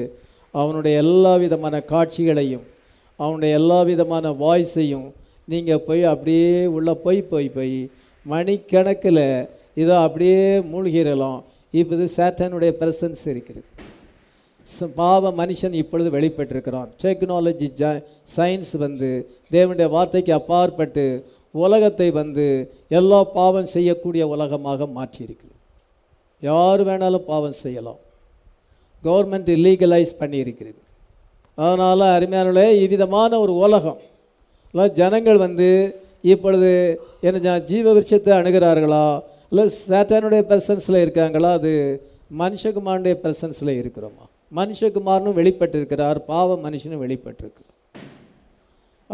அவனுடைய எல்லா விதமான காட்சிகளையும் அவனுடைய எல்லா விதமான வாய்ஸையும் நீங்கள் போய் அப்படியே உள்ளே போய் போய் போய் மணிக்கணக்கில் இதை அப்படியே மூழ்கிடலாம். இப்போது சேட்டனுடைய பிரசன்ஸ் இருக்கிறது. பாவ மனுஷன் இப்பொழுது வெளிப்பட்டிருக்கிறான். டெக்னாலஜி ஜ சயின்ஸ் வந்து தேவனுடைய வார்த்தைக்கு அப்பாற்பட்டு உலகத்தை வந்து எல்லா பாவம் செய்யக்கூடிய உலகமாக மாற்றியிருக்கு. யார் வேணாலும் பாவம் செய்யலாம். கவர்மெண்ட் லீகலைஸ் பண்ணியிருக்கிறது. அதனால் அருமையானே இவ்விதமான ஒரு உலகம். இல்லை ஜனங்கள் வந்து இப்பொழுது என்ன ஜீவ விருட்சத்தை அணுகிறார்களா? இல்லை சேட்டானுடைய பிரசன்ஸில் இருக்காங்களா? அது மனுஷகுமானுடைய பிரசன்ஸில் இருக்கிறோமா? மனுஷகுமாரனும் வெளிப்பட்டிருக்கிறார் பாவ மனுஷனும் வெளிப்பட்டிருக்கு.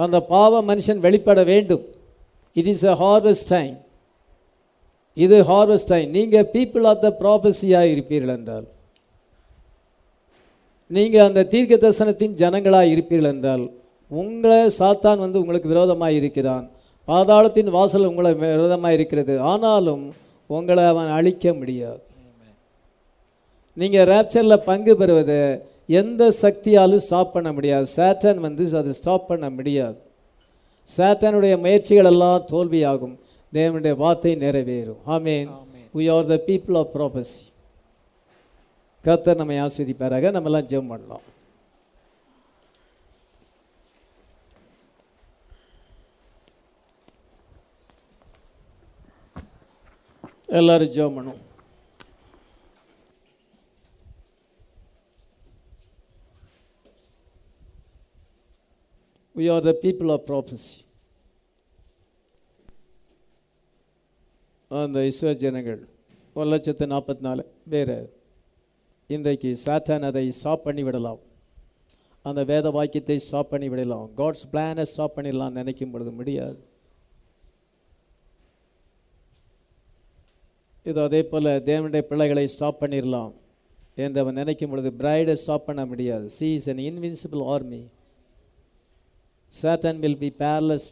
அந்த பாவ மனுஷன் வெளிப்பட வேண்டும். It is a harvest time இது ஹார்வெஸ்ட் டைம் நீங்கள் பீப்புள் ஆஃப் த ப்ராபஸியாக இருப்பீர்கள் என்றால் நீங்கள் அந்த தீர்க்க தரிசனத்தின் ஜனங்களாக இருப்பீர்கள் என்றால் உங்களை சாத்தான் வந்து உங்களுக்கு விரோதமாக இருக்கிறான். பாதாளத்தின் வாசல் உங்களை விரோதமாக இருக்கிறது. ஆனாலும் உங்களை அவன் அழிக்க முடியாது. நீங்கள் ரேப்சரில் பங்கு பெறுவதை எந்த சக்தியாலும் ஸ்டாப் பண்ண முடியாது. சேட்டன் வந்து அதை ஸ்டாப் பண்ண முடியாது. சேட்டனுடைய முயற்சிகள் எல்லாம் தோல்வியாகும். தேவனுடைய வார்த்தை நிறைவேறும். ஆமேன். we are the people of prophecy. கர்த்தர் நம்மை ஆஸ்வதிப்பாராக நம்மெல்லாம் ஜெபம் பண்ணலாம். எல்லாரும் ஜெபம் பண்ணும். We are the people of prophecy. அந்த இஸ்ரோ ஜனங்கள் ஒரு லட்சத்து நாற்பத்தி நாலு பேர் இன்றைக்கு சாத்தான் அதை ஸ்டாப் பண்ணி விடலாம். அந்த வேத வாக்கியத்தை ஸ்டாப் பண்ணி விடலாம். காட்ஸ் பிளானை ஸ்டாப் பண்ணிடலாம் நினைக்கும் பொழுது முடியாது. இது அதே போல் தேவனுடைய பிள்ளைகளை ஸ்டாப் பண்ணிடலாம். என்று அவன் நினைக்கும் பொழுது பிரைடை ஸ்டாப் பண்ண முடியாது. She is an invincible army சாத்தான் will be paralyse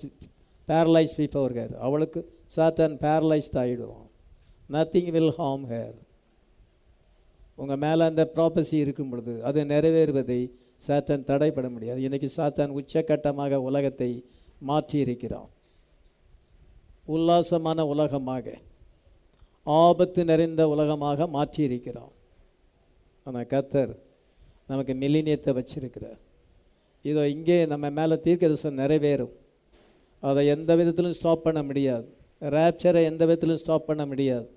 paralyse before her அவளுக்கு சாத்தான் பேரலைஸ்ட் ஆகிடுவோம் நத்திங் வில் ஹார்ம் ஹேர் உங்கள் மேலே அந்த ப்ராப்பர்சி இருக்கும் பொழுது அது நிறைவேறுவதை சாத்தான் தடைப்பட முடியாது இன்றைக்கி சாத்தான் உச்சக்கட்டமாக உலகத்தை மாற்றி இருக்கிறான் உல்லாசமான உலகமாக ஆபத்து நிறைந்த உலகமாக மாற்றி இருக்கிறான் ஆனால் கத்தர் நமக்கு மில்லினியத்தை வச்சிருக்கிறார் இதோ இங்கே நம்ம மேலே தீர்க்கதரிசனம் நிறைவேறும். அதை எந்த விதத்திலும் ஸ்டாப் பண்ண முடியாது. ரேப்சரை எந்த விதத்திலும் ஸ்டாப் பண்ண முடியாது.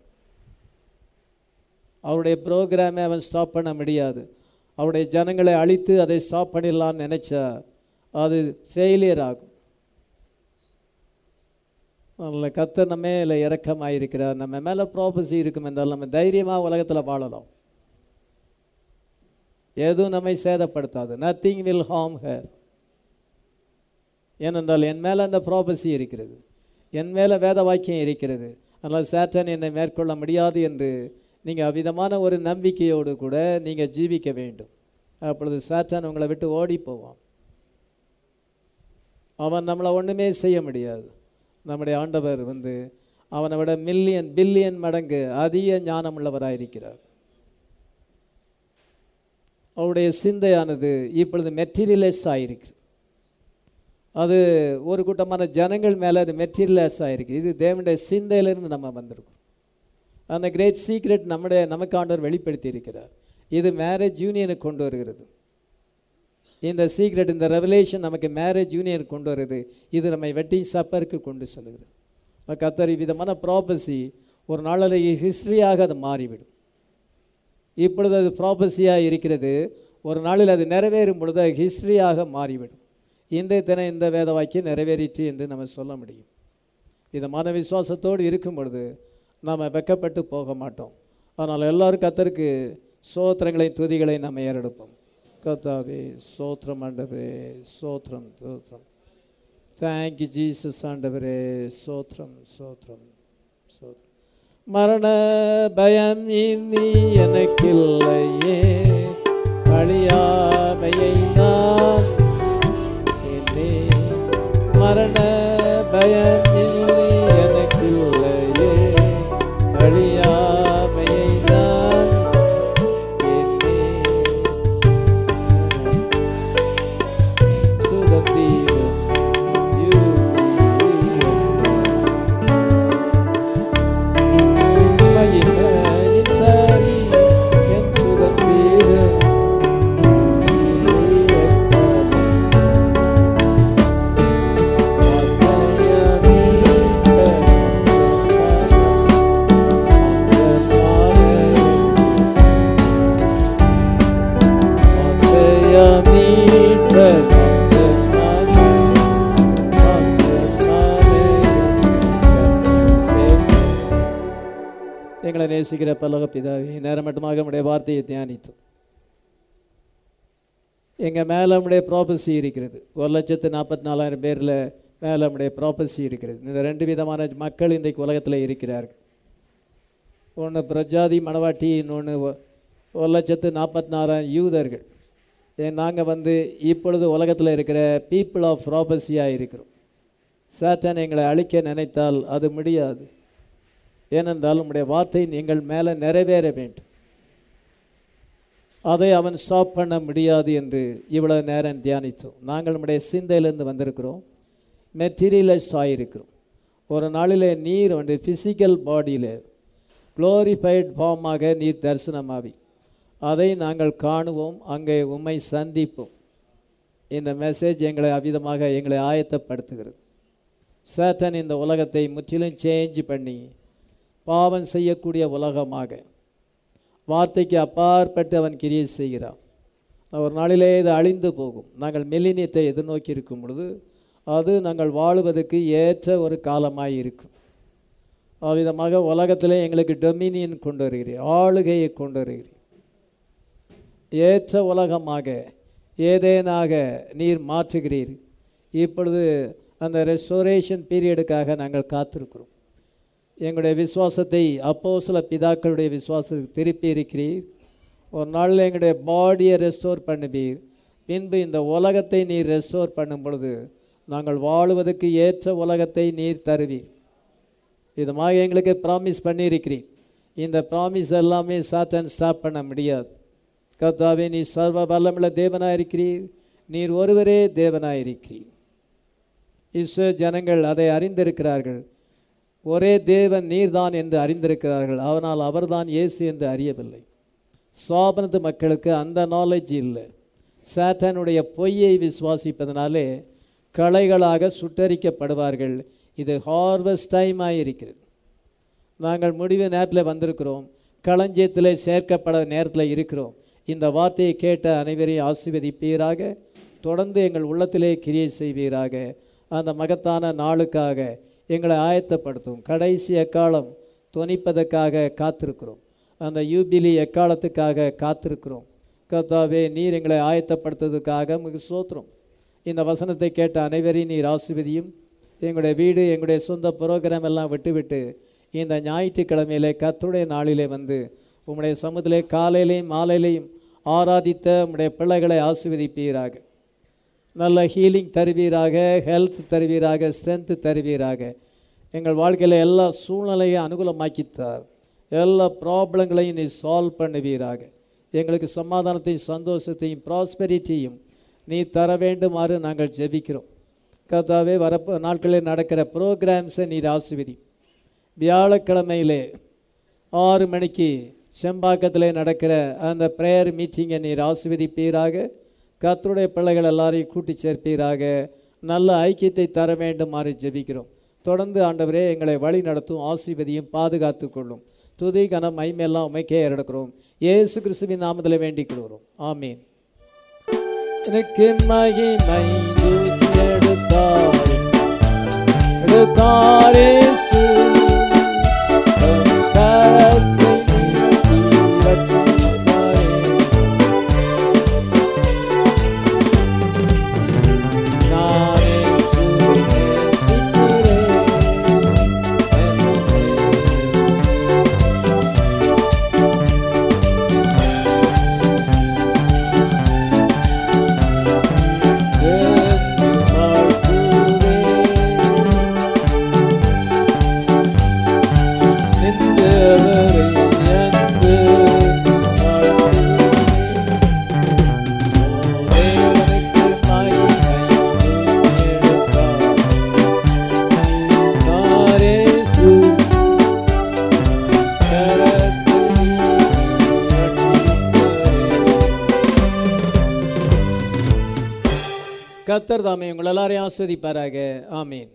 அவருடைய ப்ரோக்ராமை அவன் ஸ்டாப் பண்ண முடியாது. அவருடைய ஜனங்களை அழித்து அதை ஸ்டாப் பண்ணிடலான்னு நினச்சா அது ஃபெயிலியர் ஆகும். அதில் கத்தர் நம்ம இறக்கமாக இருக்கிறார் நம்ம மேலே ப்ராபஸி இருக்கும் என்றால் நம்ம தைரியமாக உலகத்தில் வாழலாம். எதுவும் நம்மை சேதப்படுத்தாது. நத்திங் வில் ஹார்ம் ஹேர் ஏனென்றால் என் மேலே அந்த ப்ராபஸி இருக்கிறது. என் மேலே வேத வாக்கியம் இருக்கிறது. அதனால் சேட்டன் என்னை மேற்கொள்ள முடியாது என்று நீங்கள் அவ்விதமான ஒரு நம்பிக்கையோடு கூட நீங்கள் ஜீவிக்க வேண்டும். அப்பொழுது சேட்டன் உங்களை விட்டு ஓடி போவான். அவன் நம்மளை ஒன்றுமே செய்ய முடியாது. நம்முடைய ஆண்டவர் வந்து அவனை விட மில்லியன் பில்லியன் மடங்கு அதிக ஞானமுள்ளவராக இருக்கிறார் அவருடைய சிந்தையானது இப்பொழுது மெட்டீரியலைஸ் ஆகிருக்கு அது ஒரு கூட்டமான ஜனங்கள் மேலே அது மெட்டீரியலைஸ் ஆகிருக்கு இது தேவனுடைய சிந்தையிலேருந்து நம்ம வந்திருக்கோம். அந்த கிரேட் சீக்ரெட் நம்முடைய நமக்கு ஆண்டவர் வெளிப்படுத்தி இருக்கிறார் இது மேரேஜ் யூனியனுக்கு கொண்டு வருகிறது. இந்த சீக்ரெட் இந்த ரெவலேஷன் நமக்கு மேரேஜ் யூனியன் கொண்டு வருது. இது நம்மை வெட்டி சப்பருக்கு கொண்டு செல்கிறது கத்தரி விதமான ப்ராப்பசி ஒரு நாளில் ஹிஸ்ட்ரியாக அது மாறிவிடும். இப்பொழுது அது ப்ராபஸியாக இருக்கிறது. ஒரு நாளில் அது நிறைவேறும் பொழுது அது ஹிஸ்ட்ரியாக மாறிவிடும். இன்றைய தினம் இந்த வேத வாக்கியம் நிறைவேறிற்று என்று நம்ம சொல்ல முடியும். விதமான விசுவாசத்தோடு இருக்கும் பொழுது நாம் வெக்கப்பட்டு போக மாட்டோம். அதனால் எல்லாரும் கத்தருக்கு சோத்திரங்களை துதிகளை நம்ம ஏறெடுப்போம். கத்தாவே சோத்திரம் ஆண்டவரே சோத்திரம் சோத்திரம். தேங்க்யூ ஜீசஸ் ஆண்டவரே சோத்திரம் சோத்திரம். மரண பயம் இனி எனக்கில்லையே. அழியாமையை நான் என்னே மரண பயம் இல்லை எனக்கில்லையே. அழியாமையை நான் என்னே சுதந்திரம் நேசிக்கிற பல்லக பிதாவே நேரம் மட்டுமாக நம்முடைய வார்த்தையை தியானித்தோம் எங்கள் மேலே நம்முடைய ப்ராப்பர்சி இருக்கிறது. ஒரு லட்சத்து நாற்பத்தி நாலாயிரம் பேரில் மேலே நம்முடைய ப்ராப்பர்சி இருக்கிறது. இந்த ரெண்டு விதமான மக்கள் இன்றைக்கு உலகத்தில் இருக்கிறார்கள். ஒன்று பிரஜாதி மணவாட்டி இன்னொன்று ஒரு லட்சத்து நாற்பத்தி நாலாயிரம் யூதர்கள் நாங்கள் வந்து இப்பொழுது உலகத்தில் இருக்கிற பீப்புள் ஆஃப் ப்ராப்பர்சியாக இருக்கிறோம். சாத்தான் எங்களை அழிக்க நினைத்தால் அது முடியாது. ஏனென்றால் உம்முடைய வார்த்தை எங்கள் மேலே நிறைவேற வேண்டும். அதை அவன் ஸ்டாப் பண்ண முடியாது என்று இவ்வளவு நேரம் தியானித்தோம். நாங்கள் நம்முடைய சிந்தையிலேருந்து வந்திருக்கிறோம். மெட்டீரியலைஸ் ஆகியிருக்கிறோம் ஒரு நாளில் நீர் வந்து ஃபிசிக்கல் பாடியில் குளோரிஃபைட் ஃபார்மாக நீர் தரிசனமாவி. அதை நாங்கள் காணுவோம். அங்கே உம்மை சந்திப்போம். இந்த மெசேஜ் எங்களை அவ்விதமாக எங்களை ஆயத்தப்படுத்துகிறது. சேட்டன் இந்த உலகத்தை முற்றிலும் சேஞ்ச் பண்ணி பாவம் செய்யக்கூடிய உலகமாக. வார்த்தைக்கு அப்பாற்பட்டு அவன் கிரியை செய்கிறான். ஒரு நாளிலே இது அழிந்து போகும். நாங்கள் மெலினியத்தை எதிர்நோக்கி இருக்கும் பொழுது அது நாங்கள் வாழுவதற்கு ஏற்ற ஒரு காலமாக இருக்கும் அவ்விதமாக உலகத்தில் எங்களுக்கு டொமினியன் கொண்டு வருகிறீர் ஆளுகையை கொண்டு வருகிறீர். ஏற்ற உலகமாக ஏதேனாக நீர் மாற்றுகிறீர். இப்பொழுது அந்த ரெஸ்டோரேஷன் பீரியடுக்காக நாங்கள் காத்திருக்கிறோம். எங்களுடைய விசுவாசத்தை அப்போ சில பிதாக்களுடைய விசுவாசத்துக்கு திருப்பி இருக்கிறீர். ஒரு நாளில் எங்களுடைய பாடியை ரெஸ்டோர் பண்ணுவீர். பின்பு இந்த உலகத்தை நீர் ரெஸ்டோர் பண்ணும் பொழுது நாங்கள் வாழுவதற்கு ஏற்ற உலகத்தை நீர் தருவீர். இதுமாக எங்களுக்கு ப்ராமிஸ் பண்ணியிருக்கிறீர். இந்த ப்ராமிஸ் எல்லாமே சாட்டன் ஸ்டாப் பண்ண முடியாது. கர்த்தாவே நீ சர்வ வல்லமுள்ள தேவனாக இருக்கிறீர். நீர் ஒருவரே தேவனாக இருக்கிறீர். இஸ்ரோ ஜனங்கள் அதை அறிந்திருக்கிறார்கள். ஒரே தேவன் நீர்தான் என்று அறிந்திருக்கிறார்கள். ஆனால் அவர்தான் இயேசு என்று அறியவில்லை. சோபனத்து மக்களுக்கு அந்த நாலேஜ் இல்லை. சாட்டனுடைய பொய்யை விசுவாசிப்பதனாலே களைகளாக சுட்டரிக்கப்படுவார்கள். இது ஹார்வெஸ்ட் டைம் ஆகியிருக்கிறது நாங்கள் முடிவு நேரத்தில் வந்திருக்கிறோம். களஞ்சியத்தில் சேர்க்கப்பட நேரத்தில் இருக்கிறோம். இந்த வார்த்தையை கேட்ட அனைவரையும் ஆசீர்வதிப்பீராக. தொடர்ந்து எங்கள் உள்ளத்திலே கிரியை செய்வீராக. அந்த மகத்தான நாளுக்காக எங்களை ஆயத்தப்படுத்தும். கடைசி எக்காலம் துணிப்பதற்காக காத்திருக்கிறோம். அந்த யூபிலி எக்காலத்துக்காக காத்திருக்கிறோம். கர்த்தாவே நீர் எங்களை ஆயத்தப்படுத்துவதற்காக மிக சோத்திரம் இந்த வசனத்தை கேட்ட அனைவரையும் நீர் ஆசிர்வதியும். எங்களுடைய வீடு எங்களுடைய சொந்த புரோகிராம் எல்லாம் விட்டுவிட்டு இந்த ஞாயிற்றுக்கிழமையிலே கத்துடைய நாளிலே வந்து உம்முடைய சமூகத்திலே காலையிலையும் மாலையிலையும் ஆராதித்த உம்முடைய பிள்ளைகளை ஆசீர்வதிப்பீராக. நல்ல ஹீலிங் தருவீராக ஹெல்த் தருவீராக ஸ்ட்ரென்த் தருவீராக. எங்கள் வாழ்க்கையில் எல்லா சூழ்நிலையும் அனுகூலமாக்கித்தார். எல்லா ப்ராப்ளங்களையும் நீ சால்வ் பண்ணுவீராக. எங்களுக்கு சமாதானத்தையும் சந்தோஷத்தையும் ப்ராஸ்பெரிட்டியும் நீ தர வேண்டுமாறு நாங்கள் ஜெபிக்கிறோம். கதாவே வர நாட்களில் நடக்கிற ப்ரோக்ராம்ஸை நீர் ஆசிர்வதி. வியாழக்கிழமையிலே ஆறு மணிக்கு செம்பாக்கத்தில் நடக்கிற அந்த ப்ரேயர் மீட்டிங்கை நீர் ஆசிர்வதிப்பீராக. கத்தருடைய பிள்ளைகள் எல்லாரையும் கூட்டி சேர்ப்பீராக. நல்ல ஐக்கியத்தை தர வேண்டுமாறு ஜெபிக்கிறோம். தொடர்ந்து ஆண்டவரே எங்களை வழி நடத்தும் ஆசீர்வதியும் பாதுகாத்து கொள்ளும். துதி கனம் மைமெல்லாம் உமைக்கே எடுக்கிறோம் ஏசு கிறிஸ்துவின் நாமத்தில் வேண்டிக் கொள்கிறோம். ஆமீன். எனக்கு மகிமை தூக்கி கத்தர் தாமே உங்கள் எல்லாரையும் ஆஸ்வதிப்பாராக. ஆமீன்.